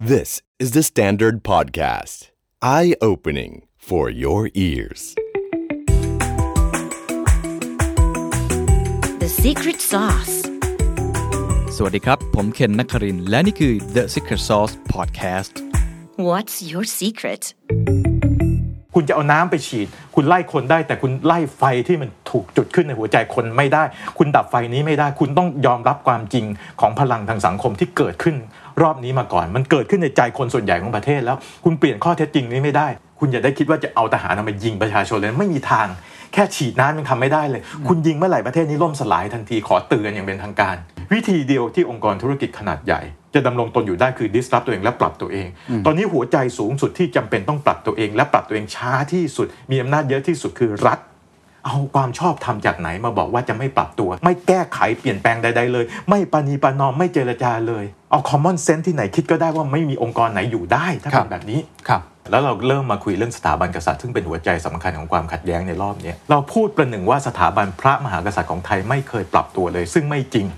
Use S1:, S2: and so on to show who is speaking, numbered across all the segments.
S1: This is the Standard Podcast. Eye opening for your ears.
S2: The secret sauce.
S3: สวัสดีครับ ผมเคนนักครินทร์และนี่คือ The Secret Sauce Podcast
S2: What's your secret?
S4: คุณจะเอาน้ำไปฉีด คุณไล่คนได้ แต่คุณไล่ไฟที่มันถูกจุดขึ้นในหัวใจคนไม่ได้ คุณดับไฟนี้ไม่ได้ คุณต้องยอมรับความจริงของพลังทางสังคมที่เกิดขึ้น รอบนี้มาก่อน มันเกิดขึ้นในใจคนส่วนใหญ่ของประเทศแล้ว คุณเปลี่ยนข้อเท็จจริงนี้ไม่ได้ คุณอย่าได้คิดว่าจะเอาทหารมายิงประชาชนเลยไม่มีทาง แค่ฉีดน้ำยังทำไม่ได้เลย คุณยิงเมื่อไหร่ประเทศนี้ล่มสลายทันทีขอเตือนอย่างเป็นทางการ วิธีเดียวที่องค์กรธุรกิจขนาดใหญ่ จะดำรงตนอยู่ได้คือ disrupt ตัวเองและปรับตัวเอง ตอนนี้หัวใจสูงสุดที่จำเป็นต้องปรับตัวเอง และปรับตัวเองช้าที่สุด มีอำนาจเยอะที่สุดคือรัฐ เอาความชอบทำจากไหนมาบอกว่าจะไม่ปรับตัว ไม่แก้ไขเปลี่ยนแปลงใด ๆ เลย ไม่ปณีประนอมไม่เจรจาเลย เอา common sense ที่ไหนคิดก็ได้ว่าไม่มีองค์กรไหนอยู่ได้ถ้า
S3: ครั
S4: เป็
S3: บ
S4: นแบบนี้
S3: ครับ
S4: แล้วเราเริ่มมาคุยเรื่องสถาบันกษัตริย์ซึ่งเป็นหัวใจสำคัญของความขัดแย้งในรอบนี้เราพูดประหนึ่งว่าสถาบันพระมหากษัตริย์ของไทยไม่เคยปรับตัวเลย ซึ่งไม่จริง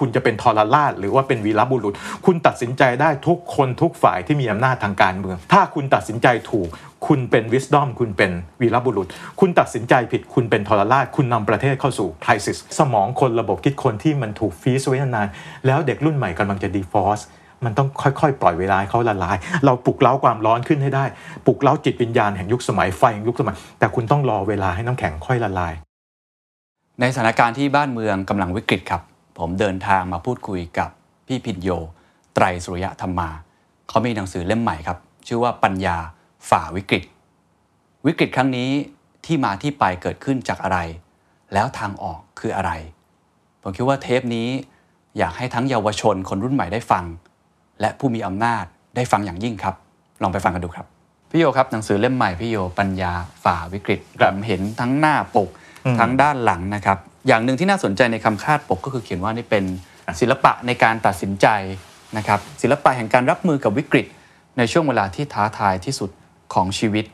S4: คุณจะเป็นทรราชหรือว่าเป็นวีรบุรุษ คุณตัดสินใจได้ทุกคนทุกฝ่ายที่มีอำนาจทางการเมือง ถ้าคุณตัดสินใจถูก คุณเป็น wisdom คุณเป็นวีรบุรุษ คุณตัดสินใจผิดคุณเป็นทรราช คุณนำประเทศเข้าสู่ crisis สมองคนระบบคิดคนที่มันถูกฟีสไว้นานแล้วเด็กรุ่นใหม่กำลังจะ deforce มันต้องค่อยๆ ปล่อยเวลาเขาละลาย เราปลุกเล้าความร้อนขึ้นให้ได้ ปลุกเล้าจิตวิญญาณแห่งยุคสมัยไฟแห่งยุคสมัย แต่คุณต้องรอเวลาให้น้ำแข็งค่อยละลาย
S3: ในสถานการณ์ที่บ้านเมืองกำลังวิกฤตครับ ผมเดินทางมาพูดคุยกับพี่พินโย ไตรสุริยะธรรมา เขามีหนังสือเล่มใหม่ครับ ชื่อว่าปัญญา ฝ่าวิกฤต วิกฤตครั้งนี้ที่มาที่ไปเกิดขึ้นจากอะไร แล้วทางออกคืออะไร ผมคิดว่าเทปนี้อยากให้ทั้งเยาวชนคนรุ่นใหม่ได้ฟัง และผู้มีอำนาจได้ฟังอย่างยิ่งครับ ลองไปฟังกันดูครับพี่โยครับหนังสือเล่มใหม่พี่โยปัญญาฝ่าวิกฤต
S4: ครับ
S3: ผมเห็นทั้งหน้าปก
S4: อืม
S3: ทั้งด้านหลังนะครับ อย่างหนึ่งที่น่าสนใจในคำคาดปกก็คือเขียนว่านี่เป็นศิลปะในการตัดสินใจนะครับศิลปะแห่งการรับมือกับวิกฤต ในช่วงเวลาที่ท้าทายที่สุด ของชีวิต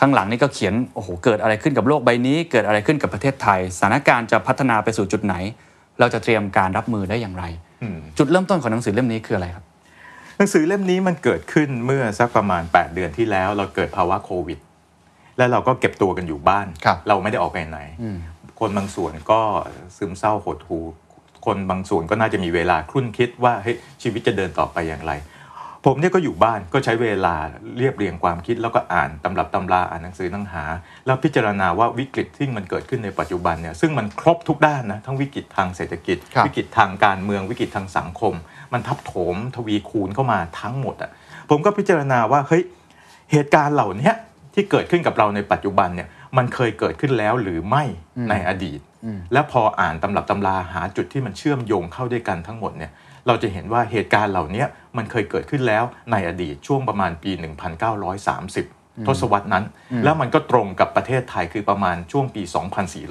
S3: ข้างหลังนี่ก็เขียนโอ้โหเกิดอะไรขึ้นกับโลกใบนี้ เกิดอะไรขึ้นกับประเทศไทยสถานการณ์จะพัฒนาไปสู่จุดไหน เราจะเตรียมการรับมือได้อย่างไร
S4: อืม
S3: จุดเริ่มต้นของหนังสือเล่มนี้คืออะไรครับ
S4: หนังสือเล่มนี้มันเกิดขึ้นเมื่อสักประมาณ 8 เดือนที่แล้ว เราเกิดภาวะโควิด แล้วเราก็เก็บตัวกันอยู่บ้าน
S3: ครับ
S4: เราไม่ได้ออกไปไหน คนบางส่วนก็ซึมเศร้าหดหู่คนบางส่วนก็น่าจะมีเวลาครุ่นคิดว่าเฮ้ยชีวิตจะเดินต่อไปอย่างไร ผมเนี่ยก็อยู่บ้านก็ใช้เวลาเรียบเรียงความคิด แล้วก็อ่านตำรับตำราอ่านหนังสือหนังหา แล้วพิจารณาว่าวิกฤตที่มันเกิดขึ้นในปัจจุบันเนี่ยซึ่งมันครบทุกด้านนะทั้งวิกฤตทางเศรษฐกิจ
S3: ครับ
S4: วิกฤตทางการเมืองวิกฤตทางสังคม มันทับโถมทวีคูณเข้ามาทั้งหมดอะผมก็พิจารณาว่าเฮ้ยเหตุการณ์เหล่านี้ที่เกิดขึ้นกับเราในปัจจุบันเนี่ยมันเคยเกิดขึ้นแล้วหรือไม่ในอดีต และพออ่านตำรับตำราหาจุดที่มันเชื่อมโยงเข้าด้วยกันทั้งหมดเนี่ย เราจะเห็นว่าเหตุการณ์เหล่านี้มันเคยเกิดขึ้นแล้วในอดีตช่วงประมาณปี 1930 ทศวรรษนั้น แล้วมันก็ตรงกับประเทศไทยคือประมาณช่วงปี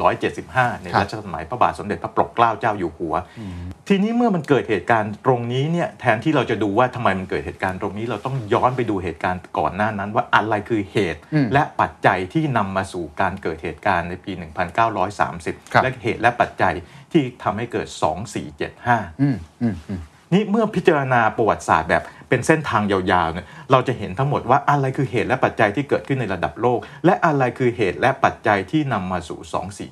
S4: 2475 ใน
S3: ครับ
S4: รัชสมัยพระบาทสมเด็จพระปกเกล้าเจ้าอยู่หัว ทีนี้เมื่อมันเกิดเหตุการณ์ตรงนี้เนี่ยแทนที่เราจะดูว่าทำไมมันเกิดเหตุการณ์ตรงนี้ เราต้องย้อนไปดูเหตุการณ์ก่อนหน้านั้นว่าอะไรคือเหตุ
S3: อืม
S4: และปัจจัยที่นำมาสู่การเกิดเหตุการณ์ในปี
S3: ครับ
S4: 1930 และเหตุและปัจจัย ที่ทำให้เกิด 2475
S3: อืมอืมอืม
S4: นี่เมื่อพิจารณาประวัติศาสตร์แบบเป็นเส้นทางยาวๆเนี่ยเราจะเห็นทั้งหมดว่าอะไรคือเหตุและปัจจัยที่เกิดขึ้นในระดับโลก และอะไรคือเหตุและปัจจัยที่นำมาสู่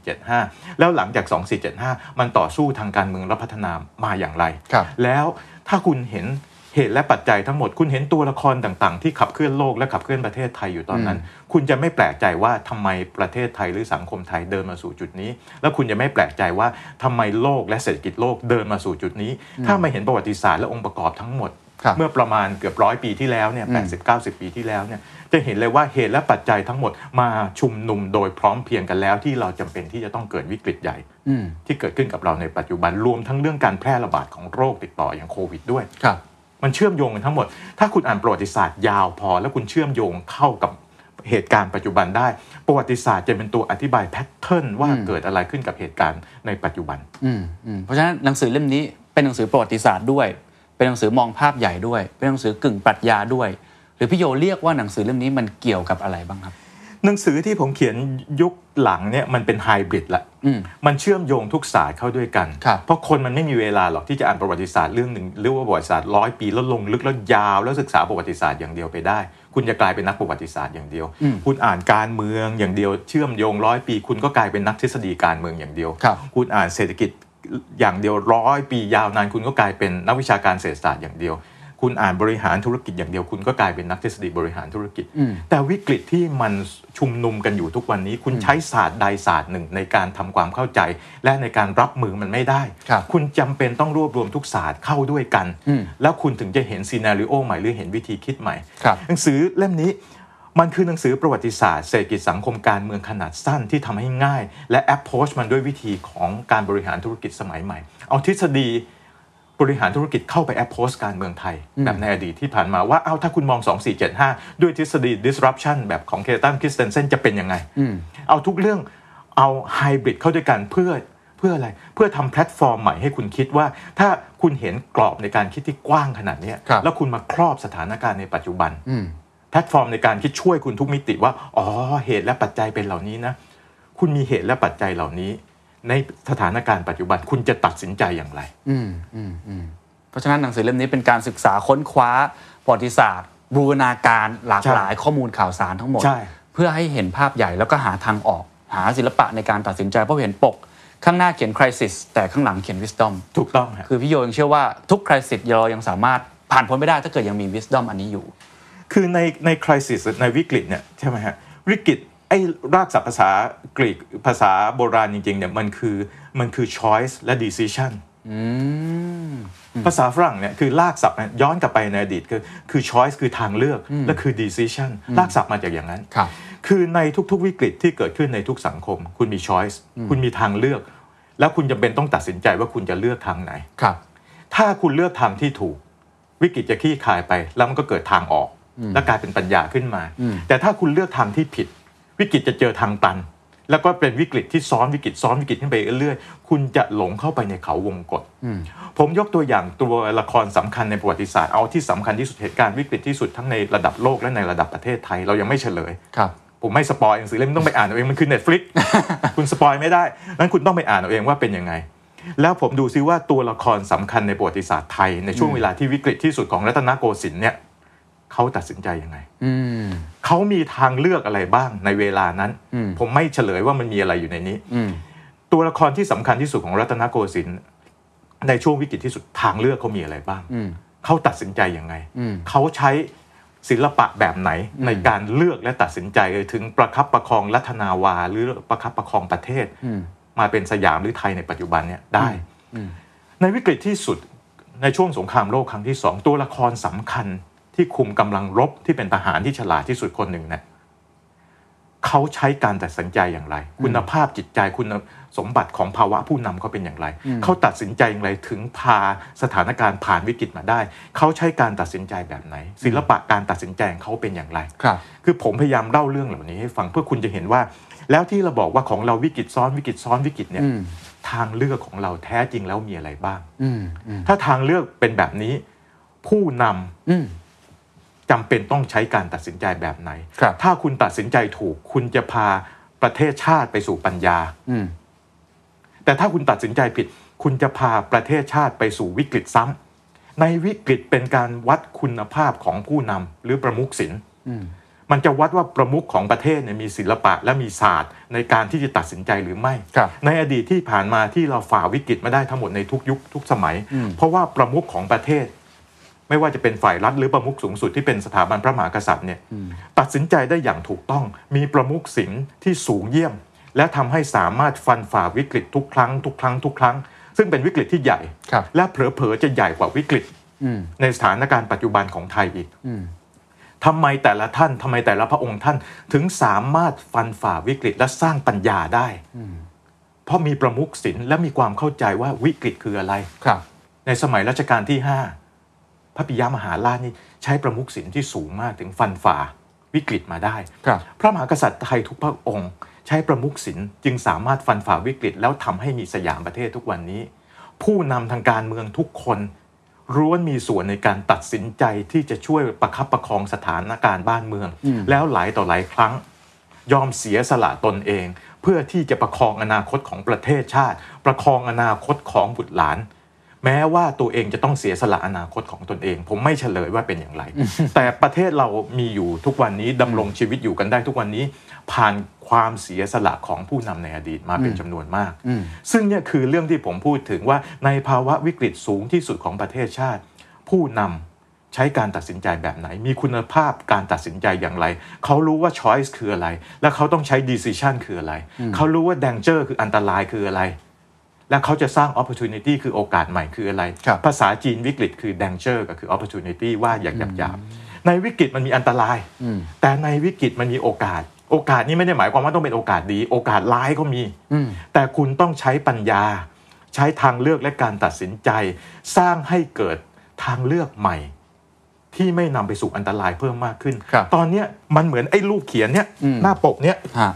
S4: 2475 แล้วหลังจาก 2475 มันต่อสู้ทางการเมืองและพัฒนามาอย่างไร
S3: ครับ
S4: แล้วถ้าคุณเห็น เหตุและปัจจัยทั้งหมด คุณเห็นตัวละครต่างๆ ที่ขับเคลื่อนโลกและขับเคลื่อนประเทศไทยอยู่ตอนนั้น คุณจะไม่แปลกใจว่าทำไมประเทศไทยหรือสังคมไทยเดินมาสู่จุดนี้ แล้วคุณจะไม่แปลกใจว่าทำไมโลกและเศรษฐกิจโลกเดินมาสู่จุดนี้ ถ้าไม่เห็นประวัติศาสตร์และองค์ประกอบทั้งหมด
S3: ครับ
S4: เมื่อประมาณเกือบร้อยปีที่แล้วเนี่ยแปดสิบเก้าสิบปีที่แล้วเนี่ยจะเห็นเลยว่าเหตุและปัจจัยทั้งหมดมาชุมนุมโดยพร้อมเพรียงกันแล้ว ที่เราจำเป็นที่จะต้องเกิดวิกฤตใหญ่
S3: อืม
S4: ที่เกิดขึ้นกับเราในปัจจุบันรวมทั้งเรื่องการแพร่ระบาดของโรคติดต่ออย่างโควิดด้วย
S3: ครับ
S4: มันเชื่อมโยงกันทั้งหมด ถ้าคุณอ่านประวัติศาสตร์ยาวพอ แล้วคุณเชื่อมโยงเข้ากับเหตุการณ์ปัจจุบันได้ ประวัติศาสตร์จะเป็นตัวอธิบายแพทเทิร์นว่าเกิดอะไรขึ้นกับเหตุการณ์ในปัจจุบัน
S3: อืมเพราะฉะนั้นหนังสือเล่มนี้เป็นหนังสือประวัติศาสตร์ด้วย เป็นหนังสือมองภาพใหญ่ด้วย เป็นหนังสือกึ่งปรัชญาด้วย หรือพี่โยเรียกว่าหนังสือเล่มนี้มันเกี่ยวกับอะไรบ้างครับ
S4: หนังสือที่ผมเขียนยุคหลังเนี่ยมันเป็นไฮบริดละ
S3: อืม
S4: มันเชื่อมโยงทุกศาสตร์เข้าด้วยกัน
S3: ครับ
S4: เพราะคนมันไม่มีเวลาหรอกที่จะอ่านประวัติศาสตร์เรื่องหนึ่งหรือว่าประวัติศาสตร์ร้อยปีแล้วลงลึกแล้วยาวแล้วศึกษาประวัติศาสตร์อย่างเดียวไปได้ คุณจะกลายเป็นนักประวัติศาสตร์อย่างเดียว
S3: อืม
S4: คุณอ่านการเมืองอย่างเดียวเชื่อมโยงร้อยปี คุณก็กลายเป็นนักทฤษฎีการเมืองอย่างเดียว
S3: ครับ
S4: คุณอ่านเศรษฐกิจอย่างเดียวร้อยปียาวนานคุณก็กลายเป็นนักวิชาการเศรษฐศาสตร์อย่างเดียว คุณอ่านบริหารธุรกิจอย่างเดียวคุณก็กลายเป็นนักทฤษฎีบริหารธุรกิจ
S3: อืม
S4: แต่วิกฤตที่มันชุมนุมกันอยู่ทุกวันนี้ คุณใช้ศาสตร์ใดศาสตร์หนึ่งในการทำความเข้าใจ และในการรับมือมันไม่ได้
S3: ครับ
S4: คุณจำเป็นต้องรวบรวมทุกศาสตร์เข้าด้วยกัน
S3: อืม
S4: แล้วคุณถึงจะเห็นซีนารีโอใหม่หรือเห็นวิธีคิดใหม่
S3: ครับ
S4: หนังสือเล่มนี้มันคือหนังสือประวัติศาสตร์เศรษฐกิจสังคมการเมืองขนาดสั้นที่ทำให้ง่าย และ approach มันด้วยวิธีของการบริหารธุรกิจสมัยใหม่ เอาทฤษฎี บริหารธุรกิจเข้าไป approach การเมืองไทย แบบในอดีตที่ผ่านมาว่าเอาถ้าคุณมอง 2475 ด้วยทฤษฎี disruption แบบของเคลย์ตันคริสเตนเซนจะเป็นยังไง
S3: อืม
S4: เอาทุกเรื่องเอาไฮบริดเข้าด้วยกันเพื่อเพื่ออะไรเพื่อทำแพลตฟอร์มใหม่ให้คุณคิดว่า ถ้าคุณเห็นกรอบในการคิดที่กว้างขนาดเนี้ย
S3: ครับ
S4: แล้วคุณมาครอบสถานการณ์ในปัจจุบัน
S3: อืม
S4: แพลตฟอร์มในการคิดช่วยคุณทุกมิติว่าอ๋อเหตุและปัจจัยเป็นเหล่านี้นะคุณมีเหตุและปัจจัยเหล่านี้ ในสถานการณ์ปัจจุบันคุณจะตัดสินใจอย่างไร
S3: อืมอืมอืมเพราะฉะนั้นหนังสือเล่มนี้เป็นการศึกษาค้นคว้าประวัติศาสตร์บูรณาการหลากหลายข้อมูลข่าวสารทั้งหมด
S4: ใช่
S3: เพื่อให้เห็นภาพใหญ่แล้วก็หาทางออก หาศิลปะในการตัดสินใจเพราะเห็นปก ข้างหน้าเขียน crisis แต่ข้างหลังเขียน wisdom
S4: ถูกต้องฮะ
S3: คือพี่โยยังเชื่อว่าทุก crisis เรายังสามารถผ่านพ้นไปได้ถ้าเกิดยังมี wisdom อันนี้อยู่
S4: คือในในคริสิสในวิกฤตเนี่ยใช่ไหมฮะวิกฤต ไอ้รากศัพท์ภาษากรีกภาษาโบราณจริงๆเนี่ยมันคือมันคือ choice และ decision ภาษาฝรั่งเนี่ยคือลากศัพท์เนี่ยย้อนกลับไปในอดีตคือคือ choice คือทางเลือกและคือ decision ลากศัพท์มาจากอย่างนั้น
S3: ครับ
S4: คือในทุกๆวิกฤตที่เกิดขึ้นในทุกสังคม คุณมี choice คุณมีทางเลือก แล้วคุณจำเป็นต้องตัดสินใจว่าคุณจะเลือกทางไหน
S3: ครับ
S4: ถ้าคุณเลือกทางที่ถูก วิกฤตจะคลี่คลายไป แล้วมันก็เกิดทางออก และกลายเป็นปัญญาขึ้นมา แต่ถ้าคุณเลือกทางที่ผิด วิกฤตจะเจอทางตัน แล้วก็เป็นวิกฤตที่ซ้อนวิกฤตซ้อนวิกฤตขึ้นไปเรื่อยๆ คุณจะหลงเข้าไปในเขาวงกฏผมยกตัวอย่างตัวละครสำคัญในประวัติศาสตร์เอาที่สำคัญที่สุดเหตุการณ์วิกฤตที่สุดทั้งในระดับโลกและในระดับประเทศไทยเรายังไม่เฉลย
S3: ครับ
S4: ผมไม่ spoil หนังสือเล่มนี้ต้องไปอ่านเอาเองมันคือ Netflix คุณ spoil ไม่ได้นั้นคุณต้องไปอ่านเอาเองว่าเป็นยังไง แล้วผมดูซิว่าตัวละครสำคัญในประวัติศาสตร์ไทยในช่วงเวลาที่วิกฤตที่สุดของรัตนโกสินทร์เนี่ย เขาตัดสินใจยังไง
S3: อืม
S4: เขามีทางเลือกอะไรบ้างในเวลานั้น
S3: อืม
S4: ผมไม่เฉลยว่ามันมีอะไรอยู่ในนี้
S3: อืม
S4: ตัวละครที่สำคัญที่สุดของรัตนโกสินทร์ในช่วงวิกฤตที่สุดทางเลือกเขามีอะไรบ้าง
S3: อืม
S4: เขาตัดสินใจยังไง
S3: อืม
S4: เขาใช้ศิลปะแบบไหนในการเลือกและตัดสินใจถึงประคับประคองรัฐนาวา หรือประคับประคองประเทศ
S3: อืม
S4: มาเป็นสยามหรือไทยในปัจจุบันเนี่ยได้
S3: อืม
S4: ในวิกฤตที่สุดในช่วงสงครามโลกครั้งที่สองตัวละครสำคัญ ที่คุมกำลังรบที่เป็นทหารที่ฉลาดที่สุดคนหนึ่งเนี่ยเขาใช้การตัดสินใจอย่างไร คุณภาพจิตใจคุณสมบัติของภาวะผู้นำเขาเป็นอย่างไร เขาตัดสินใจอย่างไรถึงพาสถานการณ์ผ่านวิกฤตมาได้ เขาใช้การตัดสินใจแบบไหน ศิลปะการตัดสินใจของเขาเป็นอย่างไร
S3: ครับ
S4: คือผมพยายามเล่าเรื่องเหล่านี้ให้ฟังเพื่อคุณจะเห็นว่า แล้วที่เราบอกว่าของเราวิกฤตซ้อนวิกฤตซ้อนวิกฤตเนี่ย
S3: อืม
S4: ทางเลือกของเราแท้จริงแล้วมีอะไรบ้าง
S3: อืมอืม
S4: ถ้าทางเลือกเป็นแบบนี้ ผู้นำ
S3: อืม
S4: จำเป็นต้องใช้การตัดสินใจแบบไหน
S3: ครับ
S4: ถ้าคุณตัดสินใจถูก คุณจะพาประเทศชาติไปสู่ปัญญา
S3: อืม
S4: แต่ถ้าคุณตัดสินใจผิด คุณจะพาประเทศชาติไปสู่วิกฤตซ้ำ ในวิกฤตเป็นการวัดคุณภาพของผู้นำหรือประมุขศิลป์
S3: อืม
S4: มันจะวัดว่าประมุขของประเทศเนี่ยมีศิลปะและมีศาสตร์ ในการที่จะตัดสินใจหรือไม่
S3: ครับ
S4: ในอดีตที่ผ่านมาที่เราฝ่าวิกฤตมาได้ทั้งหมดในทุกยุคทุกสมัย
S3: อืม
S4: เพราะว่าประมุขของประเทศ ไม่ว่าจะเป็นฝ่ายรัฐหรือประมุขสูงสุดที่เป็นสถาบันพระมหากษัตริย์เนี่ยตัดสินใจได้อย่างถูกต้อง มีประมุขศิลป์ที่สูงเยี่ยม และทำให้สามารถฟันฝ่าวิกฤตทุกครั้งทุกครั้งทุกครั้ง ซึ่งเป็นวิกฤตที่ใหญ่
S3: ครับ
S4: และเผลอๆจะใหญ่กว่าวิกฤต
S3: อืม
S4: ในสถานการณ์ปัจจุบันของไทยอีก
S3: อืม
S4: ทำไมแต่ละท่านทำไมแต่ละพระองค์ท่านถึงสามารถฟันฝ่าวิกฤตและสร้างปัญญาได้เพราะมีประมุขศิลป์และมีความเข้าใจว่าวิกฤตคืออะไร
S3: ครับ
S4: ในสมัยรัชกาลที่5 พระปิยมหาราชนี่ใช้ประมุขศิลป์ที่สูงมากถึงฟันฝ่าวิกฤตมาได้
S3: ครับ
S4: พระมหากษัตริย์ไทยทุกพระองค์ ใช้ประมุขศิลป์จึงสามารถฟันฝ่าวิกฤต แล้วทำให้มีสยามประเทศทุกวันนี้ ผู้นำทางการเมืองทุกคนร้วนมีส่วนในการตัดสินใจที่จะช่วยประคับประคองสถานการณ์บ้านเมือง แล้วหลายต่อหลายครั้ง ยอมเสียสละตนเอง เพื่อที่จะประคองอนาคตของประเทศชาติ ประคองอนาคตของบุตรหลาน แม้ว่าตัวเองจะต้องเสียสละอนาคตของตนเอง ผมไม่เฉลยว่าเป็นอย่างไร แต่ประเทศเรามีอยู่ทุกวันนี้ดำรงชีวิตอยู่กันได้ทุกวันนี้ผ่านความเสียสละของผู้นำในอดีตมาเป็นจำนวนมาก ซึ่งเนี่ยคือเรื่องที่ผมพูดถึงว่าในภาวะวิกฤตสูงที่สุดของประเทศชาติ ผู้นำใช้การตัดสินใจแบบไหน มีคุณภาพการตัดสินใจอย่างไร เขารู้ว่า choice คืออะไร และเขาต้องใช้ decision คืออะไร เขารู้ว่า danger คืออันตรายคืออะไร และเขาจะสร้าง opportunity คือโอกาสใหม่คืออะไร
S3: ครับ
S4: ภาษาจีนวิกฤตคือ danger ก็คือ opportunity ว่าอย่างหยาบๆในวิกฤตมันมีอันตราย แต่ในวิกฤตมันมีโอกาส โอกาสนี้ไม่ได้หมายความว่าต้องเป็นโอกาสดี โอกาสร้ายก็มี แต่คุณต้องใช้ปัญญา ใช้ทางเลือกและการตัดสินใจ สร้างให้เกิดทางเลือกใหม่ ที่ไม่นำไปสู่อันตรายเพิ่มมากขึ้น
S3: ครับ
S4: ตอนเนี้ยมันเหมือนไอ้รูปเขียนเนี้ย
S3: อืม
S4: หน้าปกเนี้ย
S3: ฮะ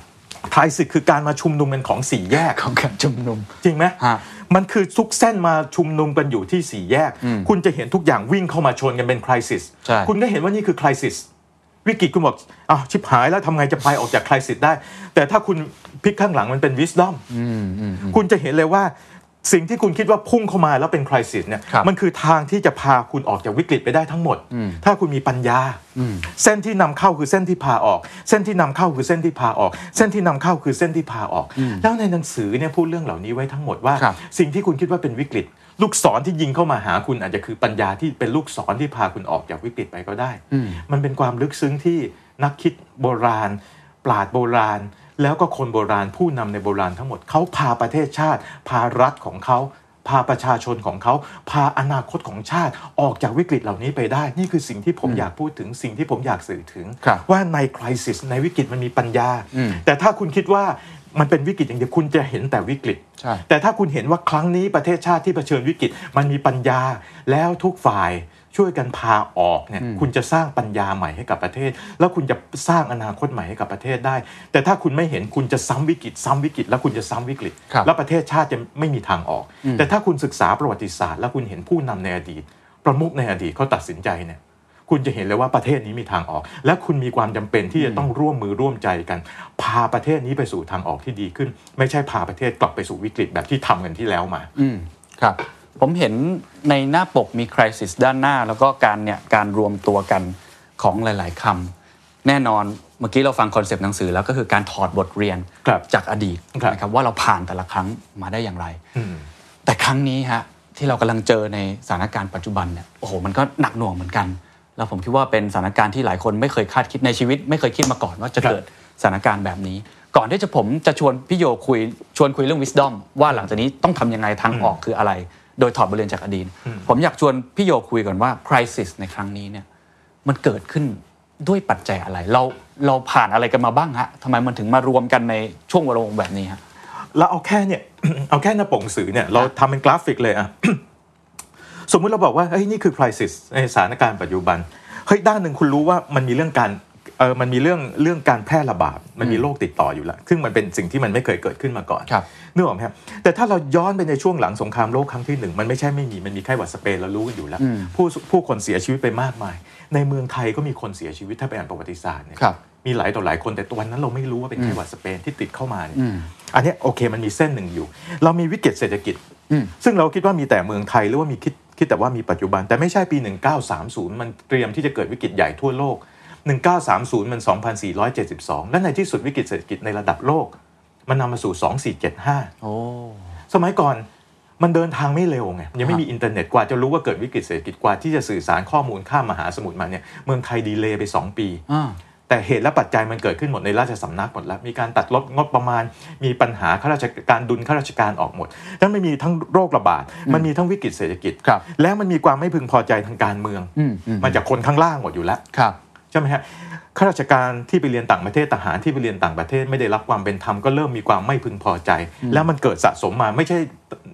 S4: ทายสิทธิ์คือการมาชุมนุมกันของสี่แยก
S3: ของการชุมนุม
S4: จริงไหม
S3: ฮะ
S4: มันคือทุกเส้นมาชุมนุมกันอยู่ที่สี่แยก
S3: อืม
S4: คุณจะเห็นทุกอย่างวิ่งเข้ามาชนกันเป็นคริสิส
S3: ใช่
S4: คุณก็เห็นว่านี่คือคริสิสวิกฤตคุณบอกอ้าวชิบหายแล้วทำไงจะไปออกจากคริสิสได้ แต่ถ้าคุณพลิกข้างหลังมันเป็นวิส d อม
S3: อืมอืมอืม
S4: คุณจะเห็นเลยว่า สิ่งที่คุณคิดว่าพุ่งเข้ามาแล้วเป็นคริสิสเนี่ย
S3: ครับ
S4: มันคือทางที่จะพาคุณออกจากวิกฤตไปได้ทั้งหมด
S3: อืม
S4: ถ้าคุณมีปัญญา
S3: อืม
S4: เส้นที่นำเข้าคือเส้นที่พาออก เส้นที่นำเข้าคือเส้นที่พาออก เส้นที่นำเข้าคือเส้นที่พาออก แล้วในหนังสือเนี่ยพูดเรื่องเหล่านี้ไว้ทั้งหมดว่า
S3: ครับ
S4: สิ่งที่คุณคิดว่าเป็นวิกฤต ลูกศรที่ยิงเข้ามาหาคุณอาจจะคือปัญญาที่เป็นลูกศรที่พาคุณออกจากวิกฤตไปก็ได้
S3: อืม
S4: มันเป็นความลึกซึ้งที่นักคิดโบราณ ปราดโบราณ แล้วก็คนโบราณผู้นำในโบราณทั้งหมดเขาพาประเทศชาติ พารัฐของเขาพาประชาชนของเขาพาอนาคตของชาติออกจากวิกฤตเหล่านี้ไปได้ นี่คือสิ่งที่ผมอยากพูดถึงสิ่งที่ผมอยากสื่อถึง
S3: ครับ
S4: ว่าในคริสิสในวิกฤตมันมีปัญญา
S3: อืม
S4: แต่ถ้าคุณคิดว่ามันเป็นวิกฤตอย่างเดียวคุณจะเห็นแต่วิกฤต
S3: ใช่
S4: แต่ถ้าคุณเห็นว่าครั้งนี้ประเทศชาติที่เผชิญวิกฤตมันมีปัญญาแล้วทุกฝ่าย ช่วยกันพาออกเนี่ยคุณจะสร้างปัญญาใหม่ให้กับประเทศ แล้วคุณจะสร้างอนาคตใหม่ให้กับประเทศได้ แต่ถ้าคุณไม่เห็นคุณจะซ้ำวิกฤต ซ้ำวิกฤต แล้วคุณจะซ้ำวิกฤต
S3: ครับ
S4: แล้วประเทศชาติจะไม่มีทางออก แต่ถ้าคุณศึกษาประวัติศาสตร์แล้วคุณเห็นผู้นำในอดีต ประมุขในอดีตเขาตัดสินใจเนี่ยคุณจะเห็นเลยว่าประเทศนี้มีทางออก และคุณมีความจำเป็นที่จะต้องร่วมมือร่วมใจกัน พาประเทศนี้ไปสู่ทางออกที่ดีขึ้น ไม่ใช่พาประเทศกลับไปสู่วิกฤตแบบที่ทำกันที่แล้วมา
S3: อืมครับ ผมเห็นในหน้าปกมี crisis ด้านหน้า แล้วก็การเนี่ยการรวมตัวกันของหลาย ๆคำแน่นอนเมื่อกี้เราฟัง concept หนังสือแล้วก็คือการถอดบทเรียน
S4: ครับ
S3: จากอดีต
S4: ครับ
S3: นะครับว่าเราผ่านแต่ละครั้งมาได้อย่างไร
S4: อืม
S3: แต่ครั้งนี้ฮะที่เรากำลังเจอในสถานการณ์ปัจจุบันเนี่ยโอ้โหมันก็หนักหน่วงเหมือนกัน แล้วผมคิดว่าเป็นสถานการณ์ที่หลายคนไม่เคยคาดคิดในชีวิต ไม่เคยคิดมาก่อนว่าจะ
S4: ครับ
S3: เกิดสถานการณ์แบบนี้ ก่อนที่จะผมจะชวนพี่โยคุยชวนคุยเรื่อง wisdom ว่าหลังจากนี้ต้องทำยังไงทางออกคืออะไร โดยถอดบทเรียนจากอดีต ผมอยากชวนพี่โยคุยก่อนว่า crisis ในครั้งนี้เนี่ยมันเกิดขึ้นด้วยปัจจัยอะไร เราเราผ่านอะไรกันมาบ้างฮะทำไมมันถึงมารวมกันในช่วงเวลาแบบนี้ฮะ
S4: แล้วเอาแค่เนี่ยเอาแค่หน้าปกหนังสือเนี่ยเราทำเป็นกราฟิกเลยอะสมมุติเราบอกว่าเฮ้ยนี่คือ crisis ในสถานการณ์ปัจจุบันเฮ้ยด้านหนึ่งคุณรู้ว่ามันมีเรื่องการ เออมันมีเรื่องเรื่องการแพร่ระบาดมันมีโรคติดต่ออยู่แล้ว ซึ่งมันเป็นสิ่งที่มันไม่เคยเกิดขึ้นมาก่อน
S3: ครับ
S4: นึกออกไหมครับแต่ถ้าเราย้อนไปในช่วงหลังสงครามโลกครั้งที่หนึ่งมันไม่ใช่ไม่มีมันมีไข้หวัดสเปนเรารู้กันอยู่แล้ว
S3: อืม
S4: ผู้ผู้คนเสียชีวิตไปมากมาย ในเมืองไทยก็มีคนเสียชีวิตถ้าไปอ่านประวัติศาสตร์เนี่ย
S3: ครับ
S4: มีหลายต่อหลายคนแต่วันนั้นเราไม่รู้ว่าเป็นไข้หวัดสเปนที่ติดเข้ามาเนี่ย
S3: อืม
S4: อันเนี้ยโอเคมันมีเส้นหนึ่งอยู่ เรามีวิกฤตเศรษฐกิจ
S3: อืม
S4: ซึ่งเราคิดว่ามีแต่เมืองไทยหรือว่ามีคิดคิดแต่ว่ามีปัจจุบันแต่ไม่ใช่ปี 1930 มันเตรียมที่จะเกิดวิกฤตใหญ่ทั่วโลก 1930 มัน 2472 และในที่สุดวิกฤตเศรษฐกิจในระดับโลก มันนำมาสู่ 2475
S3: โอ้
S4: สมัยก่อนมันเดินทางไม่เร็วไงยังไม่มีอินเทอร์เน็ตกว่าจะรู้ว่าเกิดวิกฤตเศรษฐกิจกว่าที่จะสื่อสารข้อมูลข้ามมหาสมุทรมาเนี่ยเมืองไทยดีเลย์ไป 2 ปี
S3: อ่า
S4: แต่เหตุและปัจจัยมันเกิดขึ้นหมดในราชสำนักหมดแล้ว มีการตัดลดงบประมาณ มีปัญหาข้าราชการดุลข้าราชการออกหมดแล้วมันมีทั้งโรคระบาด มันมีทั้งวิกฤตเศรษฐกิจ
S3: ครับ
S4: แล้วมันมีความไม่พึงพอใจทางการเมือง
S3: อืมอืม
S4: มาจากคนข้างล่างหมดอยู่แล้ว
S3: ครับ
S4: ใช่ไหมฮะข้าราชการที่ไปเรียนต่างประเทศทหารที่ไปเรียนต่างประเทศไม่ได้รับความเป็นธรรมก็เริ่มมีความไม่พึงพอใจ แล้วมันเกิดสะสมมาไม่ใช่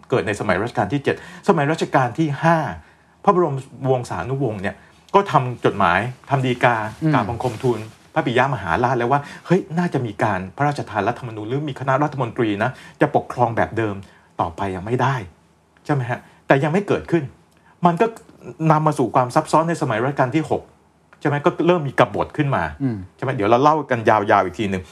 S4: เกิดในสมัยรัชกาลที่ 7 สมัยรัชกาลที่ 5 พระบรมวงศานุวงศ์เนี่ยก็ทำจดหมายทำดีกา
S3: อืม
S4: กราบบังคมทูลพระปิยมหาราชแล้วว่าเฮ้ยน่าจะมีการพระราชทานรัฐธรรมนูญหรือมีคณะรัฐมนตรีนะจะปกครองแบบเดิมต่อไปยังไม่ได้ใช่ไหมฮะแต่ยังไม่เกิดขึ้น มันก็นำมาสู่ความซับซ้อนในสมัยรัชกาลที่6ใช่ไหมก็เริ่มมีกบฏขึ้นมา
S3: อืม
S4: ใช่ไหมเดี๋ยวเราเล่ากันยาวๆอีกทีหนึ่ง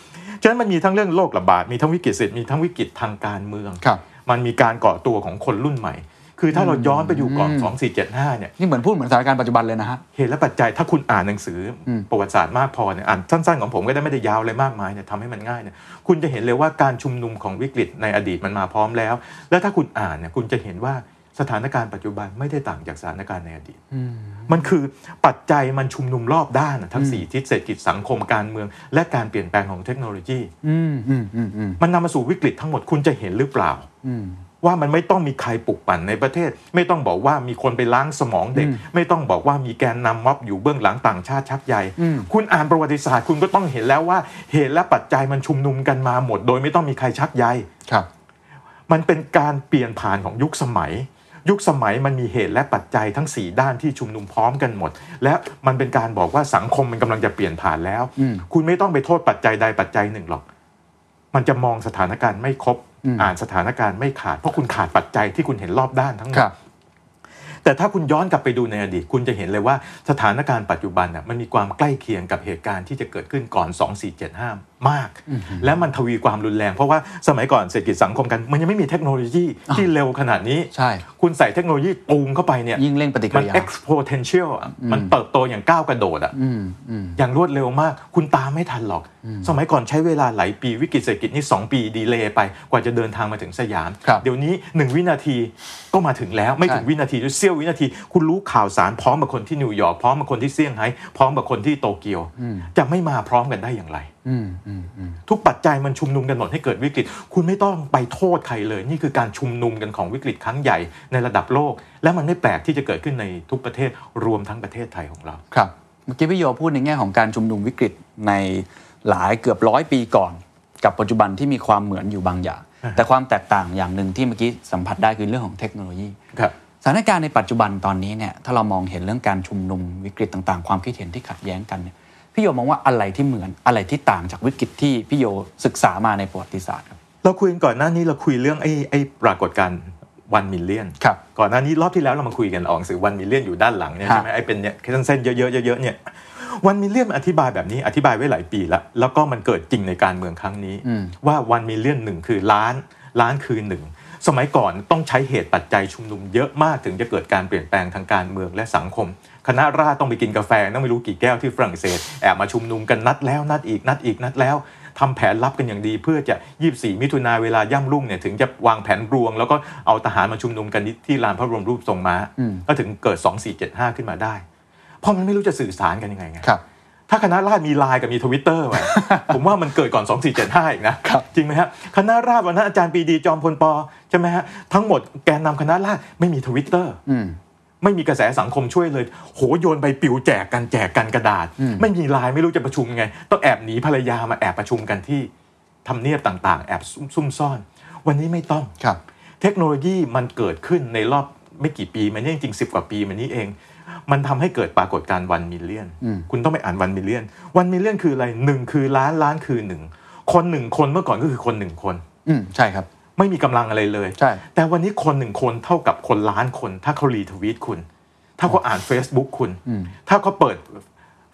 S4: ฉะนั้นมันมีทั้งเรื่องโรคระบาดมีทั้งวิกฤตเศรษฐกิจมีทั้งวิกฤตทางการเมือง
S3: ครับ
S4: มันมีการก่อตัวของคนรุ่นใหม่ คือถ้าเราย้อนไปอยู่ก่อน
S3: อืม
S4: 2475 เนี่ย
S3: นี่เหมือนพูดเหมือนสถานการณ์ปัจจุบันเลยนะฮะ
S4: เหตุและปัจจัยถ้าคุณอ่านหนังสืออ
S3: ม
S4: ประวัติศาสตร์มากพอเนี่ยอ่านสั้นๆของผมก็ได้ไม่ได้ยาวอะไรมากมายเนี่ยทำให้มันง่ายเนี่ยคุณจะเห็นเลยว่าการชุมนุมของวิกฤตในอดีตมันมาพร้อมแล้ว แล้วถ้าคุณอ่านเนี่ยคุณจะเห็นว่า สถานการณ์ปัจจุบันไม่ได้ต่างจากสถานการณ์ในอดีต มันคือปัจจัยมันชุมนุมรอบด้านอะทั้งสี่ทิศเศรษฐกิจสังคมการเมือง และการเปลี่ยนแปลงของเทคโนโลยี
S3: อืมอืมอืมอืม
S4: มันนำมาสู่วิกฤตทั้งหมดคุณจะเห็นหรือเปล่า
S3: อืม
S4: ว่ามันไม่ต้องมีใครปลุกปั่นในประเทศ ไม่ต้องบอกว่ามีคนไปล้างสมองเด็ก
S3: อืม
S4: ไม่ต้องบอกว่ามีแกนนำม็อบอยู่เบื้องหลังต่างชาติชักใหญ่
S3: อืม
S4: คุณอ่านประวัติศาสตร์คุณก็ต้องเห็นแล้วว่าเหตุและปัจจัยมันชุมนุมกันมาหมด โดยไม่ต้องมีใครชักใย
S3: ครับ
S4: มันเป็นการเปลี่ยนผ่านของยุคสมัย ยุคสมัยมันมีเหตุและปัจจัยทั้ง 4 ด้านที่ชุมนุมพร้อมกันหมด และมันเป็นการบอกว่าสังคมมันกำลังจะเปลี่ยนผ่านแล้ว
S3: อืม
S4: คุณไม่ต้องไปโทษปัจจัยใดปัจจัยหนึ่งหรอก มันจะมองสถานการณ์ไม่ครบ
S3: อืม
S4: อ่านสถานการณ์ไม่ขาด เพราะคุณขาดปัจจัยที่คุณเห็นรอบด้านทั้งหม
S3: ค
S4: ด
S3: รับ
S4: แต่ถ้าคุณย้อนกลับไปดูในอดีต คุณจะเห็นเลยว่าสถานการณ์ปัจจุบันน่ะมันมีความใกล้เคียงกับเหตุการณ์ที่จะเกิดขึ้นก่อน 2475 มาก และมันทวีความรุนแรง เพราะว่าสมัยก่อนเศรษฐกิจสังคมกัน มันยังไม่มีเทคโนโลยีที่เร็วขนาดนี้
S3: ใช่
S4: คุณใส่เทคโนโลยีตูมเข้าไปเนี่ย
S3: ยิ่งเร่งปฏิกิริยา มัน
S4: exponential อะมันเติบโตอย่างก้าวกระโดดอะ
S3: อืมอืม
S4: อย่างรวดเร็วมาก คุณตามไม่ทันหรอก สมัยก่อนใช้เวลาหลายปีวิกฤตเศรษฐกิจนี่ 2 ปี delay ไปกว่าจะเดินทางมาถึงสยาม
S3: ครับ
S4: เดี๋ยวนี้ 1 วินาทีก็มาถึงแล้วไม่ถึง
S3: ใช่
S4: วินาทีด้วยเสี้ยววินาที คุณรู้ข่าวสารพร้อมกับคนที่นิวยอร์กพร้อมกับคนที่เซี่ยงไฮ้พร้อมกับคนที่โตเกียว จะไม่มาพร้อมกันได้อย่างไร
S3: อืมอืมอืม
S4: ทุกปัจจัยมันชุมนุมกันหมดให้เกิดวิกฤต คุณไม่ต้องไปโทษใครเลย นี่คือการชุมนุมกันของวิกฤตครั้งใหญ่ในระดับโลก และมันไม่แปลกที่จะเกิดขึ้นในทุกประเทศรวมทั้งประเทศไทยของเรา
S3: ครับเมื่อกี้พี่โยพูดในแง่ของการชุมนุมวิกฤตในหลายเกือบร้อยปีก่อน กับปัจจุบันที่มีความเหมือนอยู่บางอย่าง แต่ความแตกต่างอย่างหนึ่งที่เมื่อกี้สัมผัสได้คือเรื่องของเทคโนโลยี
S4: ครับ
S3: สถานการณ์ในปัจจุบันตอนนี้เนี่ยถ้าเรามองเห็นเรื่องการชุมนุมวิกฤตต่าง ๆ ความคิดเห็นที่ขัดแย้งกันเนี่ย พี่โยมองว่าอะไรที่เหมือนอะไรที่ต่างจากวิกฤตที่พี่โยศึกษามาในประวัติศาสตร์ครับ
S4: เราคุยกันก่อนหน้านี้เราคุยเรื่องไอ้ไอ้ปรากฏการณ์ one million
S3: ครับ
S4: ก่อนหน้านี้รอบที่แล้วเรามาคุยกันออกหนังสือ one million อยู่ด้านหลังเนี่ย
S3: ฮะ
S4: ใช่ไหมไอ้เป็นเนี่ยเส้นๆเยอะๆเยอะๆเนี่ย one million อธิบายแบบนี้อธิบายไว้หลายปีแล้วแล้วก็มันเกิดจริงในการเมืองครั้งนี้ ว่า one million หนึ่งคือล้านล้านคือหนึ่งสมัยก่อนต้องใช้เหตุปัจจัยชุมนุมเยอะมากถึงจะเกิดการเปลี่ยนแปลงทางการเมืองและสังคม คณะราษฎรต้องไปกินกาแฟต้องไม่รู้กี่แก้วที่ฝรั่งเศสแอบมาชุมนุมกันนัดแล้วนัดอีกนัดอีกนัดแล้วทำแผนลับกันอย่างดีเพื่อจะ 24 มิถุนาเวลาย่ำรุ่งเนี่ยถึงจะวางแผนลวง แล้วก็เอาทหารมาชุมนุมกันที่ลานพระบรมรูปทรงม้า ก็ถึงเกิด 2475 ขึ้นมาได้ เพราะมันไม่รู้จะสื่อสารกันยังไงไง
S3: ครับ
S4: ถ้าคณะราษฎรมีไลน์กับมีทวิตเตอร์ไว้ผมว่ามันเกิดก่อน 2475 อีกนะ
S3: ครับ
S4: จริงไหมฮะคณะราษฎรวันนั้นอาจารย์ปรีดีจอมพลปใช่ไหมฮะทั้งหมดแกนนำคณะราษฎรไม่มีทวิตเตอร์
S3: อืม
S4: ไม่มีกระแสสังคมช่วยเลย โหโยนใบปลิวแจกกันแจกกันกระดาษ ไม่มีไลน์ไม่รู้จะประชุมยังไง ต้องแอบหนีภรรยามาแอบประชุมกันที่ทำเนียบต่างๆ แอบซุ่มซ่อน วันนี้ไม่ต้อง
S3: ครับ
S4: เทคโนโลยีมันเกิดขึ้นในรอบไม่กี่ปีมันนี่จริงๆสิบกว่าปีมันนี้เอง มันทำให้เกิดปรากฏการณ์ one million
S3: อืม
S4: คุณต้องไปอ่าน one million one million คืออะไรหนึ่งคือล้านล้านคือหนึ่งคนหนึ่งคนเมื่อก่อนก็คือคนหนึ่งคน
S3: อืมใช่ครับ
S4: ไม่มีกำลังอะไรเลย
S3: ใช่
S4: แต่วันนี้คนหนึ่งคนเท่ากับคนล้านคน ถ้าเขา retweet คุณ ถ้าเขาอ่าน Facebook คุณ ถ้าเขาเปิด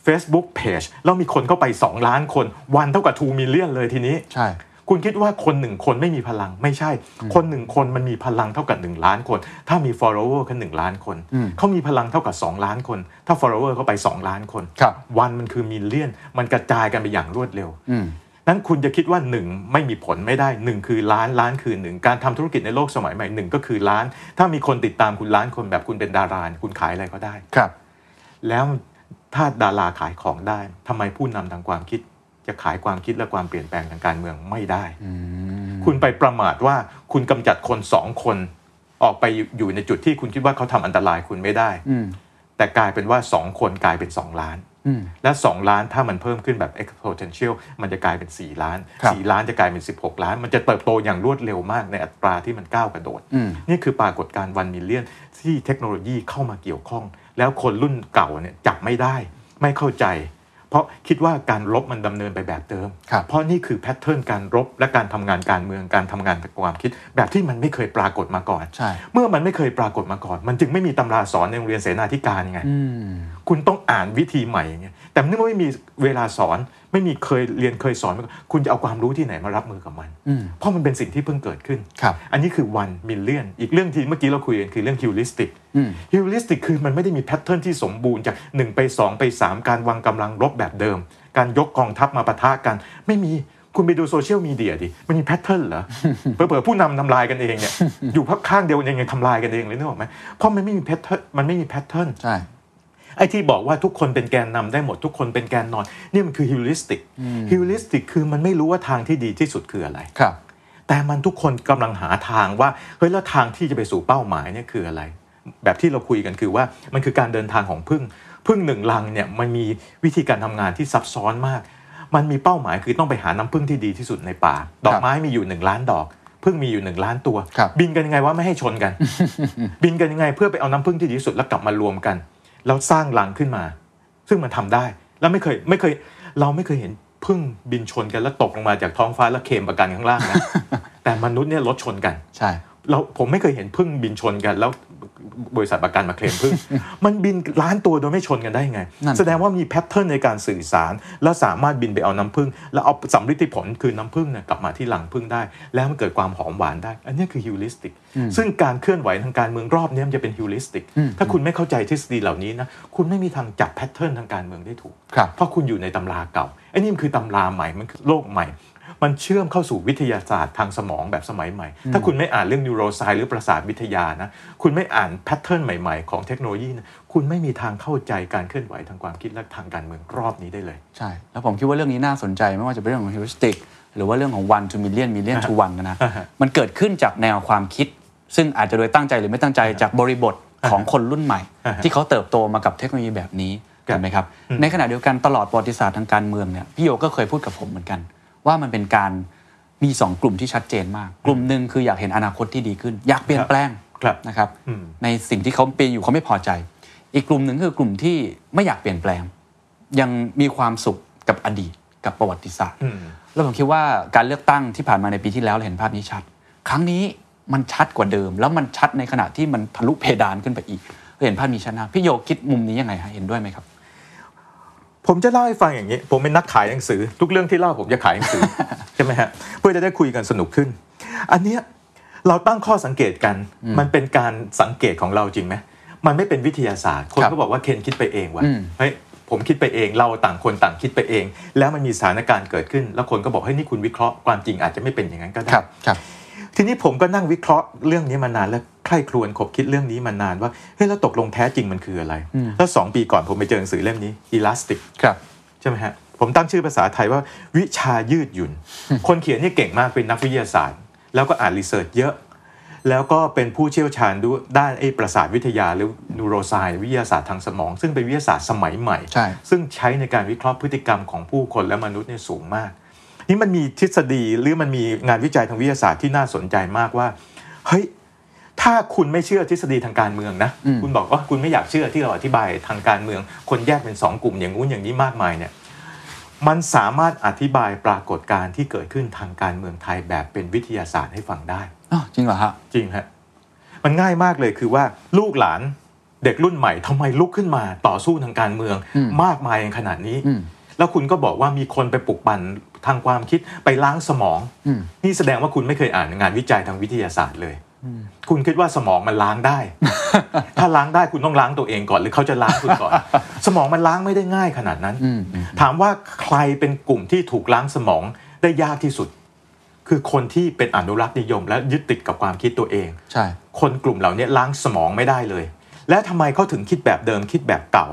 S4: Facebook Page แล้วมีคนเข้าไป 2 ล้านคน วันเท่ากับ2มิลเลียนเลยทีนี้
S3: ใช่
S4: คุณคิดว่าคนหนึ่งคนไม่มีพลังไม่ใช่ คนหนึ่งคนมันมีพลังเท่ากับ1ล้านคน ถ้ามี follower แค่หนึ่งล้านคน
S3: อืม
S4: เขามีพลังเท่ากับ 2 ล้านคน ถ้า follower เข้าไป 2 ล้านคน
S3: ครับ
S4: วันมันคือมิลเลียน มันกระจายกันไปอย่างรวดเร็ว
S3: อืม
S4: นั้นคุณจะคิดว่า 1 ไม่มีผลไม่ได้ 1 คือล้านล้านคือ1การทำธุรกิจในโลกสมัยใหม่หนึ่งก็คือล้าน ถ้ามีคนติดตามคุณล้านคนแบบคุณเป็นดาราเนี่ยคุณขายอะไรก็ได้
S3: ครับ
S4: แล้วถ้าดาราขายของได้ทำไมผู้นำทางความคิด จะขายความคิดและความเปลี่ยนแปลงทางการเมืองไม่ได้ คุณไปประมาทว่าคุณกำจัดคนสองคนออกไปอยู่ในจุดที่คุณคิดว่าเขาทำอันตรายคุณไม่ได้
S3: อืม
S4: แต่กลายเป็นว่าสองคนกลายเป็นสองล้าน
S3: อืม
S4: และ2ล้านถ้ามันเพิ่มขึ้นแบบ exponential มันจะกลายเป็น 4 ล้าน
S3: ครับ
S4: 4ล้านจะกลายเป็น 16 ล้าน มันจะเติบโตอย่างรวดเร็วมากในอัตราที่มันก้าวกระโดด
S3: อืม
S4: นี่คือปรากฏการณ์วันมิลเลียนที่เทคโนโลยีเข้ามาเกี่ยวข้อง แล้วคนรุ่นเก่าเนี่ยจับไม่ได้ ไม่เข้าใจ เพราะคิดว่าการรบมันดำเนินไปแบบเดิม
S3: ครับ
S4: เพราะนี่คือแพทเทิร์นการรบและการทำงานการเมืองการทำงานความคิด แบบที่มันไม่เคยปรากฏมาก่อน
S3: ใช่
S4: เมื่อมันไม่เคยปรากฏมาก่อน มันจึงไม่มีตำราสอนในโรงเรียนเสนาธิการไง
S3: อืม
S4: คุณต้องอ่านวิธีใหม่อย่างเงี้ยแต่เนื่องไม่มีเวลาสอนไม่มีเคยเรียนเคยสอนมาก่อนคุณจะเอาความรู้ที่ไหนมารับมือกับมัน
S3: อืม
S4: เพราะมันเป็นสิ่งที่เพิ่งเกิดขึ้น
S3: ครับ
S4: อันนี้คือ one million อีกเรื่องที่เมื่อกี้เราคุยกันคือเรื่อง heuristic
S3: อืม
S4: heuristic คือมันไม่ได้มี pattern ที่สมบูรณ์จาก 1 ไป 2 ไป 3 การวางกำลังรบแบบเดิม การยกกองทัพมาปะทะกัน ไม่มีคุณไปดูโซเชียลมีเดียดิ มันมี pattern เหรอเผลอๆผู้นำทำลายกันเองเนี่ยอยู่พรรคข้างเดียวเองยังทำลายกันเองเลยนึกออกไหมเพราะมันไม่มี pattern มันไม่มี pattern
S3: ใช่
S4: ไอ้ที่บอกว่าทุกคนเป็นแกนนำได้หมดทุกคนเป็นแกนนอนนี่มันคือ heuristic heuristic คือมันไม่รู้ว่าทางที่ดีที่สุดคืออะไร
S3: ครับ
S4: แต่มันทุกคนกำลังหาทางว่าเฮ้ยแล้วทางที่จะไปสู่เป้าหมายเนี่ยคืออะไร แบบที่เราคุยกันคือว่ามันคือการเดินทางของพึ่งพึ่งหนึ่งลังเนี่ยมันมีวิธีการทำงานที่ซับซ้อนมาก มันมีเป้าหมายคือต้องไปหาน้ำพึ่งที่ดีที่สุดในป่า ดอกไม้มีอยู่หนึ่งล้านดอกพึ่งมีอยู่หนึ่งล้านตัว
S3: ครับ
S4: บินกันยังไงว่าไม่ให้ชนกัน บินกันยังไงเพื่อไปเอาน้ำพึ่งที่ดีที่สุดแล้วกลับมารวมกัน แล้วสร้างรังขึ้นมา ซึ่งมันทำได้แล้วไม่เคยไม่เคย เราไม่เคยเห็นผึ้งบินชนกันแล้วตกลงมาจากท้องฟ้าแล้วเคลมประกันข้างล่างนะแต่มนุษย์เนี่ยรถชนกัน
S3: ใช่
S4: เราผมไม่เคยเห็นผึ้งบินชนกันแล้ว บริษัทประกันมาเคลมผึ้ง มันบินล้านตัวโดยไม่ชนกันได้ไง
S3: นั่น
S4: แสดงว่ามี pattern ในการสื่อสาร แล้วสามารถบินไปเอาน้ำผึ้ง แล้วเอาสัมฤทธิผลคือน้ำผึ้งเนี่ยกลับมาที่รังผึ้งได้ แล้วมันเกิดความหอมหวานได้ อันนี้คือ heuristic ซึ่งการเคลื่อนไหวทางการเมืองรอบนี้มันจะเป็น heuristic ถ้าคุณไม่เข้าใจทฤษฎีเหล่านี้นะคุณไม่มีทางจับ pattern ทางการเมืองได้ถูก
S3: ครับ
S4: เพราะคุณอยู่ในตำราเก่าไอ้นี่มันคือตำราใหม่มันคือโลกใหม่ มันเชื่อมเข้าสู่วิทยาศาสตร์ทางสมองแบบสมัยใหม่ ถ้าคุณไม่อ่านเรื่อง neuroscience หรือประสาทวิทยานะ คุณไม่อ่าน pattern ใหม่ๆ ของเทคโนโลยีนะคุณไม่มีทางเข้าใจการเคลื่อนไหวทางความคิดและทางการเมืองรอบนี้ได้เลย
S3: ใช่ แล้วผมคิดว่าเรื่องนี้น่าสนใจไม่ว่าจะเป็นเรื่องของ heuristic หรือว่าเรื่องของ one to million million to one นะ
S4: อ่าฮะ
S3: มันเกิดขึ้นจากแนวความคิด ซึ่งอาจจะโดยตั้งใจหรือไม่ตั้งใจจากบริบทของคนรุ่นใหม่
S4: อ่าฮะ
S3: ที่เขาเติบโตมากับเทคโนโลยีแบบนี้
S4: ครับ
S3: เห็นไหมครับ ในขณะเดียวกันตลอดประวัติศาสตร์ทางการเมืองเนี่ยพี่โยก็เคยพูดกับผมเหมือนกัน ว่ามันเป็นการมีสองกลุ่มที่ชัดเจนมาก กลุ่มหนึ่งคืออยากเห็นอนาคตที่ดีขึ้น อยากเปลี่ยนแปลง
S4: ครับ
S3: นะครับ
S4: อืม
S3: ในสิ่งที่เขาเป็นอยู่เขาไม่พอใจ อีกกลุ่มหนึ่งคือกลุ่มที่ไม่อยากเปลี่ยนแปลง ยังมีความสุขกับอดีตกับประวัติศาสตร์
S4: อืม
S3: แล้วผมคิดว่าการเลือกตั้งที่ผ่านมาในปีที่แล้วเราเห็นภาพนี้ชัด ครั้งนี้มันชัดกว่าเดิม แล้วมันชัดในขณะที่มันทะลุเพดานขึ้นไปอีกเราเห็นภาพนี้ชัดนะพี่โยคิดมุมนี้ยังไงฮะเห็นด้วยไหมครับ
S4: ผมจะเล่าให้ฟังอย่างนี้ ผมเป็นนักขายหนังสือ ทุกเรื่องที่เล่าผมจะขายหนังสือใช่ไหมฮะเพื่อจะได้คุยกันสนุกขึ้น อันเนี้ยเราตั้งข้อสังเกตกัน มันเป็นการสังเกตของเราจริงไหมมันไม่เป็นวิทยาศาสตร์ คน
S3: ครับ
S4: ก็บอกว่าเคนคิดไปเองว่ะ
S3: อืม
S4: เฮ้ยผมคิดไปเองเราต่างคนต่างคิดไปเอง แล้วมันมีสถานการณ์เกิดขึ้น แล้วคนก็บอกเฮ้ยนี่คุณวิเคราะห์ความจริงอาจจะไม่เป็นอย่างนั้นก็ได้
S3: ครับครับ
S4: ทีนี้ผมก็นั่งวิเคราะห์เรื่องนี้มานานและ ใคร่ครวญขบคิดเรื่องนี้มานานว่าเฮ้ยแล้วตกลงแท้จริงมันคืออะไร แล้วสองปีก่อนผมไปเจอหนังสือเล่มนี้ Elastic
S3: ครับ
S4: ใช่ไหมฮะผมตั้งชื่อภาษาไทยว่าวิชายืดหยุ่น คนเขียนนี่เก่งมากเป็นนักวิทยาศาสตร์ แล้วก็อ่านรีเสิร์ชเยอะ แล้วก็เป็นผู้เชี่ยวชาญด้ด้านไอ้ประสาทวิทยาหรือนูโรไซวิทยาศาสตร์ทางสมอง ซึ่งเป็นวิทยาศาสตร์สมัยใหม่
S3: ใช่
S4: ซึ่งใช้ในการวิเคราะห์พฤติกรรมของผู้คนและมนุษย์เนี่ยสูงมาก นี่มันมีทฤษฎีหรือมันมีงานวิจัยทางวิทยาศาสตร์ที่น่าสนใจมากว่าเฮ้ย ถ้าคุณไม่เชื่อทฤษฎีทางการเมืองนะ
S3: อืม
S4: คุณบอกว่าคุณไม่อยากเชื่อที่เราอธิบายทางการเมือง คนแยกเป็นสองกลุ่มอย่างงู้นอย่างนี้มากมายเนี่ยมันสามารถอธิบายปรากฏการณ์ที่เกิดขึ้นทางการเมืองไทยแบบเป็นวิทยาศาสตร์ให้ฟังได้
S3: อ้าวจริงเหรอฮะ
S4: จริงฮะมันง่ายมากเลยคือว่าลูกหลานเด็กรุ่นใหม่ทำไมลุกขึ้นมาต่อสู้ทางการเมือง
S3: อืม
S4: มากมายขนาดนี้
S3: อืม
S4: แล้วคุณก็บอกว่ามีคนไปปลุกปั่นทางความคิดไปล้างสมอง
S3: อืม
S4: นี่แสดงว่าคุณไม่เคยอ่านงานวิจัยทางวิทยาศาสตร์เลย คุณคิดว่าสมองมันล้างได้ ถ้าล้างได้คุณต้องล้างตัวเองก่อนหรือเขาจะล้างคุณก่อน สมองมันล้างไม่ได้ง่ายขนาดนั้น
S3: อืมอืม
S4: ถามว่าใครเป็นกลุ่มที่ถูกล้างสมองได้ยากที่สุด คือคนที่เป็นอนุรักษ์นิยม และยึดติดกับความคิดตัวเอง
S3: ใช่
S4: คนกลุ่มเหล่านี้ล้างสมองไม่ได้เลย และทำไมเขาถึงคิดแบบเดิมคิดแบบเก่า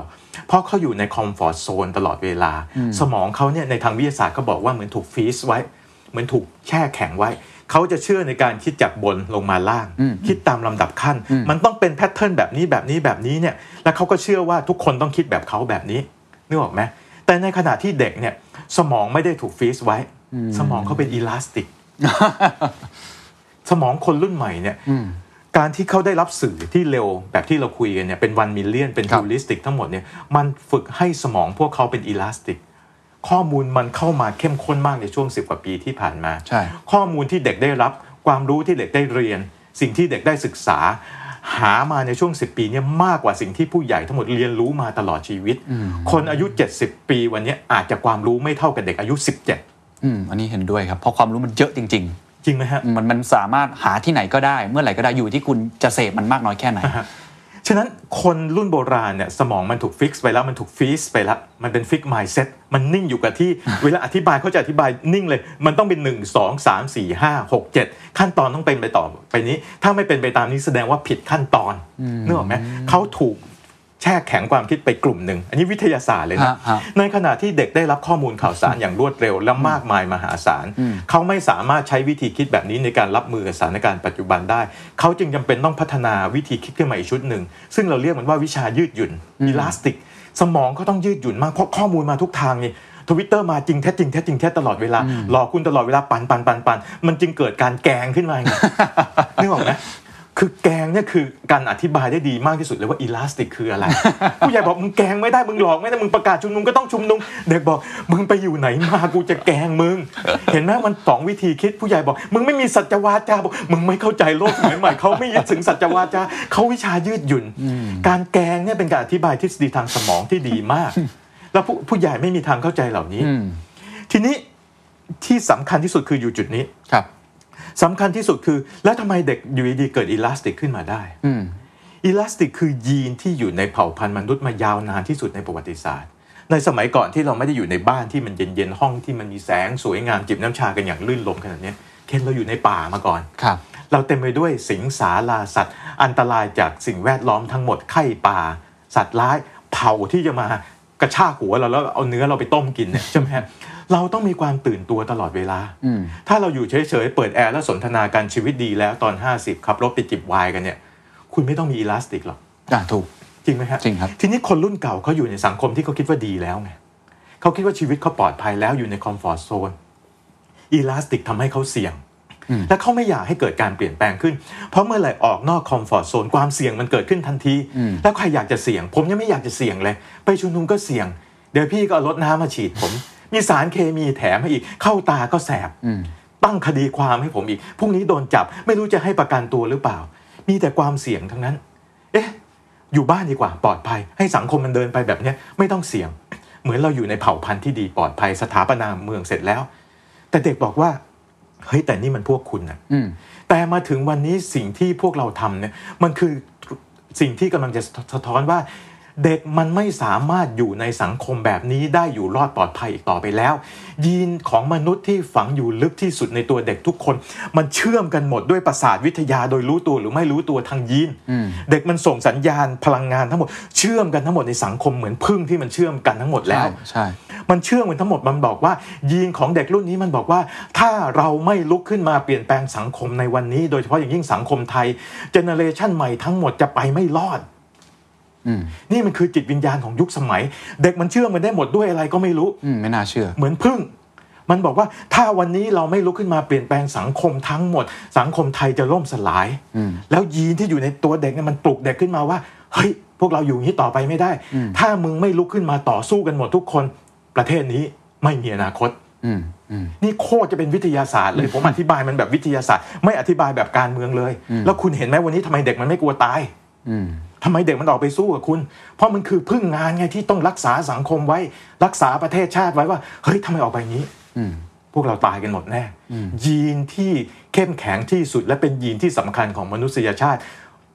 S4: เพราะเขาอยู่ในคอมฟอร์ z โซนตลอดเวลา สมองเขาเนี่ยในทางวิทยาศาสตร์เขาบอกว่าเหมือนถูก freeze ไว้ เหมือนถูกแช่แข็งไว้ เขาจะเชื่อในการคิดจากบนลงมาล่าง
S3: อืม
S4: คิดตามลำดับขั้น
S3: อืม
S4: มันต้องเป็น pattern แบบนี้แบบนี้แบบนี้เนี่ยแล้วเขาก็เชื่อว่าทุกคนต้องคิดแบบเขาแบบนี้นึกออกไหมแต่ในขณะที่เด็กเนี่ยสมองไม่ได้ถูก freeze ไว้ สมองเขาเป็น elastic สมองคนรุ่นใหม่เนี่ย
S3: อืม
S4: การที่เขาได้รับสื่อที่เร็วแบบที่เราคุยกันเนี่ยเป็น one million เป็น
S3: ครับ
S4: heuristic ทั้งหมดเนี่ยมันฝึกให้สมองพวกเขาเป็น elastic ข้อมูลมันเข้ามาเข้มข้นมากในช่วง 10 กว่าปีที่ผ่านมา
S3: ใช่
S4: ข้อมูลที่เด็กได้รับความรู้ที่เด็กได้เรียน สิ่งที่เด็กได้ศึกษา หามาในช่วง 10 ปีเนี่ยมากกว่าสิ่งที่ผู้ใหญ่ทั้งหมดเรียนรู้มาตลอดชีวิต คนอายุ 70 ปีวันนี้อาจจะความรู้ไม่เท่ากับเด็กอายุ 17
S3: อืมอันนี้เห็นด้วยครับเพราะความรู้มันเยอะจริง
S4: จริงไหมฮะ
S3: ๆมันมันสามารถหาที่ไหนก็ได้ เมื่อไหร่ก็ได้อยู่ที่คุณจะเสพมันมากน้อยแค่ไหน
S4: ฉะนั้นคนรุ่นโบราณเนี่ยสมองมันถูก fix ไปแล้วมันถูก freeze ไปแล้ว มันเป็น fixed mindset มันนิ่งอยู่กับที่เวลาอธิบายเขาจะอธิบายนิ่งเลย มันต้องเป็น 1 2 3 4 5 6 7 ขั้นตอนต้องเป็นไปต่อไปนี้ ถ้าไม่เป็นไปตามนี้แสดงว่าผิดขั้นตอนนึกออกไหมเขาถูก แช่แข็งความคิดไปกลุ่มหนึ่ง อันนี้วิทยาศาสตร์เลยนะ
S3: ฮะฮะ
S4: ในขณะที่เด็กได้รับข้อมูลข่าวสารอย่างรวดเร็วและมากมายมหาศาล เขาไม่สามารถใช้วิธีคิดแบบนี้ในการรับมือกับสถานการณ์ปัจจุบันได้ เขาจึงจำเป็นต้องพัฒนาวิธีคิดขึ้นมาอีกชุดหนึ่ง ซึ่งเราเรียกมันว่าวิชายืดหยุ่นอิลาสติก สมองเขาต้องยืดหยุ่นมากเพราะข้อมูลมาทุกทางนี่ทวิตเตอร์มาจริงแท้จริงแท้จริงแท้ตลอดเวลาหลอกคุณตลอดเวลาปันปันปันปันมันจึงเกิดการแกงขึ้นมาไงนึกออกไหม คือแกงเนี่ยคือการอธิบายได้ดีมากที่สุดเลยว่าอีลาสติกคืออะไร ผู้ใหญ่บอกมึงแกงไม่ได้มึงหลอกไม่ได้มึงประกาศชุมนุมก็ต้องชุมนุม เด็กบอกมึงไปอยู่ไหนมากูจะแกงมึง เห็นไหมมันสองวิธีคิดผู้ใหญ่บอก มึงไม่มีสัจวาจาบอกมึงไม่เข้าใจโลกสมัยใหม่เขาไม่ยึดถึงสัจวาจาเขาวิชายืดหยุ่น การแกงเนี่ยเป็นการอธิบายทฤษฎีทางสมองที่ดีมาก แล้วผู้ผู้ใหญ่ไม่มีทางเข้าใจเหล่านี้
S3: อืม
S4: ทีนี้ที่สำคัญที่สุดคืออยู่จุดนี้
S3: ครับ
S4: สำคัญที่สุดคือ แล้วทำไมเด็กอยู่ดีๆเกิดอีลาสติกขึ้นมาได้
S3: อืม
S4: อีลาสติกคือยีนที่อยู่ในเผ่าพันธุ์มนุษย์มายาวนานที่สุดในประวัติศาสตร์ ในสมัยก่อนที่เราไม่ได้อยู่ในบ้านที่มันเย็นๆห้องที่มันมีแสงสวยงามจิบน้ำชากันอย่างลื่นลมขนาดเนี้ยเคนเราอยู่ในป่ามาก่อน
S3: ครับ
S4: เราเต็มไปด้วยสิงสาราสัตว์ อันตรายจากสิ่งแวดล้อมทั้งหมดไข้ป่า สัตว์ร้ายเผาที่จะมากระชากหัวเราแล้วเอาเนื้อเราไปต้มกินเนี่ยใช่ไหมฮะ เราต้องมีความตื่นตัวตลอดเวลา
S3: อืม
S4: ถ้าเราอยู่เฉยๆ เปิดแอร์แล้วสนทนากันชีวิตดีแล้วตอน 50ขับรถไปจิบไวน์กันเนี่ย คุณไม่ต้องมีอีลาสติกหรอก
S3: อ่าถูก
S4: จริงไหมฮะ
S3: จริงครับ
S4: ทีนี้คนรุ่นเก่าเขาอยู่ในสังคมที่เขาคิดว่าดีแล้วไงเขาคิดว่าชีวิตเขาปลอดภัยแล้วอยู่ในคอมฟอร์ทโซนอีลาสติกทำให้เขาเสี่ยง และเขาไม่อยากให้เกิดการเปลี่ยนแปลงขึ้น เพราะเมื่อไหร่ออกนอกคอมฟอร์ทโซนความเสี่ยงมันเกิดขึ้นทันที แล้วใครอยากจะเสี่ยง ผมยังไม่อยากจะเสี่ยงเลย ไปชุมนุมก็เสี่ยง เดี๋ยวพี่ก็เอารถน้ำมาฉีดผม มีสารเคมีแถมให้อีก เข้าตาก็แสบตั้งคดีความให้ผมอีกพรุ่งนี้โดนจับ ไม่รู้จะให้ประกันตัวหรือเปล่า มีแต่ความเสี่ยงทั้งนั้น เอ๊ะ อยู่บ้านดีกว่าปลอดภัย ให้สังคมมันเดินไปแบบเนี้ยไม่ต้องเสี่ยง เหมือนเราอยู่ในเผ่าพันธุ์ที่ดีปลอดภัยสถาปนาเมืองเสร็จแล้ว แต่เด็กบอกว่าเฮ้ยแต่นี่มันพวกคุณนะ
S3: อืม
S4: แต่มาถึงวันนี้สิ่งที่พวกเราทำเนี่ยมันคือสิ่งที่กำลังจะสะท้อนว่า เด็กมันไม่สามารถอยู่ในสังคมแบบนี้ได้อยู่รอดปลอดภัยอีกต่อไปแล้ว ยีนของมนุษย์ที่ฝังอยู่ลึกที่สุดในตัวเด็กทุกคน มันเชื่อมกันหมดด้วยประสาทวิทยาโดยรู้ตัวหรือไม่รู้ตัวทางยีน เด็กมันส่งสัญญาณพลังงานทั้งหมดเชื่อมกันทั้งหมดในสังคมเหมือนพึ่งที่มันเชื่อมกันทั้งหมดแล้ว
S3: ใช่ใช่
S4: มันเชื่อมกันทั้งหมดมันบอกว่า ยีนของเด็กรุ่นนี้มันบอกว่า ถ้าเราไม่ลุกขึ้นมาเปลี่ยนแปลงสังคมในวันนี้ โดยเฉพาะอย่างยิ่งสังคมไทยเจเนเรชันใหม่ทั้งหมดจะไปไม่รอด
S3: อืม
S4: นี่มันคือจิตวิญญาณของยุคสมัย เด็กมันเชื่อมกันได้หมดด้วยอะไรก็ไม่รู้
S3: อืมไม่น่าเชื่อ
S4: เหมือนพึ่ง มันบอกว่าถ้าวันนี้เราไม่ลุกขึ้นมาเปลี่ยนแปลงสังคมทั้งหมด สังคมไทยจะล่มสลาย
S3: อืม
S4: แล้วยีนที่อยู่ในตัวเด็กเนี่ยมันปลุกเด็กขึ้นมาว่าเฮ้ยพวกเราอยู่อย่างนี้ต่อไปไม่ได้ ถ้ามึงไม่ลุกขึ้นมาต่อสู้กันหมดทุกคนประเทศนี้ไม่มีอนาคต
S3: อืมอืม
S4: นี่โคตรจะเป็นวิทยาศาสตร์เลย ผมอธิบายมันแบบวิทยาศาสตร์ ไม่อธิบายแบบการเมืองเลย แล้วคุณเห็นไหมวันนี้ทำไมเด็กมันไม่กลัวตาย
S3: อืม
S4: ทำไมเด็กมันออกไปสู้กับคุณ เพราะมันคือพึ่งงานไงที่ต้องรักษาสังคมไว้ รักษาประเทศชาติไว้ว่าเฮ้ยทำไมออกไปอย่างนี้
S3: อืม
S4: พวกเราตายกันหมดแน่ยีนที่เข้มแข็งที่สุด และเป็นยีนที่สำคัญของมนุษยชาติ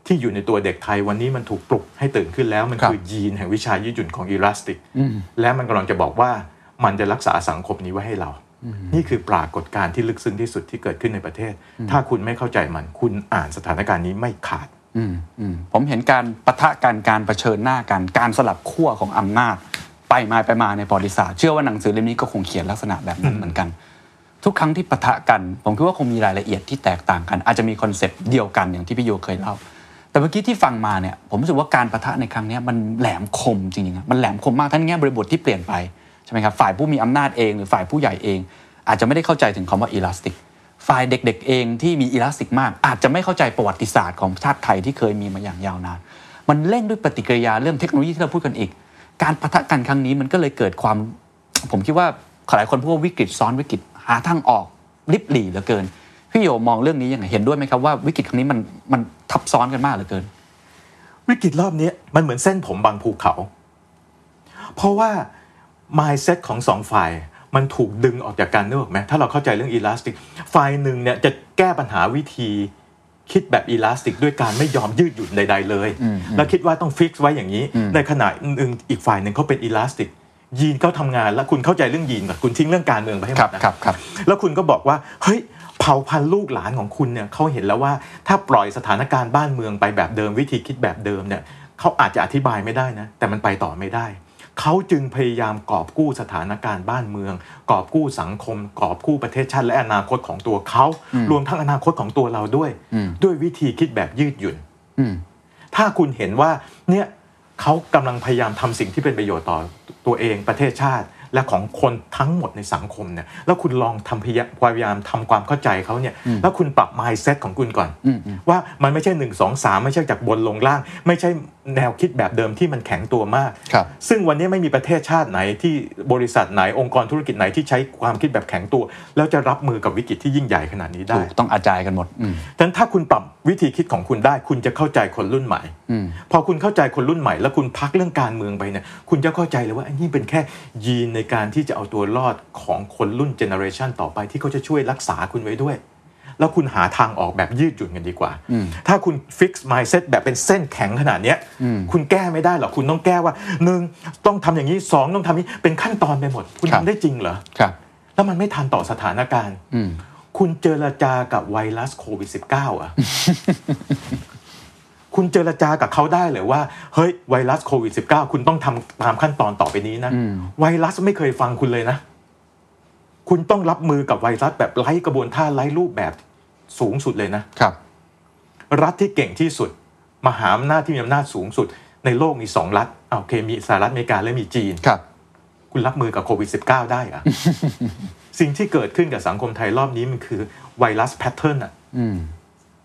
S4: ที่อยู่ในตัวเด็กไทยวันนี้มันถูกปลุกให้ตื่นขึ้นแล้ว มัน
S3: ครับ
S4: คือยีนแห่งวิชายืดหยุ่นของอีลาสติก
S3: อืม
S4: และมันกำลังจะบอกว่ามันจะรักษาสังคมนี้ไว้ให้เรา นี่คือปรากฏการณ์ที่ลึกซึ้งที่สุดที่เกิดขึ้นในประเทศ ถ้าคุณไม่เข้าใจมัน คุณอ่านสถานการณ์นี้ไม่ขาด
S3: อืมอืม ผมเห็นการปะทะกันการเผชิญหน้ากัน การสลับขั้วของอำนาจ ไปมาไปมาในประวัติศาสตร์เชื่อว่าหนังสือเล่มนี้ก็คงเขียนลักษณะแบบนั้นเหมือนกัน ทุกครั้งที่ปะทะกัน ผมคิดว่าคงมีรายละเอียดที่แตกต่างกัน อาจจะมีคอนเซปต์เดียวกันอย่างที่พี่โยเคยเล่าแต่เมื่อกี้ที่ฟังมาเนี่ยผมรู้สึกว่าการปะทะในครั้งเนี้ยมันแหลมคมจริงๆอะมันแหลมคมมากทั้งแง่บริบทที่เปลี่ยนไปใช่ไหมครับฝ่ายผู้มีอำนาจเองหรือฝ่ายผู้ใหญ่เอง อาจจะไม่ได้เข้าใจถึงคำว่าอีลาสติก ฝ่ายเด็กๆเองที่มีอีลาสติกมาก อาจจะไม่เข้าใจประวัติศาสตร์ของชาติไทยที่เคยมีมาอย่างยาวนาน มันเร่งด้วยปฏิกิริยาเรื่องเทคโนโลยีที่เราพูดกันอีก การปะทะกันครั้งนี้มันก็เลยเกิดความ ผมคิดว่าหลายคนพูดว่าวิกฤตซ้อนวิกฤตหาทางออกลิบหลี่เหลือเกินพี่โยมองเรื่องนี้ยังไงเห็นด้วยไหมครับว่าวิกฤตครั้งนี้มันมันทับซ้อนกันมากเหลือเกิน
S4: วิกฤตรอบนี้มันเหมือนเส้นผมบางภูเขา เพราะว่า mindset ของสองฝ่าย มันถูกดึงออกจากกันนึกออกไหมถ้าเราเข้าใจเรื่อง elastic ฝ่ายหนึ่งเนี่ยจะแก้ปัญหาวิธีคิดแบบ elastic ด้วยการไม่ยอมยืดหยุ่นใด ๆ เลย แล้วคิดว่าต้องฟิกไว้อย่างนี้ ในขณะหนึ่งอีกฝ่ายหนึ่งเขาเป็น elastic ยีนเขาทำงาน แล้วคุณเข้าใจเรื่องยีนก่อนคุณทิ้งเรื่องการเมืองไปให้ห
S3: ค
S4: ม
S3: รับ
S4: ดนะ
S3: ครับครับ
S4: แล้วคุณก็บอกว่าเฮ้ยเผ่าพันธุ์ลูกหลานของคุณเนี่ยเขาเห็นแล้วว่าถ้าปล่อยสถานการณ์บ้านเมืองไปแบบเดิมวิธีคิดแบบเดิมเนี่ยเขาอาจจะอธิบายไม่ได้นะแต่มันไปต่อไม่ได้ เขาจึงพยายามกอบกู้สถานการณ์บ้านเมือง กอบกู้สังคม กอบกู้ประเทศชาติและอนาคตของตัวเขา รวมทั้งอนาคตของตัวเราด้วย ด้วยวิธีคิดแบบยืดหยุ่น
S3: อืม
S4: ถ้าคุณเห็นว่าเนี่ยเขากำลังพยายามทำสิ่งที่เป็นประโยชน์ต่อตัวเองประเทศชาติและของคนทั้งหมดในสังคมเนี่ยแล้วคุณลองทำพยพยายามทำความเข้าใจเขาเนี่ยแล้วคุณปรับ mindset ของคุณก่อน ว่ามันไม่ใช่หนึ่งสองสามไม่ใช่จากบนลงล่าง ไม่ใช่แนวคิดแบบเดิมที่มันแข็งตัวมาก
S3: ครับ
S4: ซึ่งวันนี้ไม่มีประเทศชาติไหนที่บริษัทไหนองค์กรธุรกิจไหนที่ใช้ความคิดแบบแข็งตัว แล้วจะรับมือกับวิกฤตที่ยิ่งใหญ่ขนาดนี้ได้
S3: ถูกต้องอาจายกันหมดอืม
S4: ฉะนั้นถ้าคุณปรับวิธีคิดของคุณได้ คุณจะเข้าใจคนรุ่นใหม่
S3: อืม
S4: พอคุณเข้าใจคนรุ่นใหม่ แล้วคุณพักเรื่องการเมืองไปเนี่ย คุณจะเข้าใจเลยว่าอันนี้เป็นแค่ยีนในการที่จะเอาตัวรอดของคนรุ่นเจเนอเรชันต่อไปที่เขาจะช่วยรักษาคุณไว้ด้วย แล้วคุณหาทางออกแบบยืดหยุ่นกันดีกว่า ถ้าคุณฟิกซ์ mindset แบบเป็นเส้นแข็งขนาดเนี้ยคุณแก้ไม่ได้หรอกคุณต้องแก้ว่าหนึ่งต้องทำอย่างนี้สองต้องทำนี้เป็นขั้นตอนไปหมด คุณ
S3: ครับ
S4: ทำได้จริงเหรอ
S3: ครับ
S4: แล้วมันไม่ทันต่อสถานการณ์
S3: อืม
S4: คุณเจรจากับไวรัสโควิด -19 อะคุณเจรจากับเขาได้เลยว่า เฮ้ยไวรัสโควิด -19 คุณต้องทำตามขั้นตอนต่อไปนี้นะ
S3: อืม
S4: ไวรัสไม่เคยฟังคุณเลยนะ คุณต้องรับมือกับไวรัสแบบไร้กระบวนท่าไร้รูปแบบสูงสุดเลยนะ
S3: ครับ
S4: รัฐที่เก่งที่สุด มหาอำนาจที่มีอำนาจสูงสุด ในโลกมีสองรัฐอ่าโอเคมีสหรัฐอเมริกาและมีจีน
S3: ครับ
S4: คุณรับมือกับโควิด -19 ได้เหรอะสิ่งที่เกิดขึ้นกับสังคมไทยรอบนี้มันคือไวรัส pattern อะ
S3: อืม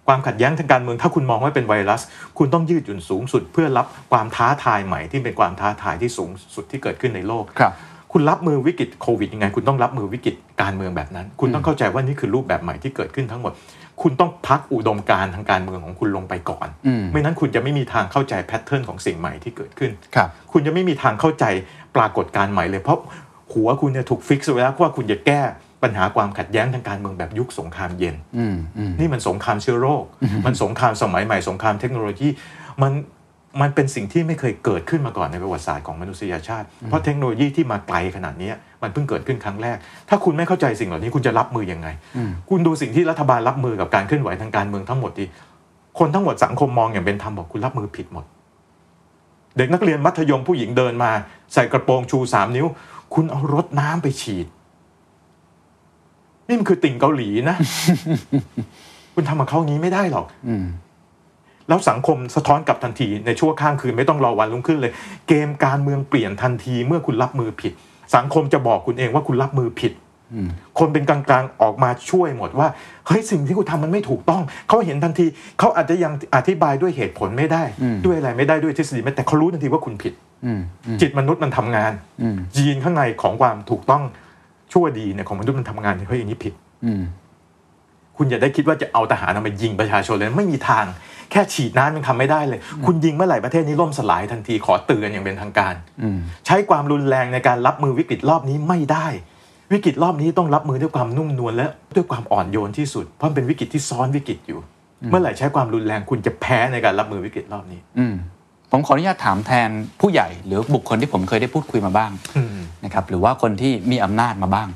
S4: ความขัดแย้งทางการเมืองถ้าคุณมองว่าเป็นไวรัส คุณต้องยืดหยุ่นสูงสุด เพื่อรับความท้าทายใหม่ที่เป็นความท้าทายที่สูงสุดที่เกิดขึ้นในโลก
S3: ครับ
S4: คุณรับมือวิกฤตโควิดยังไง คุณต้องรับมือวิกฤตการเมืองแบบนั้น คุณต้องเข้าใจว่านี่คือรูปแบบใหม่ที่เกิดขึ้นทั้งหมด คุณต้องพักอุดมการณ์ทางการเมืองของคุณลงไปก่อน
S3: อืม
S4: ไม่นั้นคุณจะไม่มีทางเข้าใจ pattern ของสิ่งใหม่ที่เกิดขึ้น
S3: ครับ
S4: คุณจะไม่มีทางเข้าใจปรากฏการณ์ใหม่เลยเพราะหัวคุณเนี่ยถูกฟิกซ์ไว้แล้วว่าคุณจะแก้ปัญหาความขัดแย้งทางการเมืองแบบยุคสงครามเย็น
S3: อืมอืม
S4: นี่มันสงครามเชื้อโรค มันสงครามสมัยใหม่สงครามเทคโนโลยี มัน มันเป็นสิ่งที่ไม่เคยเกิดขึ้นมาก่อนในประวัติศาสตร์ของมนุษยชาติ เพราะเทคโนโลยีที่มาไกลขนาดนี้มันเพิ่งเกิดขึ้นครั้งแรก ถ้าคุณไม่เข้าใจสิ่งเหล่านี้คุณจะรับมือยังไง คุณดูสิ่งที่รัฐบาลรับมือกับการเคลื่อนไหวทางการเมืองทั้งหมดดีคนทั้งหมดสังคมมองอย่างเป็นธรรมบอกคุณรับมือผิดหมด เด็กนักเรียนมัธยมผู้หญิงเดินมาใส่กระโปรงชูสามนิ้ว คุณเอารถน้ำไปฉีด นี่มันคือติ่งเกาหลีนะ คุณทำกับเขาอย่างนี้ไม่ได้หรอก
S3: อืม
S4: แล้วสังคมสะท้อนกลับทันทีในชั่วข้ามคืนไม่ต้องรอวันรุ่งขึ้นเลย เกมการเมืองเปลี่ยนทันทีเมื่อคุณรับมือผิด สังคมจะบอกคุณเองว่าคุณรับมือผิด
S3: อืม
S4: คนเป็นกลางๆออกมาช่วยหมดว่าเฮ้ยสิ่งที่คุณทำมันไม่ถูกต้อง เขาเห็นทันทีเขาอาจจะยังอธิบายด้วยเหตุผลไม่ได้ ด้วยอะไรไม่ได้ด้วยทฤษฎีไม่แต่เขารู้ทันทีว่าคุณผิด
S3: อืมอืม
S4: จิตมนุษย์มันทำงาน
S3: อืม
S4: ยีนข้างในของความถูกต้องชั่วดีเนี่ยของมนุษย์มันทำงานเฮ้ยอย่างนี้ผิด
S3: อืม
S4: คุณอย่าได้คิดว่าจะเอาทหารมายิงประชาชนเลยไม่มีทาง แค่ฉีดน้ำยังทำไม่ได้เลย คุณยิงเมื่อไหร่ประเทศนี้ล่มสลายทันทีขอเตือนอย่างเป็นทางการ
S3: อืม
S4: ใช้ความรุนแรงในการรับมือวิกฤตรอบนี้ไม่ได้ วิกฤตรอบนี้ต้องรับมือด้วยความนุ่มนวลและด้วยความอ่อนโยนที่สุดเพราะมันเป็นวิกฤตที่ซ้อนวิกฤตอยู่ เมื่อไหร่ใช้ความรุนแรงคุณจะแพ้ในการรับมือวิกฤตรอบนี้
S3: อืมผมขออนุญาตถามแทนผู้ใหญ่ หรือบุคคลที่ผมเคยได้พูดคุยมาบ้าง
S4: อืม
S3: นะครับหรือว่าคนที่มีอำนาจมาบ้าง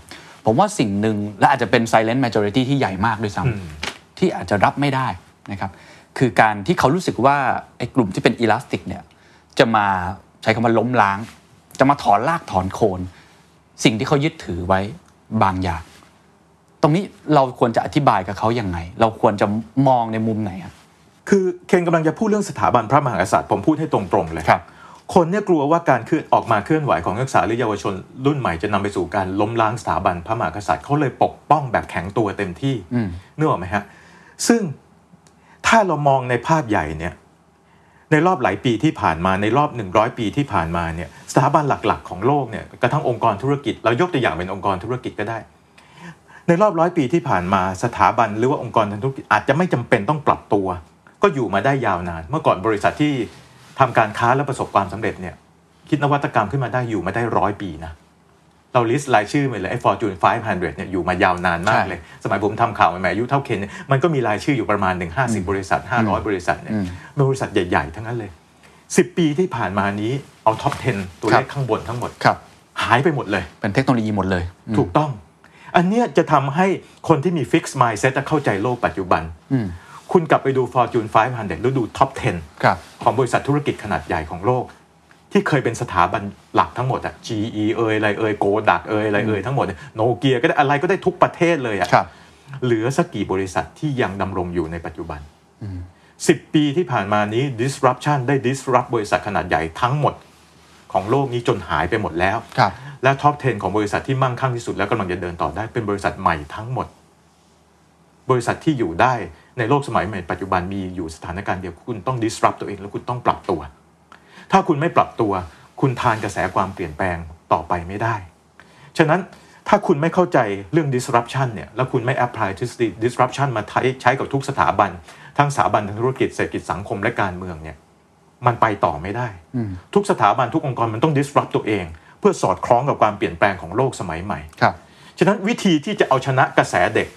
S3: ผมว่าสิ่งหนึ่งและอาจจะเป็น silent majority ที่ใหญ่มากด้วยซ้
S4: อืมำ
S3: ที่อาจจะรับไม่ได้นะครับคือการที่เขารู้สึกว่าไอ้กลุ่มที่เป็นอีลาสติกเนี่ยจะมาใช้คำว่าล้มล้าง จะมาถอนรากถอนโคน สิ่งที่เขายึดถือไว้บางอย่าง ตรงนี้เราควรจะอธิบายกับเขายังไง เราควรจะมองในมุมไหนอะ
S4: คือเคนกำลังจะพูดเรื่องสถาบันพระมหากษัตริย์ผมพูดให้ตรงๆเลย
S3: ครับ
S4: คนเนี่ยกลัวว่าการเคลื่อนออกมาเคลื่อนไหวของนักศึกษาหรือเยาวชนรุ่นใหม่จะนำไปสู่การล้มล้างสถาบันพระมหากษัตริย์เขาเลยปกป้องแบบแข็งตัวเต็มที่
S3: อืม
S4: นึกออกไหมฮะซึ่งถ้าเรามองในภาพใหญ่เนี่ยในรอบหลายปีที่ผ่านมาในรอบ 100 ปีที่ผ่านมาเนี่ยสถาบันหลักๆ ของโลกเนี่ยกระทั่งองค์กรธุรกิจ เรายกตัวอย่างเป็นองค์กรธุรกิจก็ได้ ในรอบร้อยปีที่ผ่านมาสถาบันหรือว่าองค์กรทางธุรกิจอาจจะไม่จำเป็นต้องปรับตัว ก็อยู่มาได้ยาวนาน เมื่อก่อนบริษัทที่ ทำการค้าและประสบความสำเร็จเนี่ยคิดนวัตกรรมขึ้นมาได้อยู่มาได้ร้อยปีนะเราลิสต์รายชื่อมาเลยไอ้ Fortune 500เนี่ยอยู่มายาวนานมากเลย สมัยผมทำข่าวใหม่ๆอายุเท่าเคนเนี่ยมันก็มีรายชื่ออยู่ประมาณ1 50บริษัท500บริษัทเนี่ยเป็นบริษัทใหญ่ๆ ทั้งนั้นเลย10ปีที่ผ่านมานี้เอาท็อป 10 ตัวเลขข้างบนทั้งหมด
S3: ครับ
S4: หายไปหมดเลย
S3: เป็นเทคโนโลยีหมดเลยอืม
S4: ถูกต้อง อันเนี้ยจะทำให้คนที่มี fixed mindset จะเข้าใจโลกปัจจุบัน
S3: อืม
S4: คุณกลับไปดู Fortune 500แล้วดู top 10
S3: ครับ
S4: ของบริษัทธุรกิจขนาดใหญ่ของโลก ที่เคยเป็นสถาบันหลักทั้งหมดอะ GE เอยอะไรเอยโกดักเอยอะไรเอยทั้งหมดโนเกียก็ได้อะไรก็ได้ทุกประเทศเลยอะ
S3: ครับ
S4: เหลือสักกี่บริษัทที่ยังดำรงอยู่ในปัจจุบันสิบปีที่ผ่านมานี้ disruption ได้ disrupt บริษัทขนาดใหญ่ทั้งหมดของโลกนี้จนหายไปหมดแล้ว
S3: ครับ
S4: และท็อป 10 ของบริษัทที่มั่งคั่งที่สุดแล้วกำลังจะเดินต่อได้เป็นบริษัทใหม่ทั้งหมด บริษัทที่อยู่ได้ ในโลกสมัยใหม่ปัจจุบันมีอยู่สถานการณ์เดียวคุณต้อง disrupt ตัวเองแล้วคุณต้องปรับตัว ถ้าคุณไม่ปรับตัว คุณทานกระแสความเปลี่ยนแปลงต่อไปไม่ได้ ฉะนั้นถ้าคุณไม่เข้าใจเรื่อง disruption เนี่ยแล้วคุณไม่ apply ทฤษฎี disruption มาใช้ใช้กับทุกสถาบัน ทั้งสถาบันทางธุรกิจเศรษฐกิจสังคมและการเมืองเนี่ยมันไปต่อไม่ได้ ทุกสถาบันทุกองค์กรมันต้อง disrupt ตัวเอง เพื่อสอดคล้องกับความเปลี่ยนแปลงของโลกสมัยใหม่
S3: ครับ
S4: ฉะนั้นวิธีที่จะเอาชนะกระแสเด็ก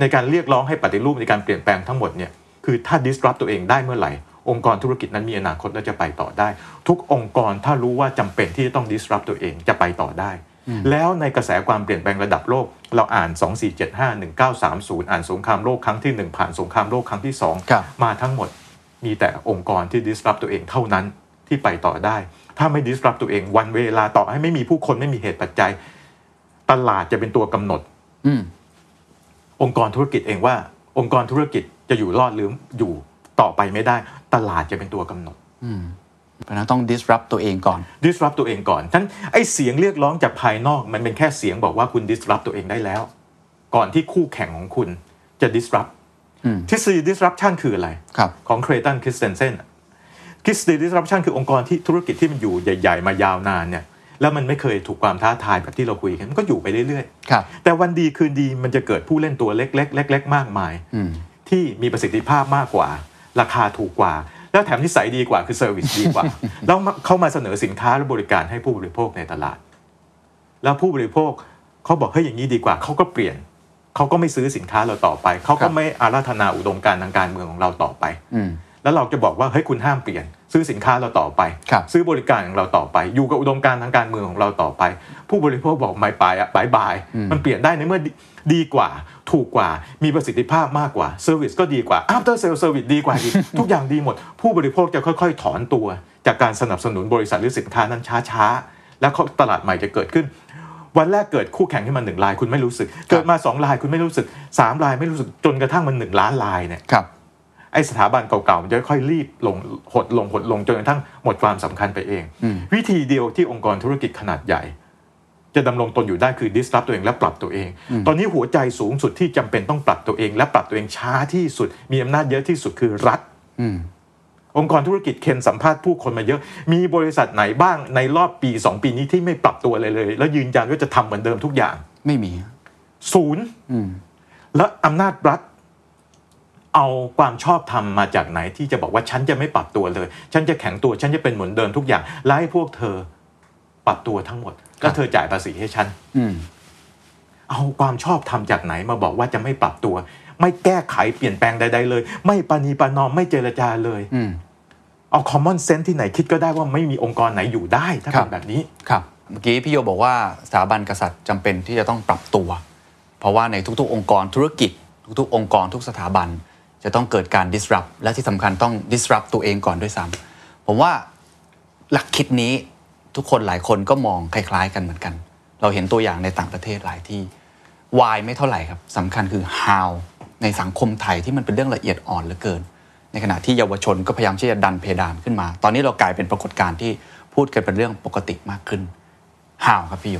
S4: ในการเรียกร้องให้ปฏิรูปในการเปลี่ยนแปลงทั้งหมดเนี่ยคือถ้า disrupt ตัวเองได้เมื่อไหร่ องค์กรธุรกิจนั้นมีอนาคตและจะไปต่อได้ ทุกองค์กรถ้ารู้ว่าจำเป็นที่จะต้อง disrupt ตัวเองจะไปต่อได้ แล้วในกระแสความเปลี่ยนแปลงระดับโลก เราอ่าน 2475 1930 อ่านสงครามโลกครั้งที่ 1 ผ่านสงครามโลกครั้งที่
S3: ครับ
S4: 2มาทั้งหมดมีแต่องค์กรที่ disrupt ตัวเองเท่านั้นที่ไปต่อได้ ถ้าไม่ disrupt ตัวเองวันเวลาต่อให้ไม่มีผู้คนไม่มีเหตุปัจจัย ตลาดจะเป็นตัวกำหนด
S3: อืม
S4: องค์กรธุรกิจเองว่า องค์กรธุรกิจจะอยู่รอดหรืออยู่ต่อไปไม่ได้ ตลาดจะเป็นตัวกำหนด
S3: เพราะฉะนั้นต้อง disrupt ตัวเองก่อน
S4: disrupt ตัวเองก่อนท่านไอเสียงเรียกร้องจากภายนอกมันเป็นแค่เสียงบอกว่าคุณ disrupt ตัวเองได้แล้ว ก่อนที่คู่แข่งของคุณจะ disrupt
S3: อืม
S4: ทฤษฎี disruption คืออะไร
S3: ครับ
S4: ของเครตันคริสเตนเซนทฤษฎี disruption คือองค์กรที่ธุรกิจที่มันอยู่ใหญ่ ๆ มายาวนานเนี่ย แล้วมันไม่เคยถูกความท้าทายแบบที่เราคุยกันมันก็อยู่ไปเรื่อยๆ
S3: ครับ
S4: แต่วันดีคืนดีมันจะเกิดผู้เล่นตัวเล็กๆเล็กๆมากมาย
S3: อืม
S4: ที่มีประสิทธิภาพมากกว่า ราคาถูกกว่า แล้วแถมนิสัยดีกว่าคือ service ดีกว่า แล้วเข้ามาเสนอสินค้าและบริการให้ผู้บริโภคในตลาด แล้วผู้บริโภคเขาบอกเฮ้ยอย่างนี้ดีกว่าเขาก็เปลี่ยนเขาก็ไม่ซื้อสินค้าเราต่อไปครับเขาก็ไม่อาราธนาอุดมการณ์ทางการเมืองของเราต่อไป
S3: อืม
S4: แล้วเราจะบอกว่าเฮ้ยคุณห้ามเปลี่ยน ซื้อสินค้าเราต่อไป
S3: ครับ
S4: ซื้อบริการของเราต่อไป อยู่กับอุดมการณ์ทางการเมืองของเราต่อไป ผู้บริโภคบอกไม่ไปอะ bye bye มันเปลี่ยนได้ในเมื่อดีดีกว่า ถูกกว่ามีประสิทธิภาพมากกว่า service ก็ดีกว่า after sale service ดีกว่าอีกทุกอย่างดีหมด ผู้บริโภคจะค่อยๆ ถอนตัว จากการสนับสนุนบริษัทหรือสินค้านั้นช้าๆ แล้วเขาตลาดใหม่จะเกิดขึ้นวันแรกเกิดคู่แข่งขึ้นมาหนึ่งรายคุณไม่รู้สึก เกิดมาสองรายคุณไม่รู้สึกสามรายไม่รู้สึกจนกระทั่งมันหนึ่งล้านรายเนี่ย
S3: ครับ
S4: ไอ้สถาบันเก่าๆมันจะค่อยๆลีบลงหดลงหดลงจนกระทั่งหมดความสำคัญไปเอง
S3: อืม
S4: วิธีเดียวที่องค์กรธุรกิจขนาดใหญ่ จะดำรงตนอยู่ได้คือ disrupt ตัวเองและปรับตัวเอง ตอนนี้หัวใจสูงสุดที่จำเป็นต้องปรับตัวเอง และปรับตัวเองช้าที่สุด มีอำนาจเยอะที่สุดคือรัฐ
S3: อืม
S4: องค์กรธุรกิจเคนสัมภาษณ์ผู้คนมาเยอะ มีบริษัทไหนบ้างในรอบปี 2 ปีนี้ที่ไม่ปรับตัวเลยเลย แล้วยืนยันว่าจะทำเหมือนเดิมทุกอย่าง
S3: ไม่มี
S4: ศูนย์
S3: อืม
S4: และอำนาจรัฐ เอาความชอบธรรมมาจากไหนที่จะบอกว่าฉันจะไม่ปรับตัวเลย ฉันจะแข็งตัวฉันจะเป็นเหมือนเดิมทุกอย่างและให้พวกเธอปรับตัวทั้งหมดแล้วเธอจ่ายภาษีให้ฉัน
S3: อืม
S4: เอาความชอบธรรมจากไหนมาบอกว่าจะไม่ปรับตัว ไม่แก้ไขเปลี่ยนแปลงใด ๆ เลย ไม่ปณีประนอมไม่เจรจาเลย
S3: อืม
S4: เอา common sense ที่ไหนคิดก็ได้ว่าไม่มีองค์กรไหนอยู่ได้ถ้า
S3: ครั
S4: เป็
S3: บ
S4: นแบบนี้
S3: ครับเมื่อกี้พี่โยบอกว่าสถาบันกษัตริย์จำเป็นที่จะต้องปรับตัว เพราะว่าในทุกๆ องค์กรธุรกิจ ทุกๆ องค์กรทุกสถาบัน จะต้องเกิดการ disrupt และที่สำคัญต้อง disrupt ตัวเองก่อนด้วยซ้ำผมว่าหลักคิดนี้ทุกคนหลายคนก็มองคล้าย ๆ กันเหมือนกัน เราเห็นตัวอย่างในต่างประเทศหลายที่ why ไม่เท่าไหร่ครับสำคัญคือ how ในสังคมไทยที่มันเป็นเรื่องละเอียดอ่อนเหลือเกิน ในขณะที่เยาวชนก็พยายามที่จะดันเพดานขึ้นมา ตอนนี้เรากลายเป็นปรากฏการณ์ที่พูดกันเป็นเรื่องปกติมากขึ้น how ครับพี่โย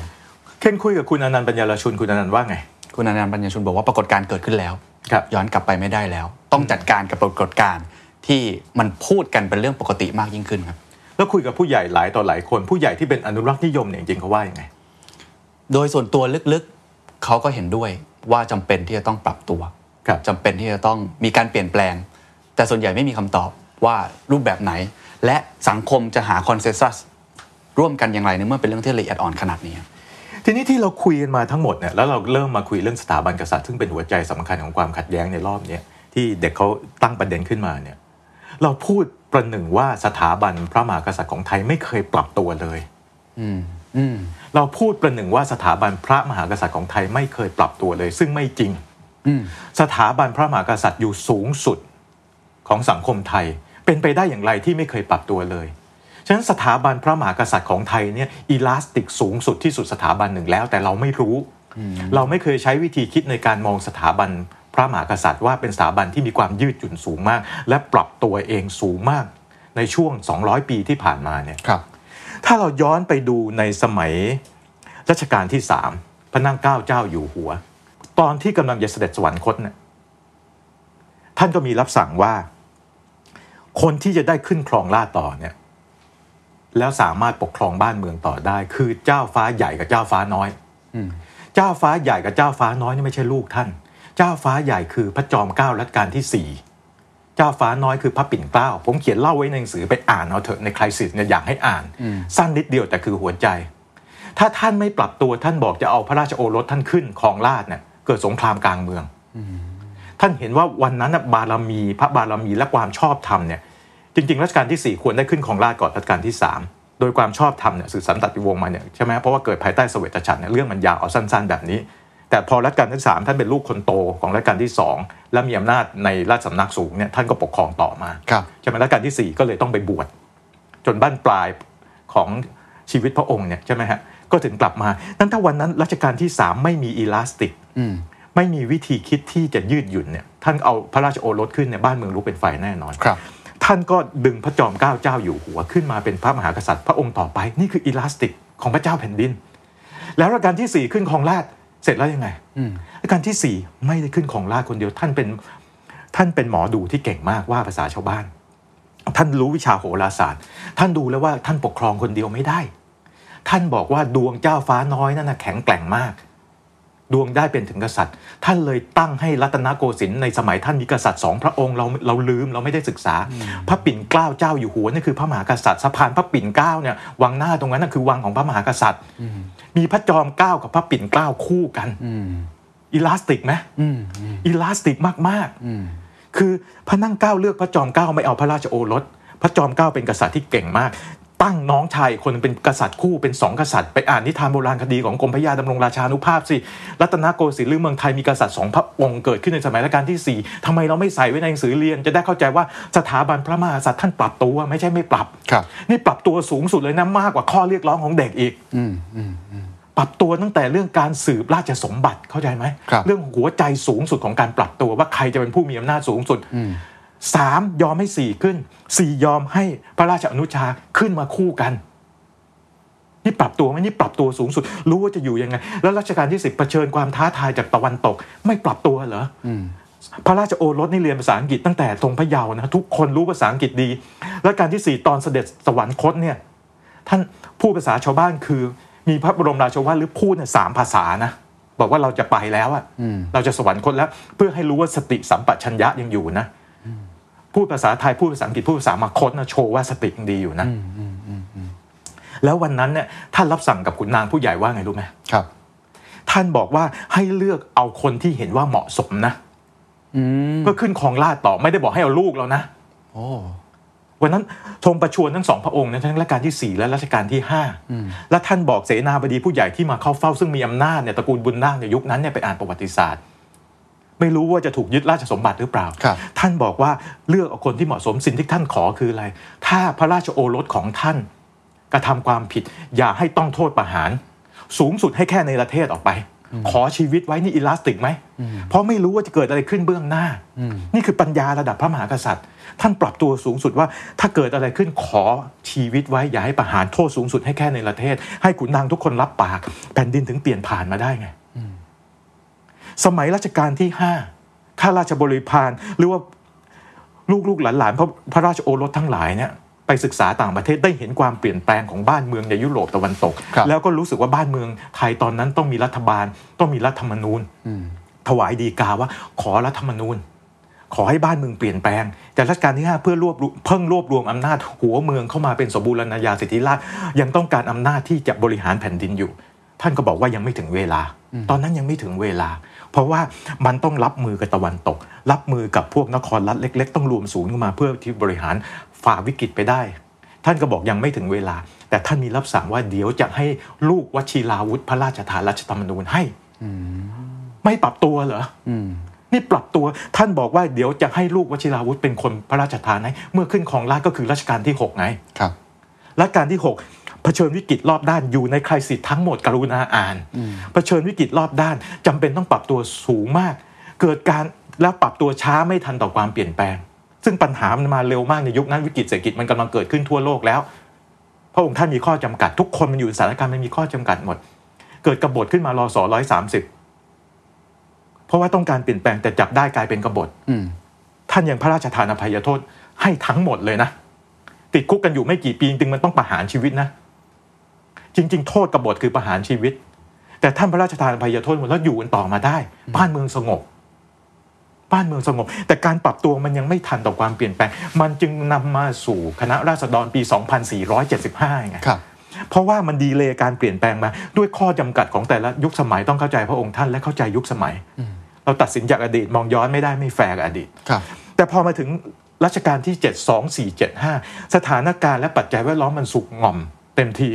S4: เคนคุยกับคุณอนันต์ปัญญาลชุนคุณอนันต์ว่าไง
S3: คุณอนันต์ปัญญาชุนบอกว่าปรากฏการณ์เกิดขึ้นแล้ว
S4: ครับ
S3: ย้อนกลับไปไม่ได้แล้ว ต้องจัดการกับปรากฏการณ์ที่มันพูดกันเป็นเรื่องปกติมากยิ่งขึ้นครับ
S4: แล้วคุยกับผู้ใหญ่หลายต่อหลายคนผู้ใหญ่ที่เป็นอนุรักษ์นิยมเนี่ยจริงๆเขาว่ายังไง
S3: โดยส่วนตัวลึกๆเขาก็เห็นด้วยว่าจำเป็นที่จะต้องปรับตัว
S4: ครับ
S3: จำเป็นที่จะต้องมีการเปลี่ยนแปลง แต่ส่วนใหญ่ไม่มีคำตอบว่ารูปแบบไหน และสังคมจะหาคอนเซนแซสร่วมกันอย่างไรในเมื่อเป็นเรื่องที่ละเอียดอ่อนขนาดนี้
S4: ทีนี้ที่เราคุยกันมาทั้งหมดเนี่ยแล้วเราเริ่มมาคุยเรื่องสถาบันกษัตริย์ซึ่งเป็นหัวใจสำคัญของความขัดแย้งในรอบเนี้ยที่เด็กเขาตั้งประเด็นขึ้นมาเนี่ยเราพูดประหนึ่งว่าสถาบันพระมหากษัตริย์ของไทยไม่เคยปรับตัวเลย
S3: อืมอืม
S4: เราพูดประหนึ่งว่าสถาบันพระมหากษัตริย์ของไทยไม่เคยปรับตัวเลย ซึ่งไม่จริง
S3: อืม
S4: สถาบันพระมหากษัตริย์อยู่สูงสุดของสังคมไทย เป็นไปได้อย่างไรที่ไม่เคยปรับตัวเลย ฉะนั้นสถาบันพระมหากษัตริย์ของไทยเนี่ยอีลาสติกสูงสุดที่สุดสถาบันหนึ่งแล้ว แต่เราไม่รู้ เราไม่เคยใช้วิธีคิดในการมองสถาบันพระมหากษัตริย์ว่าเป็นสถาบันที่มีความยืดหยุ่นสูงมาก และปรับตัวเองสูงมากในช่วง 200 ปีที่ผ่านมาเนี่ย
S3: ครับ
S4: ถ้าเราย้อนไปดูในสมัยรัชกาลที่สามพระนั่งเกล้าเจ้าอยู่หัว ตอนที่กำลังจะเสด็จสวรรคตเนี่ยท่านก็มีรับสั่งว่า คนที่จะได้ขึ้นครองราชย์ต่อเนี่ย แล้วสามารถปกครองบ้านเมืองต่อได้ คือเจ้าฟ้าใหญ่กับเจ้าฟ้าน้อย
S3: อืม
S4: เจ้าฟ้าใหญ่กับเจ้าฟ้าน้อยนี่ไม่ใช่ลูกท่าน เจ้าฟ้าใหญ่คือพระจอมเกล้ารัชกาลที่สี่เจ้าฟ้าน้อยคือพระปิ่นเกล้า ผมเขียนเล่าไว้ในหนังสือไปอ่านเอาเถอะในคลายสิสเนี่ยอยากให้อ่าน สั้นนิดเดียวแต่คือหัวใจ ถ้าท่านไม่ปรับตัวท่านบอกจะเอาพระราชโอรสท่านขึ้นครองราชย์เนี่ยเกิดสงครามกลางเมืองท่านเห็นว่าวันนั้นน่ะบารมีพระบารมีและความชอบธรรมเนี่ย จริงๆรัชกาลที่ 4 ควรได้ขึ้นของราชย์ก่อนรัชกาลที่ 3 โดยความชอบธรรมเนี่ยสื่อสันตติวงศ์มาเนี่ยใช่ไหมเพราะว่าเกิดภายใต้เสวตฉันท์เนี่ยเรื่องมันยาวเอาสั้น ๆ แบบนี้ แต่พอรัชกาลที่3ท่านเป็นลูกคนโตของรัชกาลที่ 2 และมีอำนาจในราชสำนักสูงเนี่ยท่านก็ปกครองต่อมา
S3: ครับ
S4: ใช่ไหมรัชกาลที่ 4 ก็เลยต้องไปบวชจนบ้านปลายของชีวิตพระองค์เนี่ยใช่ไหมฮะก็ถึงกลับมา นั้นถ้าวันนั้นรัชกาลที่ 3 ไม่มีอีลาสติก
S3: อืม
S4: ไม่มีวิธีคิดที่จะยืดหยุ่นเนี่ยท่านเอาพระราชโอรสขึ้นเนี่ยบ้านเมืองรู้เป็นไฟแน่นอน
S3: ครับ
S4: ท่านก็ดึงพระจอมเกล้าเจ้าอยู่หัวขึ้นมาเป็นพระมหากษัตริย์พระองค์ต่อไป นี่คืออีลาสติกของพระเจ้าแผ่นดิน แล้วรัชกาลที่สี่ขึ้นของราชย์เสร็จแล้วยังไง
S3: อืม
S4: รัชกาลที่สี่ไม่ได้ขึ้นของราชย์คนเดียวท่านเป็นท่านเป็นหมอดูที่เก่งมากว่าภาษาชาวบ้าน ท่านรู้วิชาโหราศาสตร์ ท่านดูแล้วว่าท่านปกครองคนเดียวไม่ได้ ท่านบอกว่าดวงเจ้าฟ้าน้อยนั่นนะแข็งแกร่งมาก ดวงได้เป็นถึงกษัตริย์ ท่านเลยตั้งให้รัตนโกสินทร์ในสมัยท่านมีกษัตริย์สองพระองค์เราเราลืมเราไม่ได้ศึกษา พระปิ่นเกล้าเจ้าอยู่หัวนี่คือพระมหากษัตริย์สะพานพระปิ่นเกล้าเนี่ยวังหน้าตรงนั้นนะคือวังของพระมหากษัตริย์มีพระจอมเกล้ากับพระปิ่นเกล้าคู่กัน
S3: อืม
S4: อีลาสติกไหม
S3: อืมอืม
S4: อีลาสติกมาก
S3: อืม
S4: ๆคือพระนั่งเกล้าเลือกพระจอมเกล้าไม่เอาพระราชโอรสพระจอมเกล้าเป็นกษัตริย์ที่เก่งมาก ตั้งน้องชายคนหนึ่งเป็นกษัตริย์คู่เป็นสองกษัตริย์ไปอ่านนิทานโบราณคดีของกรมพระยาดำรงราชานุภาพสิรัตนโกสินทร์หรือเมืองไทยมีกษัตริย์สองพระองค์เกิดขึ้นในสมัยรัชกาลที่สี่ทำไมเราไม่ใส่ไว้ในหนังสือเรียน จะได้เข้าใจว่าสถาบันพระมหากษัตริย์ท่านปรับตัวไม่ใช่ไม่ปรับ
S3: ครับ
S4: นี่ปรับตัวสูงสุดเลยนะมากกว่าข้อเรียกร้องของเด็กอีก
S3: อืมอืมอืม
S4: ปรับตัวตั้งแต่เรื่องการสืบราชสมบัติเข้าใจไหม
S3: ครับ
S4: เรื่องหัวใจสูงสุดของการปรับตัวว่าใครจะเป็นผู้มีอำนาจสูงสุด
S3: อืม
S4: สามยอมให้สี่ขึ้นสี่ยอมให้พระราชอนุชาขึ้นมาคู่กันนี่ปรับตัวไหมนี่ปรับตัวสูงสุด รู้ว่าจะอยู่ยังไง แล้วรัชกาลที่สิบเผชิญความท้าทายจากตะวันตก ไม่ปรับตัวเหรอ
S3: อืม
S4: พระราชโอรสนี่เรียนภาษาอังกฤษตั้งแต่ทรงพระเยาว์นะทุกคนรู้ภาษาอังกฤษดี และการที่สี่ตอนเสด็จสวรรคตเนี่ย ท่านพูดภาษาชาวบ้านคือ มีพระบรมราชวาทหรือพูดเนี่ยสามภาษานะบอกว่าเราจะไปแล้วอะ
S3: อืม
S4: เราจะสวรรคตแล้ว เพื่อให้รู้ว่าสติสัมปชัญญะยังอยู่นะ พูดภาษาไทยพูดภาษาอังกฤษพูดภาษามาคตนะโชว์ว่าสติยังดีอยู่นะ
S3: อืมอืมอืมอืม
S4: แล้ววันนั้นเนี่ยท่านรับสั่งกับขุนนางผู้ใหญ่ว่าไงรู้ไหม
S3: ครับ
S4: ท่านบอกว่าให้เลือกเอาคนที่เห็นว่าเหมาะสมนะ
S3: อืม
S4: เพื่อขึ้นครองราชย์ต่อไม่ได้บอกให้เอาลูกแล้วนะ
S3: โอ้
S4: วันนั้นทรงประชวรทั้งสองพระองค์นะทั้งรัชกาลที่ 4 และรัชกาลที่
S3: อืม
S4: 5และท่านบอกเสนาบดีผู้ใหญ่ที่มาเข้าเฝ้าซึ่งมีอำนาจเนี่ยตระกูลบุญนาคในยุคนั้นเนี่ยไปอ่านประวัติศาสตร์ ไม่รู้ว่าจะถูกยึดราชสมบัติหรือเปล่า
S3: ครับ
S4: ท่านบอกว่าเลือกเอาคนที่เหมาะสมสิ่งที่ท่านขอคืออะไร ถ้าพระราชโอรสของท่านกระทำความผิด อย่าให้ต้องโทษประหาร สูงสุดให้แค่ในประเทศออกไป ขอชีวิตไว้นี่อิลาสติกไหม เพราะไม่รู้ว่าจะเกิดอะไรขึ้นเบื้องหน้า
S3: อืม
S4: นี่คือปัญญาระดับพระมหากษัตริย์ ท่านปรับตัวสูงสุดว่าถ้าเกิดอะไรขึ้นขอชีวิตไว้อย่าให้ประหารโทษสูงสุดให้แค่ในประเทศ ให้ขุนนางทุกคนรับปาก แผ่นดินถึงเปลี่ยนผ่านมาได้ไง สมัยรัชกาลที่ห้าข้าราชบริพารหรือว่าลูกๆหลานๆพระพระราชโอรสทั้งหลายเนี่ยไปศึกษาต่างประเทศได้เห็นความเปลี่ยนแปลงของบ้านเมืองในยุโรปตะวันตก
S3: ครับ
S4: แล้วก็รู้สึกว่าบ้านเมืองไทยตอนนั้นต้องมีรัฐบาล ต้องมีรัฐธรรมนูญ
S3: อืม
S4: ถวายดีกาว่าขอรัฐธรรมนูญ ขอให้บ้านเมืองเปลี่ยนแปลง แต่รัชกาลที่5เพื่อรวบรวมเพิ่งรวบรวมอำนาจหัวเมืองเข้ามาเป็นสมบูรณาญาสิทธิราชย์ยังต้องการอำนาจที่จะบริหารแผ่นดินอยู่ ท่านก็บอกว่ายังไม่ถึงเวลา ตอนนั้นยังไม่ถึงเวลา เพราะว่ามันต้องรับมือกับตะวันตก รับมือกับพวกนครรัฐเล็ก ๆ ต้องรวมศูนย์ขึ้นมาเพื่อที่บริหารฝ่าวิกฤตไปได้ ท่านก็บอกยังไม่ถึงเวลา แต่ท่านมีรับสั่งว่าเดี๋ยวจะให้ลูกวชิราวุธพระราชทานรัชธรรมนูญให้ไม่ปรับตัวเหรอ
S3: อืม
S4: นี่ปรับตัวท่านบอกว่าเดี๋ยวจะให้ลูกวชิราวุธเป็นคนพระราชทานให้เมื่อขึ้นของราชย์ก็คือรัชกาลที่6ไง
S3: ครับ
S4: รัชกาลที่6 เผชิญวิกฤตรอบด้านอยู่ในใครสิทธิ์ทั้งหมดกรุณาอ่านเผชิญวิกฤตรอบด้านจำเป็นต้องปรับตัวสูงมาก เกิดการแล้วปรับตัวช้าไม่ทันต่อความเปลี่ยนแปลง ซึ่งปัญหามันมาเร็วมากในยุคนั้นวิกฤตเศรษฐกิจมันกำลังเกิดขึ้นทั่วโลกแล้วพระองค์ท่านมีข้อจำกัด ทุกคนมันอยู่ในสถานการณ์มันมีข้อจำกัดหมด เกิดกบฏขึ้นมารอสอร้อยสามสิบเพราะว่าต้องการเปลี่ยนแปลงแต่จับได้กลายเป็นกบฏ
S3: อืม
S4: ท่านยังพระราชทานอภัยโทษให้ทั้งหมดเลยนะติดคุกกันอยู่ไม่กี่ปีจริงๆมันต้องประหารชีวิตนะ จริง ๆ โทษกบฏคือประหารชีวิต แต่ท่านพระราชทานอภัยโทษหมดแล้วอยู่กันต่อมาได้ บ้านเมืองสงบ บ้านเมืองสงบ แต่การปรับตัวมันยังไม่ทันต่อความเปลี่ยนแปลง มันจึงนำมาสู่คณะราษฎรปี 2475ไง
S3: ครับ
S4: เพราะว่ามัน delay การเปลี่ยนแปลงมา ด้วยข้อจำกัดของแต่ละยุคสมัยต้องเข้าใจพระองค์ท่านและเข้าใจยุคสมัย เราตัดสินจากอดีตมองย้อนไม่ได้ไม่แฟร์กับอดีต
S3: ครับ
S4: แต่พอมาถึงรัชกาลที่ 7 2 4 7 5 สถานการณ์และปัจจัยแวดล้อมมันสุกง่อมเต็มที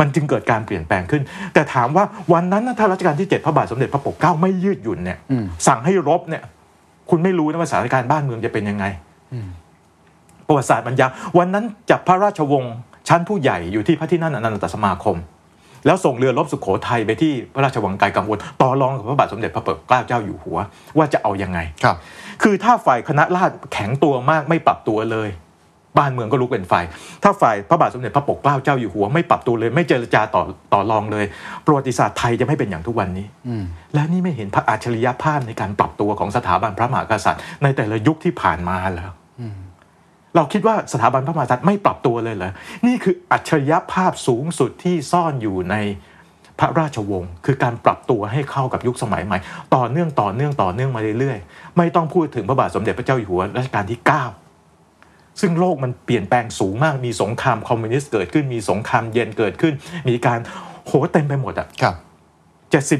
S4: มันจึงเกิดการเปลี่ยนแปลงขึ้น แต่ถามว่าวันนั้นนะถ้ารัชกาลที่ 7 พระบาทสมเด็จพระปกเกล้าไม่ยืดหยุ่นเนี่ย
S3: อืม
S4: สั่งให้รบเนี่ย คุณไม่รู้นะว่าสถานการณ์บ้านเมืองจะเป็นยังไงประวัติศาสตร์มันยาววันนั้นจับพระราชวงศ์ชั้นผู้ใหญ่อยู่ที่พระที่นั่นอนันตสมาคม แล้วส่งเรือรบสุโขทัยไปที่พระราชวังไกลกังวลต่อรองกับพระบาทสมเด็จพระปกเกล้าเจ้าอยู่หัว ว่าจะเอายังไง
S3: ครับ
S4: คือถ้าฝ่ายคณะราษฎรแข็งตัวมากไม่ปรับตัวเลย บ้านเมืองก็ลุกเป็นไฟ ถ้าฝ่ายพระบาทสมเด็จพระปกเกล้าเจ้าอยู่หัวไม่ปรับตัวเลย ไม่เจรจาต่อต่อรองเลย ประวัติศาสตร์ไทยจะไม่เป็นอย่างทุกวันนี้
S3: อืม
S4: และนี่ไม่เห็นพระอัจฉริยภาพในการปรับตัวของสถาบันพระมหากษัตริย์ ในแต่ละยุคที่ผ่านมาแล้วเราคิดว่าสถาบันพระมหากษัตริย์ไม่ปรับตัวเลยเหรอ นี่คืออัจฉริยภาพสูงสุดที่ซ่อนอยู่ในพระราชวงศ์คือการปรับตัวให้เข้ากับยุคสมัยใหม่ ต่อเนื่องต่อเนื่องต่อเนื่องมาเรื่อยๆ ไม่ต้องพูดถึงพระบาทสมเด็จพระเจ้าอยู่หัวรัชกาลที่ 9 ซึ่งโลกมันเปลี่ยนแปลงสูงมากมีสงครามคอมมิวนิสต์เกิดขึ้นมีสงครามเย็นเกิดขึ้น มีการโหเต็มไปหมดอะ
S3: ครับ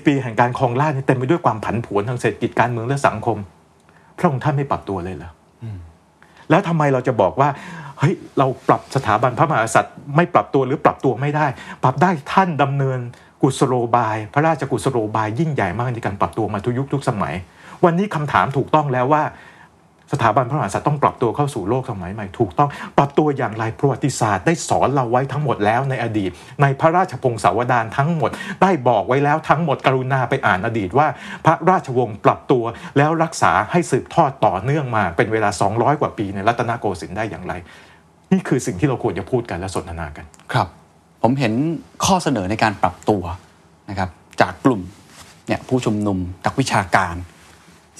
S4: 70ปีแห่งการครองราชย์นี่เต็มไปด้วยความผันผวนทางเศรษฐกิจการเมืองและสังคม พระองค์ท่านไม่ปรับตัวเลยเหรออแล้วทำไมเราจะบอกว่าเฮ้ยเราปรับสถาบันพระมหากษัตริย์ไม่ปรับตัวหรือปรับตัวไม่ได้ ปรับได้ท่านดำเนินกุศโลบาย พระราชกุศโลบายยิ่งใหญ่มากในการปรับตัวมาทุกยุคทุกสมัย วันนี้คำถามถูกต้องแล้วว่า สถาบันพระมหากษัตริย์ต้องปรับตัวเข้าสู่โลกสมัยใหม่ถูกต้องปรับตัวอย่างไรประวัติศาสตร์ได้สอนเราไว้ทั้งหมดแล้วในอดีต ในพระราชพงศาวดารทั้งหมด ได้บอกไว้แล้วทั้งหมดกรุณาไปอ่านอดีตว่า พระราชวงศ์ปรับตัวแล้วรักษาให้สืบทอดต่อเนื่องมา เป็นเวลา 200 กว่าปีในรัตนโกสินทร์ได้อย่างไร นี่คือสิ่งที่เราควรจะพูดกันและสนทนากัน
S3: ครับ ผมเห็นข้อเสนอในการปรับตัวนะครับจากกลุ่มเนี่ยผู้ชุมนุมนักวิชาการ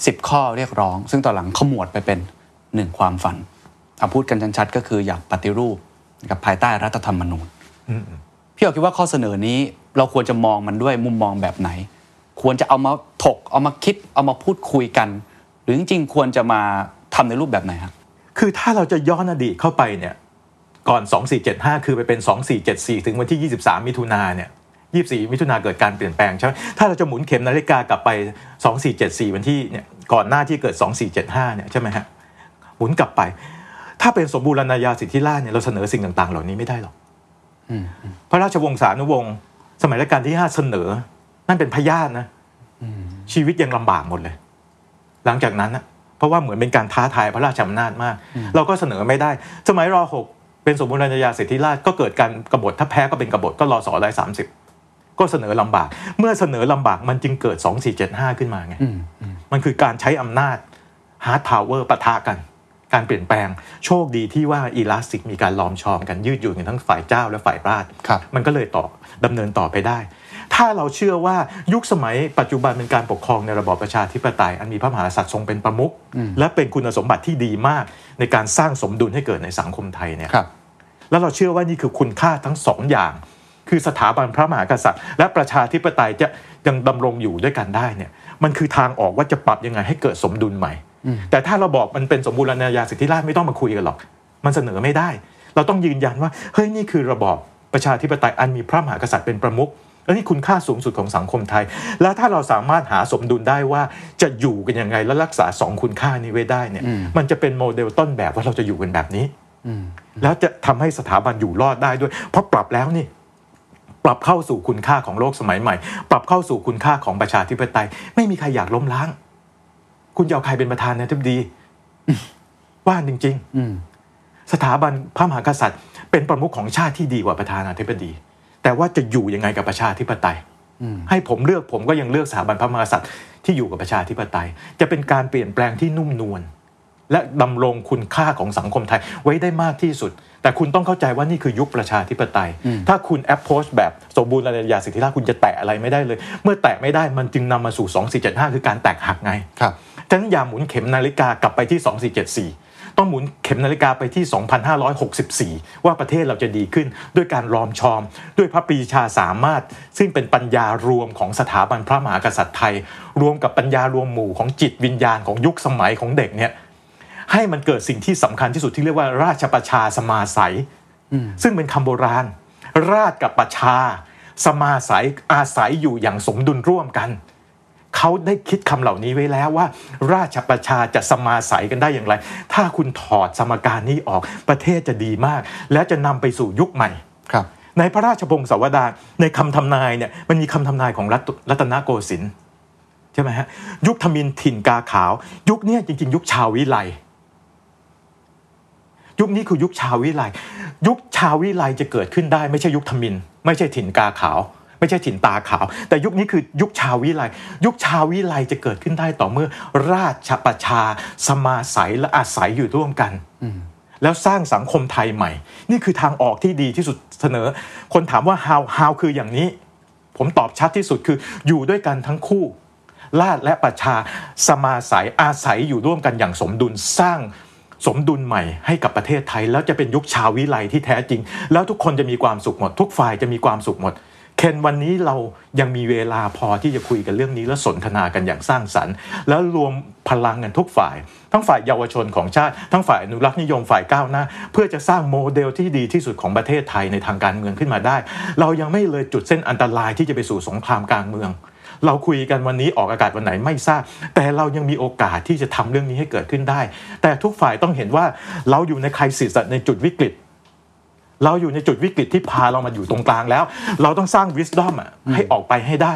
S3: 10 ข้อเรียกร้อง ซึ่งตอนหลังขมวดไปเป็นหนึ่งความฝันเอาพูดกันชัดๆก็คืออยากปฏิรูปนะครับภายใต้รัฐธรรมนูญพี่เอาคิดว่าข้อเสนอนี้เราควรจะมองมันด้วยมุมมองแบบไหน ควรจะเอามาถกเอามาคิดเอามาพูดคุยกัน หรือจริงๆควรจะมาทำในรูปแบบไหนครับ
S4: คือถ้าเราจะย้อนอดีตเข้าไปเนี่ยก่อน 2475 คือไปเป็น 2474 ถึงวันที่ 23 มิถุนาเนี่ย 24 มิถุนาเกิดการเปลี่ยนแปลงใช่ไหมถ้าเราจะหมุนเข็มนาฬิกากลับไป 2474 วันที่เนี่ยก่อนหน้าที่เกิด 2475 เนี่ยใช่ไหมฮะหมุนกลับไป ถ้าเป็นสมบูรณาญาสิทธิราชย์เนี่ยเราเสนอสิ่งต่าง ๆ เหล่านี้ไม่ได้หรอกพระราชวงศ์สานุวงศ์สมัยรัชกาลที่5เสนอ นั่นเป็นพยาธินะชีวิตยังลำบากหมดเลย หลังจากนั้นนะเพราะว่าเหมือนเป็นการท้าทายพระราชอำนาจมาก เราก็เสนอไม่ได้ สมัยรหกเป็นสมบูรณาญาสิทธิราชย์ก็เกิดการกบฏถ้าแพ้ก็เป็นกบฏก็รอสอร้อยสามสิบ ก็เสนอลำบาก เมื่อเสนอลำบากมันจึงเกิด 2475 ขึ้นมาไงมันคือการใช้อำนาจ hard power ปะทะกัน การเปลี่ยนแปลงโชคดีที่ว่าอีลาสติกมีการล้อมชอมกันยืดหยุ่นกันทั้งฝ่ายเจ้าและฝ่ายราช
S3: ครับ
S4: มันก็เลยต่อดำเนินต่อไปได้ ถ้าเราเชื่อว่ายุคสมัยปัจจุบันเป็นการปกครองในระบอบประชาธิปไตย อันมีพระมหากษัตริย์ทรงเป็นประมุขและเป็นคุณสมบัติที่ดีมาก ในการสร้างสมดุลให้เกิดในสังคมไทยเนี่ย
S3: ครับ
S4: แล้วเราเชื่อว่านี่คือคุณค่าทั้งสองอย่าง คือสถาบันพระมหากษัตริย์ และประชาธิปไตยจะยังดำรงอยู่ด้วยกันได้เนี่ยมันคือทางออกว่าจะปรับยังไงให้เกิดสมดุลใหม่ แต่ถ้าเราบอกมันเป็นสมบูรณาญาสิทธิราชย์ไม่ต้องมาคุยกันหรอก มันเสนอไม่ได้ เราต้องยืนยันว่าเฮ้ยนี่คือระบอบประชาธิปไตยอันมีพระมหากษัตริย์เป็นประมุขและนี่คุณค่าสูงสุดของสังคมไทย แล้วถ้าเราสามารถหาสมดุลได้ว่าจะอยู่กันยังไงและรักษาสองคุณค่านี้ไว้ได้เนี่ยมันจะเป็นโมเดลต้นแบบว่าเราจะอยู่กันแบบนี้แล้วจะทำให้สถาบันอยู่รอดได้ด้วย เพราะปรับแล้วนี่ ปรับเข้าสู่คุณค่าของโลกสมัยใหม่ ปรับเข้าสู่คุณค่าของประชาธิปไตย ไม่มีใครอยากล้มล้าง คุณจะเอาใครเป็นประธานนะทิบดีว่าจริงๆสถาบันพระมหากษัตริย์ เป็นประมุขของชาติที่ดีกว่าประธานาธิบดี แต่ว่าจะอยู่ยังไงกับประชาธิปไตยให้ผมเลือกผมก็ยังเลือกสถาบันพระมหากษัตริย์ที่อยู่กับประชาธิปไตย จะเป็นการเปลี่ยนแปลงที่นุ่มนวล และดำรงคุณค่าของสังคมไทยไว้ได้มากที่สุด แต่คุณต้องเข้าใจว่านี่คือยุคประชาธิปไตย ถ้าคุณแอปโพสแบบสมบูรณาญาสิทธิราชย์คุณจะแตะอะไรไม่ได้เลย เมื่อแตะไม่ได้มันจึงนำมาสู่ 2475 คือการแตกหักไง
S3: ครับ
S4: ฉะนั้นอย่าหมุนเข็มนาฬิกากลับไปที่ 2474ต้องหมุนเข็มนาฬิกาไปที่ 2564 ว่าประเทศเราจะดีขึ้น ด้วยการรอมชอม ด้วยพระปรีชาสามารถ ซึ่งเป็นปัญญารวมของสถาบันพระมหากษัตริย์ไทย รวมกับปัญญารวมหมู่ของจิตวิญญาณของยุคสมัยของเด็กเนี่ย ให้มันเกิดสิ่งที่สำคัญที่สุดที่เรียกว่าราชประชาสมาสัย ซึ่งเป็นคำโบราณ ราชกับประชา สมาสัยอาศัยอยู่อย่างสมดุลร่วมกันเขาได้คิดคำเหล่านี้ไว้แล้วว่า ราชประชาจะสมาสัยกันได้อย่างไร ถ้าคุณถอดสมการนี้ออกประเทศจะดีมาก และจะนำไปสู่ยุคใหม่
S3: ครับ
S4: ในพระราชพงศาวดารในคำทำนายเนี่ยมันมีคำทำนายของรัตรัตนโกสินทร์ใช่ไหมฮะยุคธมินถิ่นกาขาว ยุคเนี้ยจริง ๆ ยุคชาววิไล ยุคนี้คือยุคชาววิไลยุคชาววิไลจะเกิดขึ้นได้ ไม่ใช่ยุคธมิน ไม่ใช่ถิ่นกาขาว ไม่ใช่ถิ่นตาขาว แต่ยุคนี้คือยุคชาววิไลยุคชาววิไลจะเกิดขึ้นได้ต่อเมื่อราชประชา สมาสัยและอาศัยอยู่ร่วมกันแล้วสร้างสังคมไทยใหม่ นี่คือทางออกที่ดีที่สุดเสนอ คนถามว่า how how คืออย่างนี้ ผมตอบชัดที่สุดคืออยู่ด้วยกันทั้งคู่ราชและประชาสมาสัยอาศัยอยู่ร่วมกันอย่างสมดุลสร้าง สมดุลใหม่ให้กับประเทศไทย แล้วจะเป็นยุคชาววิไลที่แท้จริง แล้วทุกคนจะมีความสุขหมด ทุกฝ่ายจะมีความสุขหมดเคนวันนี้เรายังมีเวลาพอที่จะคุยกันเรื่องนี้และสนทนากันอย่างสร้างสรรค์ แล้วรวมพลังกันทุกฝ่าย ทั้งฝ่ายเยาวชนของชาติ ทั้งฝ่ายอนุรักษ์นิยมฝ่ายก้าวหน้า เพื่อจะสร้างโมเดลที่ดีที่สุดของประเทศไทยในทางการเมืองขึ้นมาได้ เรายังไม่เลยจุดเส้นอันตรายที่จะไปสู่สงครามกลางเมือง เราคุยกันวันนี้ออกอากาศวันไหนไม่ทราบ แต่เรายังมีโอกาสที่จะทำเรื่องนี้ให้เกิดขึ้นได้ แต่ทุกฝ่ายต้องเห็นว่าเราอยู่ในใครสิสในจุดวิกฤตเราอยู่ในจุดวิกฤตที่พาเรามาอยู่ตรงกลางแล้ว เราต้องสร้าง wisdom อะให้ออกไปให้ได้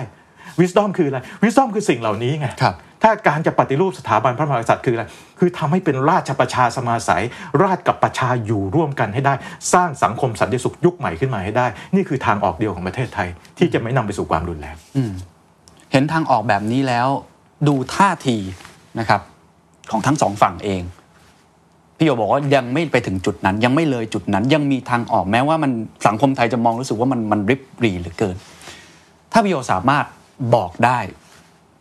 S4: wisdom คืออะไร wisdom คือสิ่งเหล่านี้ไง
S3: ครับ
S4: ถ้าการจะปฏิรูปสถาบันพระมหากษัตริย์คืออะไรคือทำให้เป็นราชประชาสมาสัยราชกับประชาอยู่ร่วมกันให้ได้ สร้างสังคมสันติสุขยุคใหม่ขึ้นมาให้ได้ นี่คือทางออกเดียวของประเทศไทย ที่จะไม่นำไปสู่ความรุนแรง
S3: เห็นทางออกแบบนี้แล้วดูท่าทีนะครับของทั้งสองฝั่งเอง พี่โยบอกว่ายังไม่ไปถึงจุดนั้น ยังไม่เลยจุดนั้นยังมีทางออกแม้ว่ามันสังคมไทยจะมองรู้สึกว่ามันมันริบหรีเหลือเกิน ถ้าพี่โยสามารถบอกได้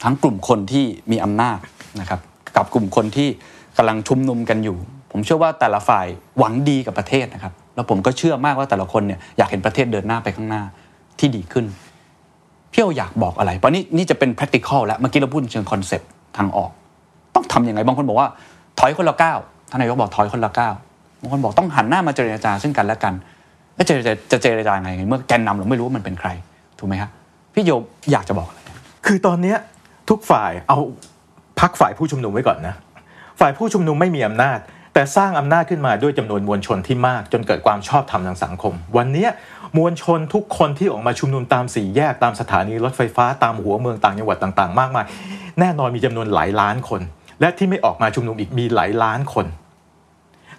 S3: ทั้งกลุ่มคนที่มีอำนาจนะครับกับกลุ่มคนที่กำลังชุมนุมกันอยู่ ผมเชื่อว่าแต่ละฝ่ายหวังดีกับประเทศนะครับ แล้วผมก็เชื่อมากว่าแต่ละคนเนี่ยอยากเห็นประเทศเดินหน้าไปข้างหน้าที่ดีขึ้น พี่โออยากบอกอะไร เพราะนี่นี่จะเป็น practical แล้ว เมื่อกี้เราพูดเชิงคอนเซปต์ทางออก ต้องทำยังไง บางคนบอกว่าถอยคนละก้าว ท่านนายกบอกถอยคนละก้าว บางคนบอกต้องหันหน้ามาเจรจาซึ่งกันและกัน แล้วจรจาจะเจรจาไง เมื่อแกนนำเราไม่รู้ว่ามันเป็นใคร ถูกไหมครับพี่โยอยากจะบอกอะไร
S4: คือตอนเนี้ทุกฝ่ายเอาพักฝ่ายผู้ชุมนุมไว้ก่อนนะ ฝ่ายผู้ชุมนุมไม่มีอำนาจแต่สร้างอำนาจขึ้นมาด้วยจำนวนมวลชนที่มาก จนเกิดความชอบธรรมทางสังคม วันนี้ มวลชนทุกคนที่ออกมาชุมนุมตามสี่แยกตามสถานีรถไฟฟ้าตามหัวเมืองต่างจังหวัดต่างๆ มากมาย แน่นอนมีจำนวนหลายล้านคน และที่ไม่ออกมาชุมนุมอีกมีหลายล้านคน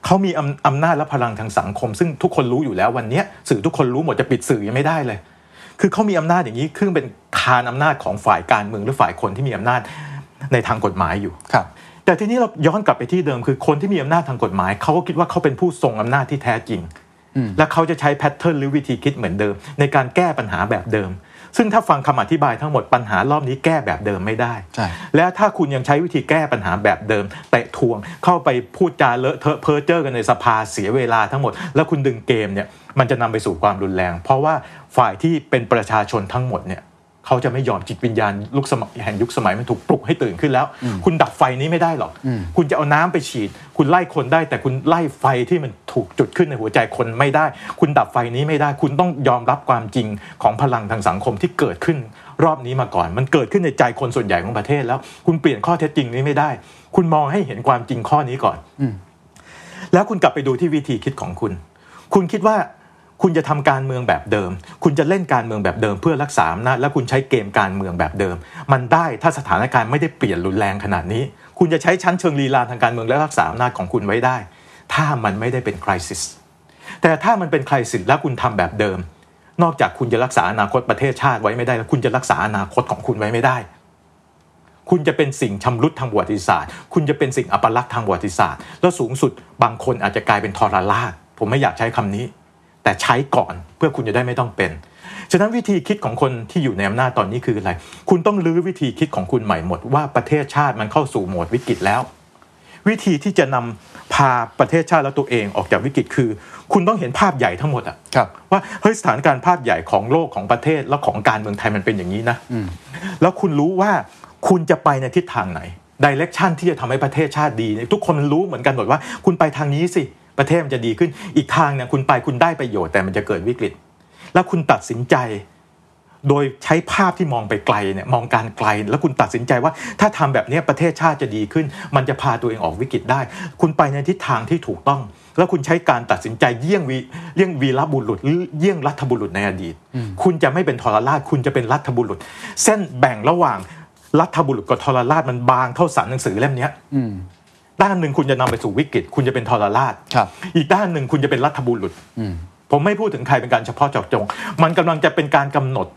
S4: เขามีอำอำนาจและพลังทางสังคม ซึ่งทุกคนรู้อยู่แล้ววันเนี้ยสื่อทุกคนรู้หมดจะปิดสื่อยังไม่ได้เลย คือเขามีอำนาจอย่างนี้คือเป็นคานอำนาจของฝ่ายการเมืองหรือฝ่ายคนที่มีอำนาจในทางกฎหมายอยู่
S3: ครับ
S4: แต่ทีนี้เราย้อนกลับไปที่เดิมคือคนที่มีอำนาจทางกฎหมายเขาก็คิดว่าเขาเป็นผู้ทรงอำนาจที่แท้จริง และเขาจะใช้แพทเทิร์นหรือวิธีคิดเหมือนเดิม ในการแก้ปัญหาแบบเดิม ซึ่งถ้าฟังคำอธิบายทั้งหมดปัญหารอบนี้แก้แบบเดิมไม่ได้
S3: ใช่
S4: และถ้าคุณยังใช้วิธีแก้ปัญหาแบบเดิมเตะทวงเข้าไปพูดจาเลอะเทอะเพ้อเจ้อกันในสภาเสียเวลาทั้งหมด แล้วคุณดึงเกมเนี่ยมันจะนำไปสู่ความรุนแรง เพราะว่าฝ่ายที่เป็นประชาชนทั้งหมดเนี่ย เขาจะไม่ยอมจิตวิญญาณลุกสมัยแห่งยุคสมัยมันถูกปลุกให้ตื่นขึ้นแล้ว คุณดับไฟนี้ไม่ได้หรอก คุณจะเอาน้ำไปฉีด คุณไล่คนได้ แต่คุณไล่ไฟที่มันถูกจุดขึ้นในหัวใจคนไม่ได้ คุณดับไฟนี้ไม่ได้ คุณต้องยอมรับความจริงของพลังทางสังคมที่เกิดขึ้นรอบนี้มาก่อน มันเกิดขึ้นในใจคนส่วนใหญ่ของประเทศแล้ว คุณเปลี่ยนข้อเท็จจริงนี้ไม่ได้ คุณมองให้เห็นความจริงข้อนี้ก่อนแล้วคุณกลับไปดูที่วิธีคิดของคุณ คุณคิดว่า คุณจะทำการเมืองแบบเดิม คุณจะเล่นการเมืองแบบเดิมเพื่อรักษาอำนาจและคุณใช้เกมการเมืองแบบเดิม มันได้ถ้าสถานการณ์ไม่ได้เปลี่ยนรุนแรงขนาดนี้ คุณจะใช้ชั้นเชิงลีลาทางการเมืองและรักษาอำนาจของคุณไว้ได้ ถ้ามันไม่ได้เป็นคริสิสแต่ถ้ามันเป็นคริสิสแล้วคุณทำแบบเดิม นอกจากคุณจะรักษาอนาคตประเทศชาติไว้ไม่ได้ แล้วคุณจะรักษาอนาคตของคุณไว้ไม่ได้คุณจะเป็นสิ่งชำรุดทางประวัติศาสตร์ คุณจะเป็นสิ่งอัปลักษณ์ทางประวัติศาสตร์ แล้วสูงสุดบางคนอาจจะกลายเป็นทรราช ผมไม่อยากใช้คำนี้ แต่ใช้ก่อนเพื่อคุณจะได้ไม่ต้องเป็น ฉะนั้นวิธีคิดของคนที่อยู่ในอำนาจตอนนี้คืออะไร คุณต้องรื้อวิธีคิดของคุณใหม่หมดว่าประเทศชาติมันเข้าสู่โหมดวิกฤตแล้ว วิธีที่จะนำพาประเทศชาติและตัวเองออกจากวิกฤตคือ คุณต้องเห็นภาพใหญ่ทั้งหมดอะ
S3: ครับ
S4: ว่าเฮ้ยสถานการณ์ภาพใหญ่ของโลกของประเทศและของการเมืองไทยมันเป็นอย่างนี้นะแล้วคุณรู้ว่าคุณจะไปในทิศทางไหนดิเรกชันที่จะทำให้ประเทศชาติดีเนี่ยทุกคนมันรู้เหมือนกันหมดว่า คุณไปทางนี้สิ ประเทศมันจะดีขึ้นอีกทางเนี่ยคุณไปคุณได้ประโยชน์แต่มันจะเกิดวิกฤต แล้วคุณตัดสินใจ โดยใช้ภาพที่มองไปไกลเนี่ยมองการไกล แล้วคุณตัดสินใจว่าถ้าทำแบบเนี้ยประเทศชาติจะดีขึ้น มันจะพาตัวเองออกวิกฤตได้ คุณไปในทิศทางที่ถูกต้อง แล้วคุณใช้การตัดสินใจเยี่ยงวีเยี่ยงวีรบุรุษหรือเยี่ยงรัฐบุรุษในอดีต คุณจะไม่เป็นทรราชคุณจะเป็นรัฐบุรุษ เส้นแบ่งระหว่างรัฐบุรุษกับทรราชมันบางเท่าสันหนังสือเล่มเนี้ย ด้านหนึ่งคุณจะนำไปสู่วิกฤต คุณจะเป็นทรราช
S3: ครับ
S4: อีกด้านหนึ่งคุณจะเป็นรัฐบุรุษผมไม่พูดถึงใครเป็นการเฉพาะเจาะจง มันกำลังจะเป็นการกำหนด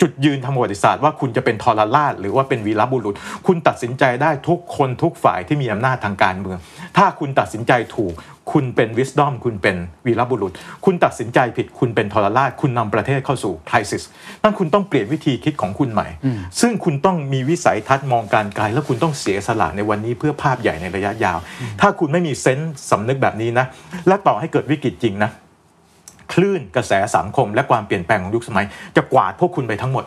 S4: จุดยืนทางประวัติศาสตร์ว่าคุณจะเป็นทรราชหรือว่าเป็นวีรบุรุษ คุณตัดสินใจได้ทุกคนทุกฝ่ายที่มีอำนาจทางการเมือง ถ้าคุณตัดสินใจถูก คุณเป็นวิสดอมคุณเป็นวีรบุรุษ คุณตัดสินใจผิดคุณเป็นทรราช คุณนำประเทศเข้าสู่คริสิสนั่นคุณต้องเปลี่ยนวิธีคิดของคุณใหม่ ซึ่งคุณต้องมีวิสัยทัศน์มองการไกล แล้วคุณต้องเสียสละในวันนี้เพื่อภาพใหญ่ในระยะยาว ถ้าคุณไม่มีเซนส์สำนึกแบบนี้นะ และต่อให้เกิดวิกฤตจริงนะคลื่นกระแสสังคมและความเปลี่ยนแปลงของยุคสมัย จะกวาดพวกคุณไปทั้งหมด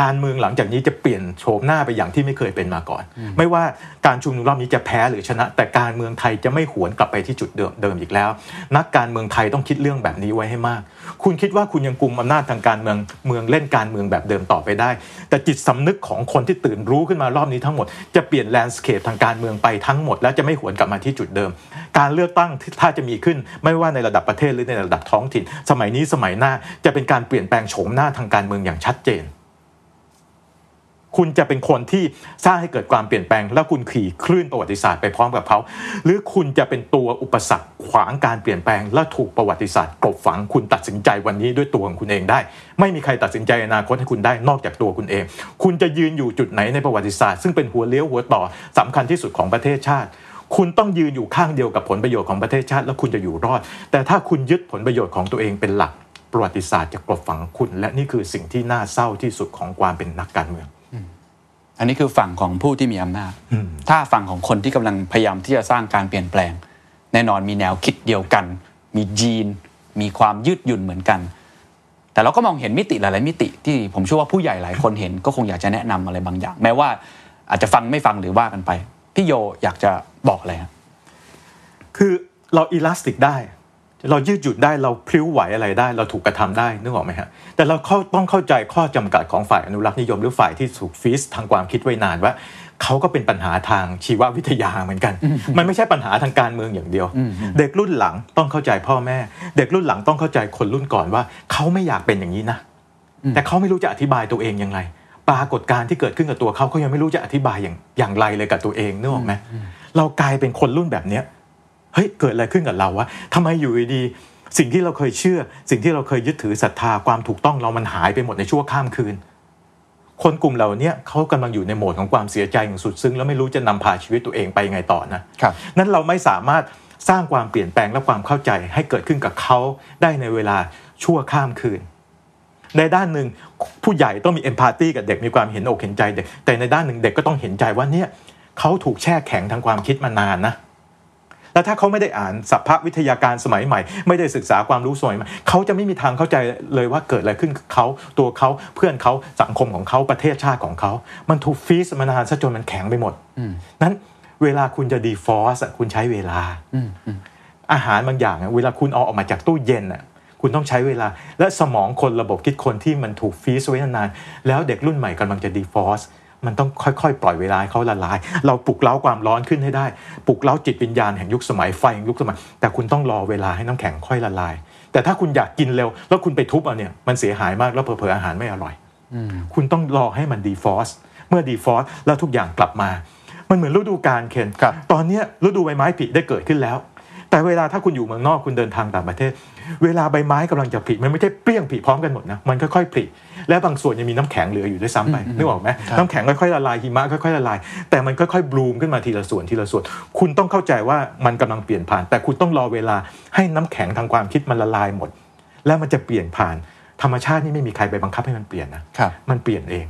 S4: การเมืองหลังจากนี้จะเปลี่ยนโฉมหน้าไปอย่างที่ไม่เคยเป็นมาก่อน ไม่ว่าการชุมนุมรอบนี้จะแพ้หรือชนะ แต่การเมืองไทยจะไม่หวนกลับไปที่จุดเดิมเดิมอีกแล้ว นักการเมืองไทยต้องคิดเรื่องแบบนี้ไว้ให้มาก คุณคิดว่าคุณยังกุมอำนาจทางการเมืองเมืองเล่นการเมืองแบบเดิมต่อไปได้ แต่จิตสำนึกของคนที่ตื่นรู้ขึ้นมารอบนี้ทั้งหมดจะเปลี่ยนแลนด์สเคปทางการเมืองไปทั้งหมด และจะไม่หวนกลับมาที่จุดเดิม การเลือกตั้งถ้าจะมีขึ้นไม่ว่าในระดับประเทศหรือในระดับท้องถิ่น สมัยนี้สมัยหน้าจะเป็นการเปลี่ยนแปลงโฉมหน้าทางการเมืองอย่างชัดเจน คุณจะเป็นคนที่สร้างให้เกิดความเปลี่ยนแปลง แล้วคุณขี่คลื่นประวัติศาสตร์ไปพร้อมกับเขา หรือคุณจะเป็นตัวอุปสรรคขวางการเปลี่ยนแปลง และถูกประวัติศาสตร์กลบฝังคุณตัดสินใจวันนี้ด้วยตัวของคุณเองได้ ไม่มีใครตัดสินใจอนาคตให้คุณได้นอกจากตัวคุณเอง คุณจะยืนอยู่จุดไหนในประวัติศาสตร์ซึ่งเป็นหัวเลี้ยวหัวต่อสำคัญที่สุดของประเทศชาติคุณต้องยืนอยู่ข้างเดียวกับผลประโยชน์ของประเทศชาติ แล้วคุณจะอยู่รอด แต่ถ้าคุณยึดผลประโยชน์ของตัวเองเป็นหลัก ประวัติศาสตร์จะกลบฝังคุณ และนี่คือสิ่งที่น่าเศร้าที่สุดของความเป็นนักการเมือง
S3: อันนี้คือฝั่งของผู้ที่มีอำนาจ ถ้าฝั่งของคนที่กำลังพยายามที่จะสร้างการเปลี่ยนแปลง แน่นอนมีแนวคิดเดียวกัน มีจีน มีความยืดหยุ่นเหมือนกัน แต่เราก็มองเห็นมิติหลาย ๆ มิติที่ผมเชื่อว่าผู้ใหญ่หลายคนเห็นก็คงอยากจะแนะนำอะไรบางอย่าง แม้ว่าอาจจะฟังไม่ฟังหรือว่ากันไป พี่โยอยากจะบอกอะไรครับ
S4: คือเราอิลาสติกได้ เรายืดหยุ่นได้เราพลิ้วไหวอะไรได้ เราถูกกระทำได้นึกออกไหมฮะแต่เราเข้าต้องเข้าใจข้อจำกัดของฝ่ายอนุรักษ์นิยมหรือฝ่ายที่ถูกฟีสทางความคิดไว้นานว่าเขาก็เป็นปัญหาทางชีววิทยาเหมือนกัน มันไม่ใช่ปัญหาทางการเมืองอย่างเดียว เด็กรุ่นหลังต้องเข้าใจพ่อแม่ เด็กรุ่นหลังต้องเข้าใจคนรุ่นก่อนว่า เขาไม่อยากเป็นอย่างนี้นะ แต่เขาไม่รู้จะอธิบายตัวเองยังไงปรากฏการณ์ที่เกิดขึ้นกับตัวเขาเขายังไม่รู้จะอธิบายอย่างอย่างไรเลยกับตัวเองนึกออกไหมเรากลายเป็นคนรุ่นแบบเนี้ยเฮ้ยเกิดอะไรขึ้นกับเราวะทำไมอยู่ดีๆสิ่งที่เราเคยเชื่อ สิ่งที่เราเคยยึดถือศรัทธาความถูกต้องเรามันหายไปหมดในชั่วข้ามคืน คนกลุ่มเหล่าเนี้ยเขากำลังอยู่ในโหมดของความเสียใจอย่างสุดซึ้งแล้วไม่รู้จะนำพาชีวิตตัวเองไปยังไงต่อนะครับนั้นเราไม่สามารถสร้างความเปลี่ยนแปลงและความเข้าใจให้เกิดขึ้นกับเขาได้ในเวลาชั่วข้ามคืน ในด้านหนึ่งผู้ใหญ่ต้องมีเอมพัตตีกับเด็กมีความเห็นอกเห็นใจเด็กแต่ในด้านหนึ่งเด็กก็ต้องเห็นใจว่าเนี่ยเขาถูกแช่แข็งทางความคิดมานานนะ แแล้วถ้าเขาไม่ได้อ่านสภาพวิทยาการสมัยใหม่ ไม่ได้ศึกษาความรู้สมัยใหม่เขาจะไม่มีทางเข้าใจเลยว่าเกิดอะไรขึ้นกับเขาตัวเขาเพื่อนเขาสังคมของเขาประเทศชาติของเขามันถูกฟีสมานานซะจนมันแข็งไปหมดนั้นเวลาคุณจะดีฟอสคุณใช้เวลาอาหารบางอย่างอะเวลาคุณเอาออกมาจากตู้เย็นอะคุณต้องใช้เวลาและสมองคนระบบคิดคนที่มันถูก freeze ไว้นานๆแล้วเด็กรุ่นใหม่กำลังจะ defrost มันต้องค่อยๆ ปล่อยเวลาให้เขาละลาย เราปลุกเร้าความร้อนขึ้นให้ได้ ปลุกเร้าจิตวิญญาณแห่งยุคสมัยไฟแห่งยุคสมัย แต่คุณต้องรอเวลาให้น้ำแข็งค่อยละลาย แต่ถ้าคุณอยากกินเร็ว แล้วคุณไปทุบเอาเนี่ยมันเสียหายมากแล้วเผลอๆอาหารไม่อร่อยคุณต้องรอให้มัน defrost เมื่อ defrost แล้วทุกอย่างกลับมา มันเหมือนฤดูกาลเคน
S3: ครับ
S4: ตอนเนี้ยฤดูใบไม้ผลิได้เกิดขึ้นแล้ว แต่เวลาถ้าคุณอยู่เมืองนอกคุณเดินทางต่างประเทศ เวลาใบไม้กำลังจะผลิมันไม่ใช่เปรี้ยงผลิพร้อมกันหมดนะมันค่อยๆผลิและบางส่วนยังมีน้ำแข็งเหลืออยู่ด้วยซ้ำไปนึกออกไหมน้ำแข็งค่อยๆละลายหิมะค่อยๆละลาย แต่มันค่อยๆบลูมขึ้นมาทีละส่วนทีละส่วน คุณต้องเข้าใจว่ามันกำลังเปลี่ยนผ่าน แต่คุณต้องรอเวลาให้น้ำแข็งทางความคิดมันละลายหมด แล้วมันจะเปลี่ยนผ่านธรรมชาตินี่ไม่มีใครไปบังคับให้มันเปลี่ยนนะครับมันเปลี่ยนเอง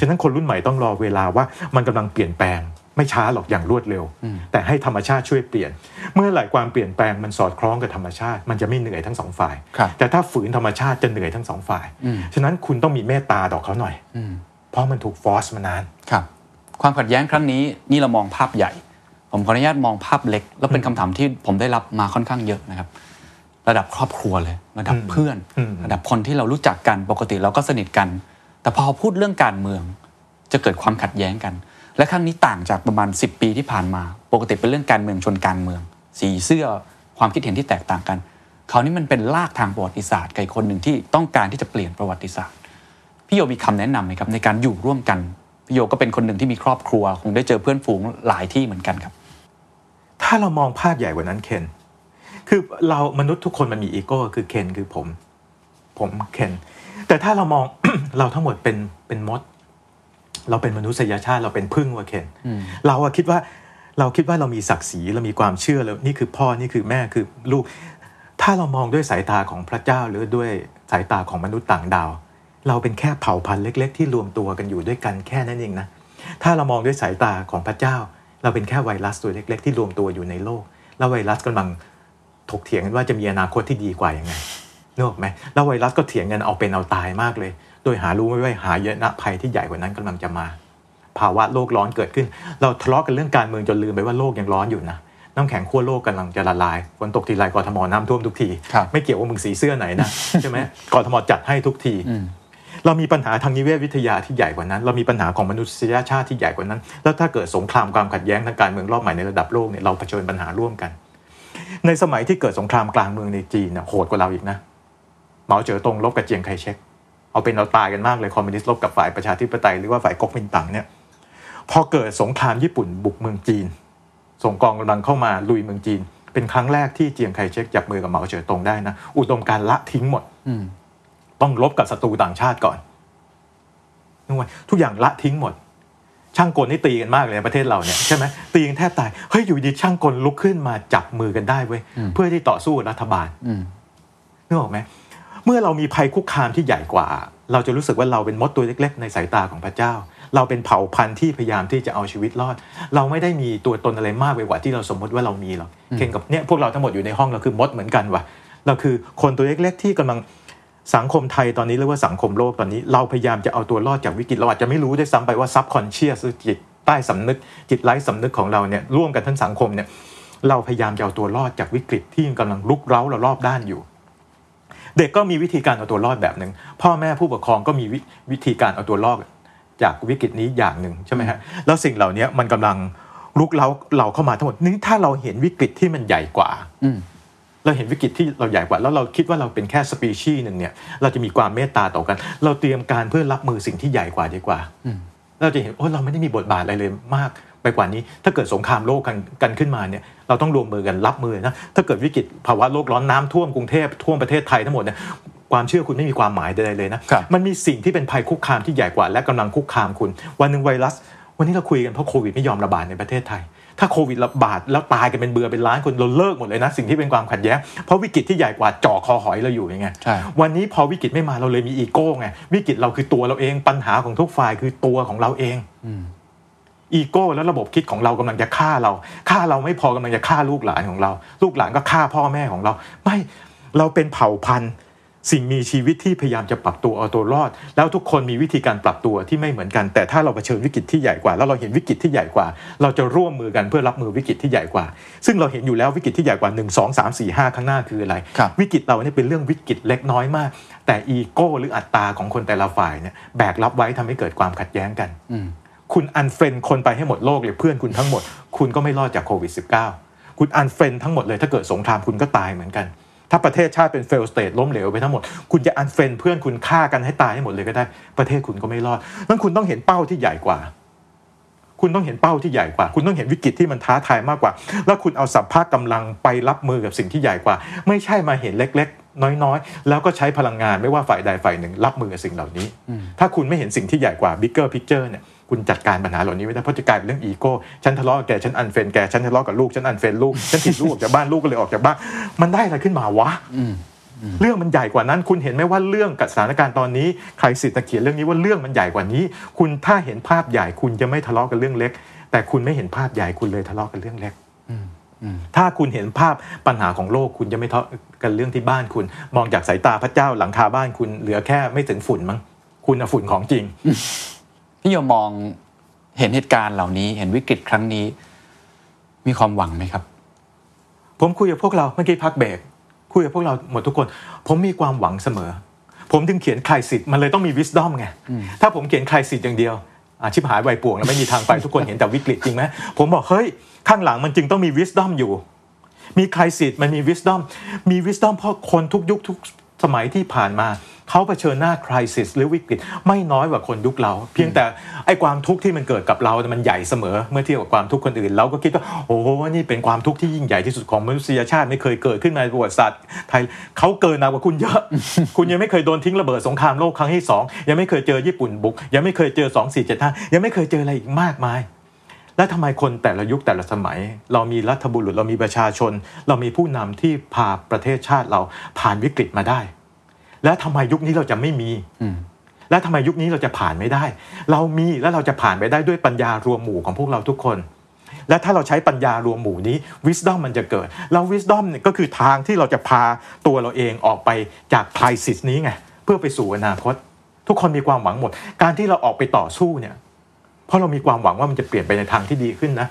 S4: ฉะนั้นคนรุ่นใหม่ต้องรอเวลาว่ามันกำลังเปลี่ยนแปลง ไม่ช้าหรอกอย่างรวดเร็ว แต่ให้ธรรมชาติช่วยเปลี่ยน เมื่อไหร่ความเปลี่ยนแปลงมันสอดคล้องกับธรรมชาติ มันจะไม่เหนื่อยทั้งสองฝ่าย
S3: ครับ
S4: แต่ถ้าฝืนธรรมชาติจะเหนื่อยทั้งสองฝ่าย ฉะนั้นคุณต้องมีเมตตาต่อเขาหน่อย เพราะมันถูกฟอร์สมานาน
S3: ครับ ความขัดแย้งครั้งนี้นี่เรามองภาพใหญ่ ผมขออนุญาตมองภาพเล็ก แล้วเป็นคำถามที่ผมได้รับมาค่อนข้างเยอะนะครับ ระดับครอบครัวเลย ระดับเพื่อน
S4: อืม
S3: ระดับคนที่เรารู้จักกันปกติเราก็สนิทกัน แต่พอพูดเรื่องการเมืองจะเกิดความขัดแย้งกัน และครั้งนี้ต่างจากประมาณ 10 ปีที่ผ่านมา ปกติเป็นเรื่องการเมืองชนการเมือง สีเสื้อความคิดเห็นที่แตกต่างกันคราวนี้มันเป็นลากทางประวัติศาสตร์กับอีกคนหนึ่งที่ต้องการที่จะเปลี่ยนประวัติศาสตร์พี่โยมีคำแนะนำไหมครับในการอยู่ร่วมกันพี่โยก็เป็นคนหนึ่งที่มีครอบครัว คงได้เจอเพื่อนฝูงหลายที่เหมือนกันครับ
S4: ถ้าเรามองภาพใหญ่กว่านั้นเคนคือเรามนุษย์ทุกคนมันมีอีโก้คือเคนคือผม ผมเคนแต่ถ้าเรามองเราทั้งหมดเป็นเป็นมด เราเป็นมนุษยชาติเราเป็นพึ่งว่ะเคนเราอะคิดว่าเราคิดว่าเรามีศักดิ์ศรีเรามีความเชื่อแล้วนี่คือพ่อนี่คือแม่คือลูก ถ้าเรามองด้วยสายตาของพระเจ้าหรือด้วยสายตาของมนุษย์ต่างดาว เราเป็นแค่เผ่าพันธุ์เล็ก ๆ ที่รวมตัวกันอยู่ด้วยกันแค่นั้นเองนะถ้าเรามองด้วยสายตาของพระเจ้า เราเป็นแค่ไวรัสตัวเล็ก ๆ ที่รวมตัวอยู่ในโลก แล้วไวรัสกำลังถกเถียงกันว่าจะมีอนาคตที่ดีกว่ายังไงนึกออกไหมแล้วไวรัสก็เถียงกันเอาเป็นเอาตายมากเลย โดยหารู้ไม่ว่าหายนะภัยที่ใหญ่กว่านั้นกำลังจะมา ภาวะโลกร้อนเกิดขึ้น เราทะเลาะกันเรื่องการเมืองจนลืมไปว่าโลกยังร้อนอยู่นะน้ำแข็งขั้วโลกกำลังจะละลายฝนตกทีไรกรทมน้ำท่วมทุกที
S3: ครับ
S4: ไม่เกี่ยวว่ามึงสีเสื้อไหนนะใช่ไหมกรทมจัดให้ทุกทีเรามีปัญหาทางนิเวศวิทยาที่ใหญ่กว่านั้น เรามีปัญหาของมนุษยชาติที่ใหญ่กว่านั้น แล้วถ้าเกิดสงครามความขัดแย้งทางการเมืองรอบใหม่ในระดับโลกเนี่ยเราเผชิญปัญหาร่วมกัน ในสมัยที่เกิดสงครามกลางเมืองในจีนน่ะโหดกว่าเราอีกนะเหมาเจ๋อตงลบกับเจียงไคเชก เอาเป็นเอาตายกันมากเลยคอมมิวนิสต์ลบกับฝ่ายประชาธิปไตยหรือว่าฝ่ายก๊กมินตั๋งเนี่ยพอเกิดสงครามญี่ปุ่นบุกเมืองจีน ส่งกองกำลังเข้ามาลุยเมืองจีน เป็นครั้งแรกที่เจียงไคเชกจับมือกับเหมาเจ๋อตงได้นะอุดมการณ์ละทิ้งหมด
S3: อืม
S4: ต้องลบกับศัตรูต่างชาติก่อนนึกว่าทุกอย่างละทิ้งหมด ช่างกลนี่ตีกันมากเลยในประเทศเราเนี่ยใช่ไหมตีกันแทบตายเฮ้ยอยู่ดีช่างกลลุกขึ้นมาจับมือกันได้เว้ยเพื่อที่ต่อสู้กับรัฐบาล
S3: อืม
S4: นึกออกไหม เมื่อเรามีภัยคุกคามที่ใหญ่กว่า เราจะรู้สึกว่าเราเป็นมดตัวเล็ก ๆ ในสายตาของพระเจ้า เราเป็นเผ่าพันธุ์ที่พยายามที่จะเอาชีวิตรอด เราไม่ได้มีตัวตนอะไรมากไปกว่าที่เราสมมติว่าเรามีหรอกเคนกับเนี่ยพวกเราทั้งหมดอยู่ในห้องเราคือมดเหมือนกันว่ะเราคือคนตัวเล็กๆที่กำลังสังคมไทยตอนนี้เรียกว่าสังคมโลกตอนนี้ เราพยายามจะเอาตัวรอดจากวิกฤตเราอาจจะไม่รู้ด้วยซ้ำไปว่า subconscious จิตใต้สำนึกจิตไร้สำนึกของเราเนี่ยร่วมกันทั้งสังคมเนี่ยเราพยายามจะเอาตัวรอดจากวิกฤตที่กำลังลุกเร้าเรารอบด้านอยู่ เด็กก็มีวิธีการเอาตัวรอดแบบหนึ่งพ่อแม่ผู้ปกครองก็มีวิวิธีการเอาตัวรอดจากวิกฤตนี้อย่างหนึ่งใช่ไหมฮะแล้วสิ่งเหล่านี้มันกำลังลุกเล้าเราเข้ามาทั้งหมดนี่ถ้าเราเห็นวิกฤตที่มันใหญ่กว่า
S3: อืม
S4: เราเห็นวิกฤตที่เราใหญ่กว่า แล้วเราคิดว่าเราเป็นแค่สปีชีส์หนึ่งเนี่ย เราจะมีความเมตตาต่อกัน เราเตรียมการเพื่อรับมือสิ่งที่ใหญ่กว่าดีกว่าเราจะเห็นโอ้เราไม่ได้มีบทบาทอะไรเลยมาก ไปกว่านี้ ถ้าเกิดสงครามโลกกันกันขึ้นมาเนี่ยเราต้องรวมมือกันรับมือนะถ้าเกิดวิกฤตภาวะโลกร้อนน้ำท่วมกรุงเทพท่วมประเทศไทยทั้งหมดเนี่ยความเชื่อคุณไม่มีความหมายใดๆเลยนะครับมันมีสิ่งที่เป็นภัยคุกคามที่ใหญ่กว่าและกำลังคุกคามคุณ วันหนึ่งไวรัส วันนี้เราคุยกันเพราะโควิดไม่ยอมระบาดในประเทศไทยถ้าโควิดระบาดแล้วตายกันเป็นเบือเป็นล้านคนเราเลิกหมดเลยนะสิ่งที่เป็นความขัดแย้งเพราะวิกฤตที่ใหญ่กว่าจ่อคอหอยเราอยู่ยังไง
S3: ใช่
S4: วันนี้พอวิกฤตไม่มาเราเลยมีอีโก้ไงวิกฤตเราคือตัวเราเองปัญหาของทุกฝ่ายคือตัวของเราเอง อีโก้และระบบคิดของเรากำลังจะฆ่าเราฆ่าเราไม่พอกำลังจะฆ่าลูกหลานของเรา ลูกหลานก็ฆ่าพ่อแม่ของเรา ไม่เราเป็นเผ่าพันธุ์ สิ่งมีชีวิตที่พยายามจะปรับตัวเอาตัวรอด แล้วทุกคนมีวิธีการปรับตัวที่ไม่เหมือนกัน แต่ถ้าเราเผชิญวิกฤตที่ใหญ่กว่า แล้วเราเห็นวิกฤตที่ใหญ่กว่า เราจะร่วมมือกันเพื่อรับมือวิกฤตที่ใหญ่กว่า ซึ่งเราเห็นอยู่แล้ววิกฤตที่ใหญ่กว่า 1 2 3 4 5 ข้างหน้าคืออะไร
S3: ครับ
S4: วิกฤตเราเนี่ยเป็นเรื่องวิกฤตเล็กน้อยมาก แต่อีโก้หรืออัตตาของคนแต่ละฝ่ายเนี่ยแบกรับไว้ทำให้เกิดความขัดแย้งกัน
S3: อืม
S4: คุณ unfriend คนไปให้หมดโลกเลยเพื่อนคุณทั้งหมด คุณก็ไม่รอดจากโควิด -19 คุณ unfriend ทั้งหมดเลยถ้าเกิดสงครามคุณก็ตายเหมือนกัน ถ้าประเทศชาติเป็น failed state ล้มเหลวไปทั้งหมด คุณจะ unfriend เพื่อนคุณฆ่ากันให้ตายให้หมดเลยก็ได้ ประเทศคุณก็ไม่รอดนั้นคุณต้องเห็นเป้าที่ใหญ่กว่า คุณต้องเห็นเป้าที่ใหญ่กว่า คุณต้องเห็นวิกฤตที่มันท้าทายมากกว่า แล้วคุณเอาสัมภาระกำลังไปรับมือกับสิ่งที่ใหญ่กว่า ไม่ใช่มาเห็นเล็กๆน้อยๆ แล้วก็ใช้พลังงานไม่ว่าฝ่ายใดฝ่ายหนึ่ง รับมือกับสิ่งเหล่านี้ ถ้าคุณไม่เห็นสิ่งที่ใหญ่กว่า bigger picture เนี่ย คุณจัดการปัญหาเหล่านี้ไม่ได้เพราะจะกลายเป็นเรื่องอีโก้ฉันทะเลาะกับแกฉันอันเฟนแกฉันทะเลาะกับลูกฉันอันเฟนลูกฉันถีบลูกออกจากบ้านลูกก็เลยออกจากบ้านมันได้อะไรขึ้นมาวะเรื่องมันใหญ่กว่านั้น คุณเห็นไหมว่าเรื่องกับสถานการณ์ตอนนี้ใครสิทธิ์ตะเขียนเรื่องนี้ว่าเรื่องมันใหญ่กว่านี้ คุณถ้าเห็นภาพใหญ่คุณจะไม่ทะเลาะกันเรื่องเล็ก แต่คุณไม่เห็นภาพใหญ่คุณเลยทะเลาะกันเรื่องเล็กถ้าคุณเห็นภาพปัญหาของโลกคุณจะไม่ทะเลาะกันเรื่องที่บ้านคุณ มองจากสายตาพระเจ้าหลังคาบ้านคุณเหลือแค่ไม่ถึงฝุ่นมั้งคุณน่ะฝุ่นของจริง
S3: พี่โยมองเห็นเหตุการณ์เหล่านี้ เห็นวิกฤตครั้งนี้ มีความหวังไหมครับ
S4: ผมคุยกับพวกเราเมื่อกี้พักเบรกคุยกับพวกเราหมดทุกคน ผมมีความหวังเสมอ ผมถึงเขียนคลายสิทธิ์มันเลยต้องมีวิส d อมไงถ้าผมเขียนคลายสิทธิ์อย่างเดียวอาชิบหายไวป่วงแล้วไม่มีทางไปทุกคนเห็นแต่วิกฤตจริงไหมผมบอกเฮ้ยข้างหลังมันจึงต้องมีวิส d อมอยู่ มีคลายสิทธิ์มันมีวิส d อมมีวิส d อมเพราะคนทุกยุคทุกสมัยที่ผ่านมา เขาเผชิญหน้าคริสิสหรือวิกฤตไม่น้อยกว่าคนยุคเรา เพียงแต่ไอ้ความทุกข์ที่มันเกิดกับเรา มันใหญ่เสมอ เมื่อเทียบกับความทุกข์คนอื่น เราก็คิดว่าโอ้โหนี่เป็นความทุกข์ที่ยิ่งใหญ่ที่สุดของมนุษยชาติไม่เคยเกิดขึ้นในประวัติศาสตร์ไทยเขาเกินหนักกว่าคุณเยอะ คุณยังไม่เคยโดนทิ้งระเบิดสงครามโลกครั้งที่สองยังไม่เคยเจอญี่ปุ่นบุก ยังไม่เคยเจอ2 4 7 5ยังไม่เคยเจออะไรอีกมากมายแล้วทำไมคนแต่ละยุคแต่ละสมัย เรามีรัฐบุรุษเรามีประชาชน เรามีผู้นำที่พาประเทศชาติเราผ่านวิกฤตมาได้ แล้วทำไมยุคนี้เราจะไม่มี
S3: อืม
S4: แล้วทำไมยุคนี้เราจะผ่านไม่ได้ เรามีแล้วเราจะผ่านไปได้ด้วยปัญญารวมหมู่ของพวกเราทุกคน และถ้าเราใช้ปัญญารวมหมู่นี้ wisdom มันจะเกิด แล้ว wisdom เนี่ยก็คือทางที่เราจะพาตัวเราเองออกไปจาก crisis นี้ไงเพื่อไปสู่อนาคต ทุกคนมีความหวังหมด การที่เราออกไปต่อสู้เนี่ย เพราะเรามีความหวังว่ามันจะเปลี่ยนไปในทางที่ดีขึ้นนะ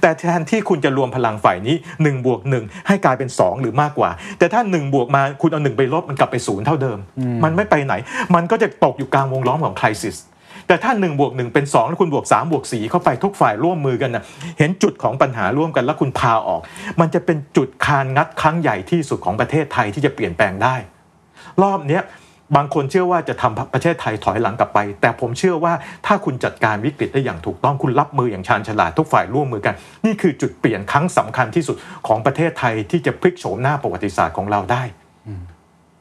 S4: แต่แทนที่คุณจะรวมพลังฝ่ายนี้1บวก1ให้กลายเป็น 2 หรือมากกว่า แต่ถ้า1บวกมาคุณเอา1ไปลบมันกลับไปศูนย์เท่าเดิม มันไม่ไปไหน มันก็จะตกอยู่กลางวงล้อมของคริสิสแต่ถ้า1บวก1เป็น 2 แล้วคุณบวก3บวก4เข้าไปทุกฝ่ายร่วมมือกันนะเห็นจุดของปัญหาร่วมกันแล้วคุณพาออก มันจะเป็นจุดคานงัดครั้งใหญ่ที่สุดของประเทศไทยที่จะเปลี่ยนแปลงได้ รอบเนี้ย บางคนเชื่อว่าจะทำประเทศไทยถอยหลังกลับไป แต่ผมเชื่อว่าถ้าคุณจัดการวิกฤตได้อย่างถูกต้องคุณรับมืออย่างชาญฉลาดทุกฝ่ายร่วมมือกัน นี่คือจุดเปลี่ยนครั้งสำคัญที่สุดของประเทศไทยที่จะพลิกโฉมหน้าประวัติศาสตร์ของเราได้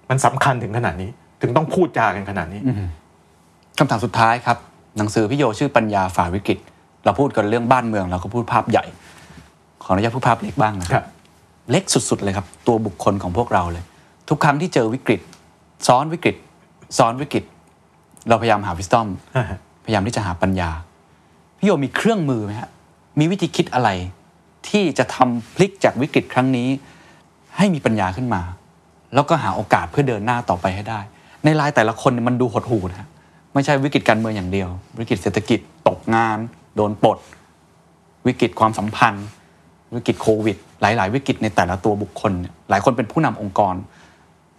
S4: มันสำคัญถึงขนาดนี้ ถึงต้องพูดจากันขนาดนี้
S3: คำถามสุดท้ายครับ หนังสือพี่โยชื่อปัญญาฝ่าวิกฤต เราพูดกันเรื่องบ้านเมือง เราก็พูดภาพใหญ่ ขออนุญาตพูดภาพเล็กบ้างนะค
S4: ครั
S3: รับบเล็กสุดๆเลยครับ ตัวบุคคลของพวกเราเลย ทุกครั้งที่เจอวิกฤต ซ้อนวิกฤต ซ้อนวิกฤต เราพยายามหาวิสตอม
S4: อ่าฮะ
S3: พยายามที่จะหาปัญญา พี่โยมีเครื่องมือไหมฮะมีวิธีคิดอะไรที่จะทำพลิกจากวิกฤตครั้งนี้ ให้มีปัญญาขึ้นมา แล้วก็หาโอกาสเพื่อเดินหน้าต่อไปให้ได้ ในรายแต่ละคนเนี่ยมันดูหดหู่นะฮะไม่ใช่วิกฤตการเมืองอย่างเดียว วิกฤตเศรษฐกิจตกงาน โดนปลด วิกฤตความสัมพันธ์ วิกฤตโควิด หลาย ๆ วิกฤตในแต่ละตัวบุคคลเนี่ยหลายคนเป็นผู้นำองค์กร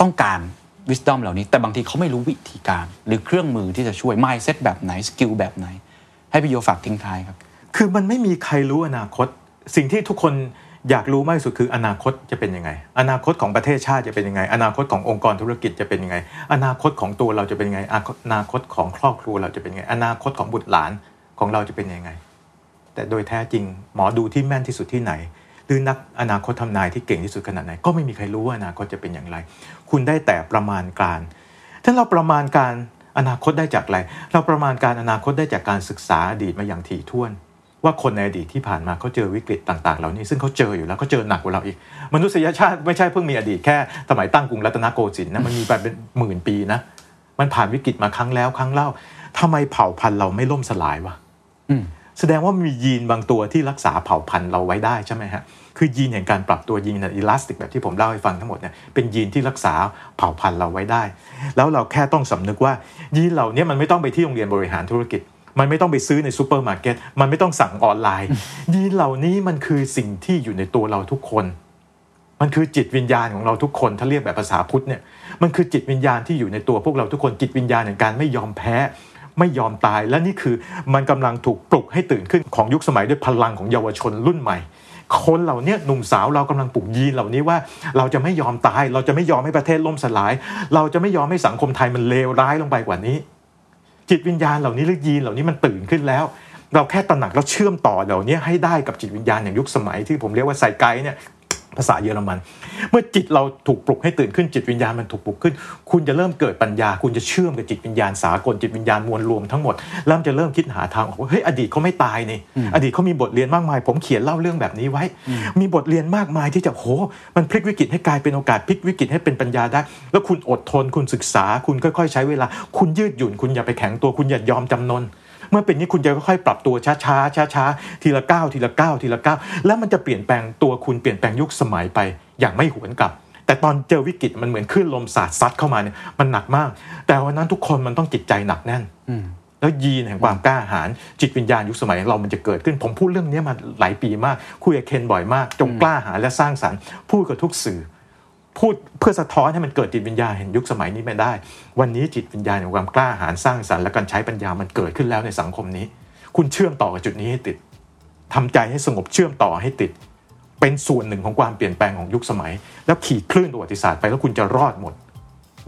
S3: ต้องการ วิส d อมเหล่านี้ แต่บางทีเขาไม่รู้วิธีการ หรือเครื่องมือที่จะช่วย mindset แบบไหน skill แบบไหน ให้พี่โญฝากทิ้งท้ายครับ
S4: คือมันไม่มีใครรู้อนาคต สิ่งที่ทุกคนอยากรู้มากที่สุดคืออนาคตจะเป็นยังไง อนาคตของประเทศชาติจะเป็นยังไง อนาคตขององค์กรธุรกิจจะเป็นยังไง อนาคตของตัวเราจะเป็นยังไง อนาคตของครอบครัวเราจะเป็นยังไง อนาคตของบุตรหลานของเราจะเป็นยังไง แต่โดยแท้จริงหมอดูที่แม่นที่สุดที่ไหน หรือนักอนาคตทำนายที่เก่งที่สุดขนาดไหน ก็ไม่มีใครรู้ว่าอนาคตจะเป็นอย่างไร คุณได้แต่ประมาณการ ถ้าเราประมาณการอนาคตได้จากอะไร เราประมาณการอนาคตได้จากการศึกษาอดีตมาอย่างถี่ถ้วน ว่าคนในอดีตที่ผ่านมาเขาเจอวิกฤตต่างๆ เหล่านี้ซึ่งเขาเจออยู่แล้วเขาเจอหนักกว่าเราอีก มนุษยชาติไม่ใช่เพิ่งมีอดีตแค่สมัยตั้งกรุงรัตนโกสินทร์นะมันมีไปเป็นหมื่นปีนะมันผ่านวิกฤตมาครั้งแล้วครั้งเล่าทำไมเผ่าพันธุ์เราไม่ล่มสลายวะ
S3: อืม
S4: แสดงว่ามียีนบางตัวที่รักษาเผ่าพันธุ์เราไว้ได้ใช่ไหมฮะ คือยีนแห่งการปรับตัวยีนอิลาสติกแบบที่ผมเล่าให้ฟังทั้งหมดเนี่ยเป็นยีนที่รักษาเผ่าพันธุ์เราไว้ได้ แล้วเราแค่ต้องสำนึกว่ายีนเหล่านี้มันไม่ต้องไปที่โรงเรียนบริหารธุรกิจ มันไม่ต้องไปซื้อในซูเปอร์มาร์เก็ตมันไม่ต้องสั่งออนไลน์ ยีนเหล่านี้มันคือสิ่งที่อยู่ในตัวเราทุกคน มันคือจิตวิญญาณของเราทุกคนถ้าเรียกแบบภาษาพุทธเนี่ยมันคือจิตวิญญาณที่อยู่ในตัวพวกเราทุกคนจิตวิญญาณแห่งการไม่ยอมแพ้ไม่ยอมตายและนี่คือมันกำลังถูกปลุกให้ตื่นขึ้นของยุคสมัยด้วยพลังของเยาวชนรุ่นใหม่ คนเหล่านี้หนุ่มสาวเรากำลังปลุกยีนเหล่านี้ว่าเราจะไม่ยอมตาย เราจะไม่ยอมให้ประเทศล่มสลาย เราจะไม่ยอมให้สังคมไทยมันเลวร้ายลงไปกว่านี้ จิตวิญญาณเหล่านี้หรือยีนเหล่านี้มันตื่นขึ้นแล้ว เราแค่ตระหนักแล้วเชื่อมต่อเหล่านี้ให้ได้กับจิตวิญญาณอย่างยุคสมัยที่ผมเรียกว่าไซไกด์เนี่ย ภาษาเยอรมัน เมื่อจิตเราถูกปลุกให้ตื่นขึ้นจิตวิญญาณมันถูกปลุกขึ้น คุณจะเริ่มเกิดปัญญา คุณจะเชื่อมกับจิตวิญญาณสากลจิตวิญญาณมวลรวมทั้งหมดแล้วมันจะเริ่มคิดหาทางออกว่าเฮ้ยอดีตเขาไม่ตายนี่อดีตเขามีบทเรียนมากมาย ผมเขียนเล่าเรื่องแบบนี้ไว้ มีบทเรียนมากมายที่จะโหมันพลิกวิกฤตให้กลายเป็นโอกาสพลิกวิกฤตให้เป็นปัญญาได้ แล้วคุณอดทนคุณศึกษา คุณค่อยๆ ใช้เวลา คุณยืดหยุ่นคุณอย่าไปแข็งตัวคุณอย่ายอมจำนน เมื่อเป็นนี้คุณจะค่อยๆปรับตัวช้าๆช้าๆทีละก้าวทีละก้าวทีละก้าวแล้วมันจะเปลี่ยนแปลงตัวคุณเปลี่ยนแปลงยุคสมัยไปอย่างไม่หวนกลับ แต่ตอนเจอวิกฤตมันเหมือนคลื่นลมสาดซัดเข้ามาเนี่ยมันหนักมาก แต่วันนั้นทุกคนมันต้องจิตใจหนักแน่นแล้วยีนแห่งความกล้าหาญจิตวิญญาณยุคสมัยของเรามันจะเกิดขึ้น ผมพูดเรื่องนี้มาหลายปีมาก คุยกับเคนบ่อยมาก จงกล้าหาญและสร้างสรรค์พูดกับทุกสื่อ พูดเพื่อสะท้อนให้มันเกิดจิตวิญญาณเห็นยุคสมัยนี้ไม่ได้ วันนี้จิตวิญญาณของความกล้าหาญสร้างสรรค์และการใช้ปัญญามันเกิดขึ้นแล้วในสังคมนี้ คุณเชื่อมต่อกับจุดนี้ให้ติดทำใจให้สงบเชื่อมต่อให้ติด เป็นส่วนหนึ่งของความเปลี่ยนแปลงของยุคสมัย แล้วขี่คลื่นประวัติศาสตร์ไปแล้วคุณจะรอดหมด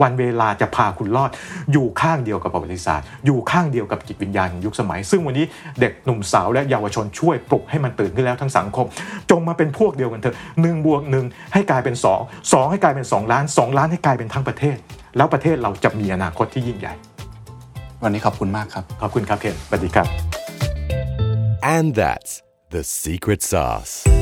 S4: วันเวลาจะพาคุณรอด อยู่ข้างเดียวกับประวัติศาสตร์ อยู่ข้างเดียวกับจิตวิญญาณของยุคสมัย ซึ่งวันนี้เด็กหนุ่มสาวและเยาวชนช่วยปลุกให้มันตื่นขึ้นแล้วทั้งสังคม จงมาเป็นพวกเดียวกันเถอะหนึ่งบวกหนึ่งให้กลายเป็นสองสองให้กลายเป็นสองล้านสองล้านให้กลายเป็นทั้งประเทศ แล้วประเทศเราจะมีอนาคตที่ยิ่งใหญ่
S3: วันนี้ขอบคุณมากครับ
S4: ขอบคุณครับเคนสวัสดีครับ
S1: And that's the secret sauce.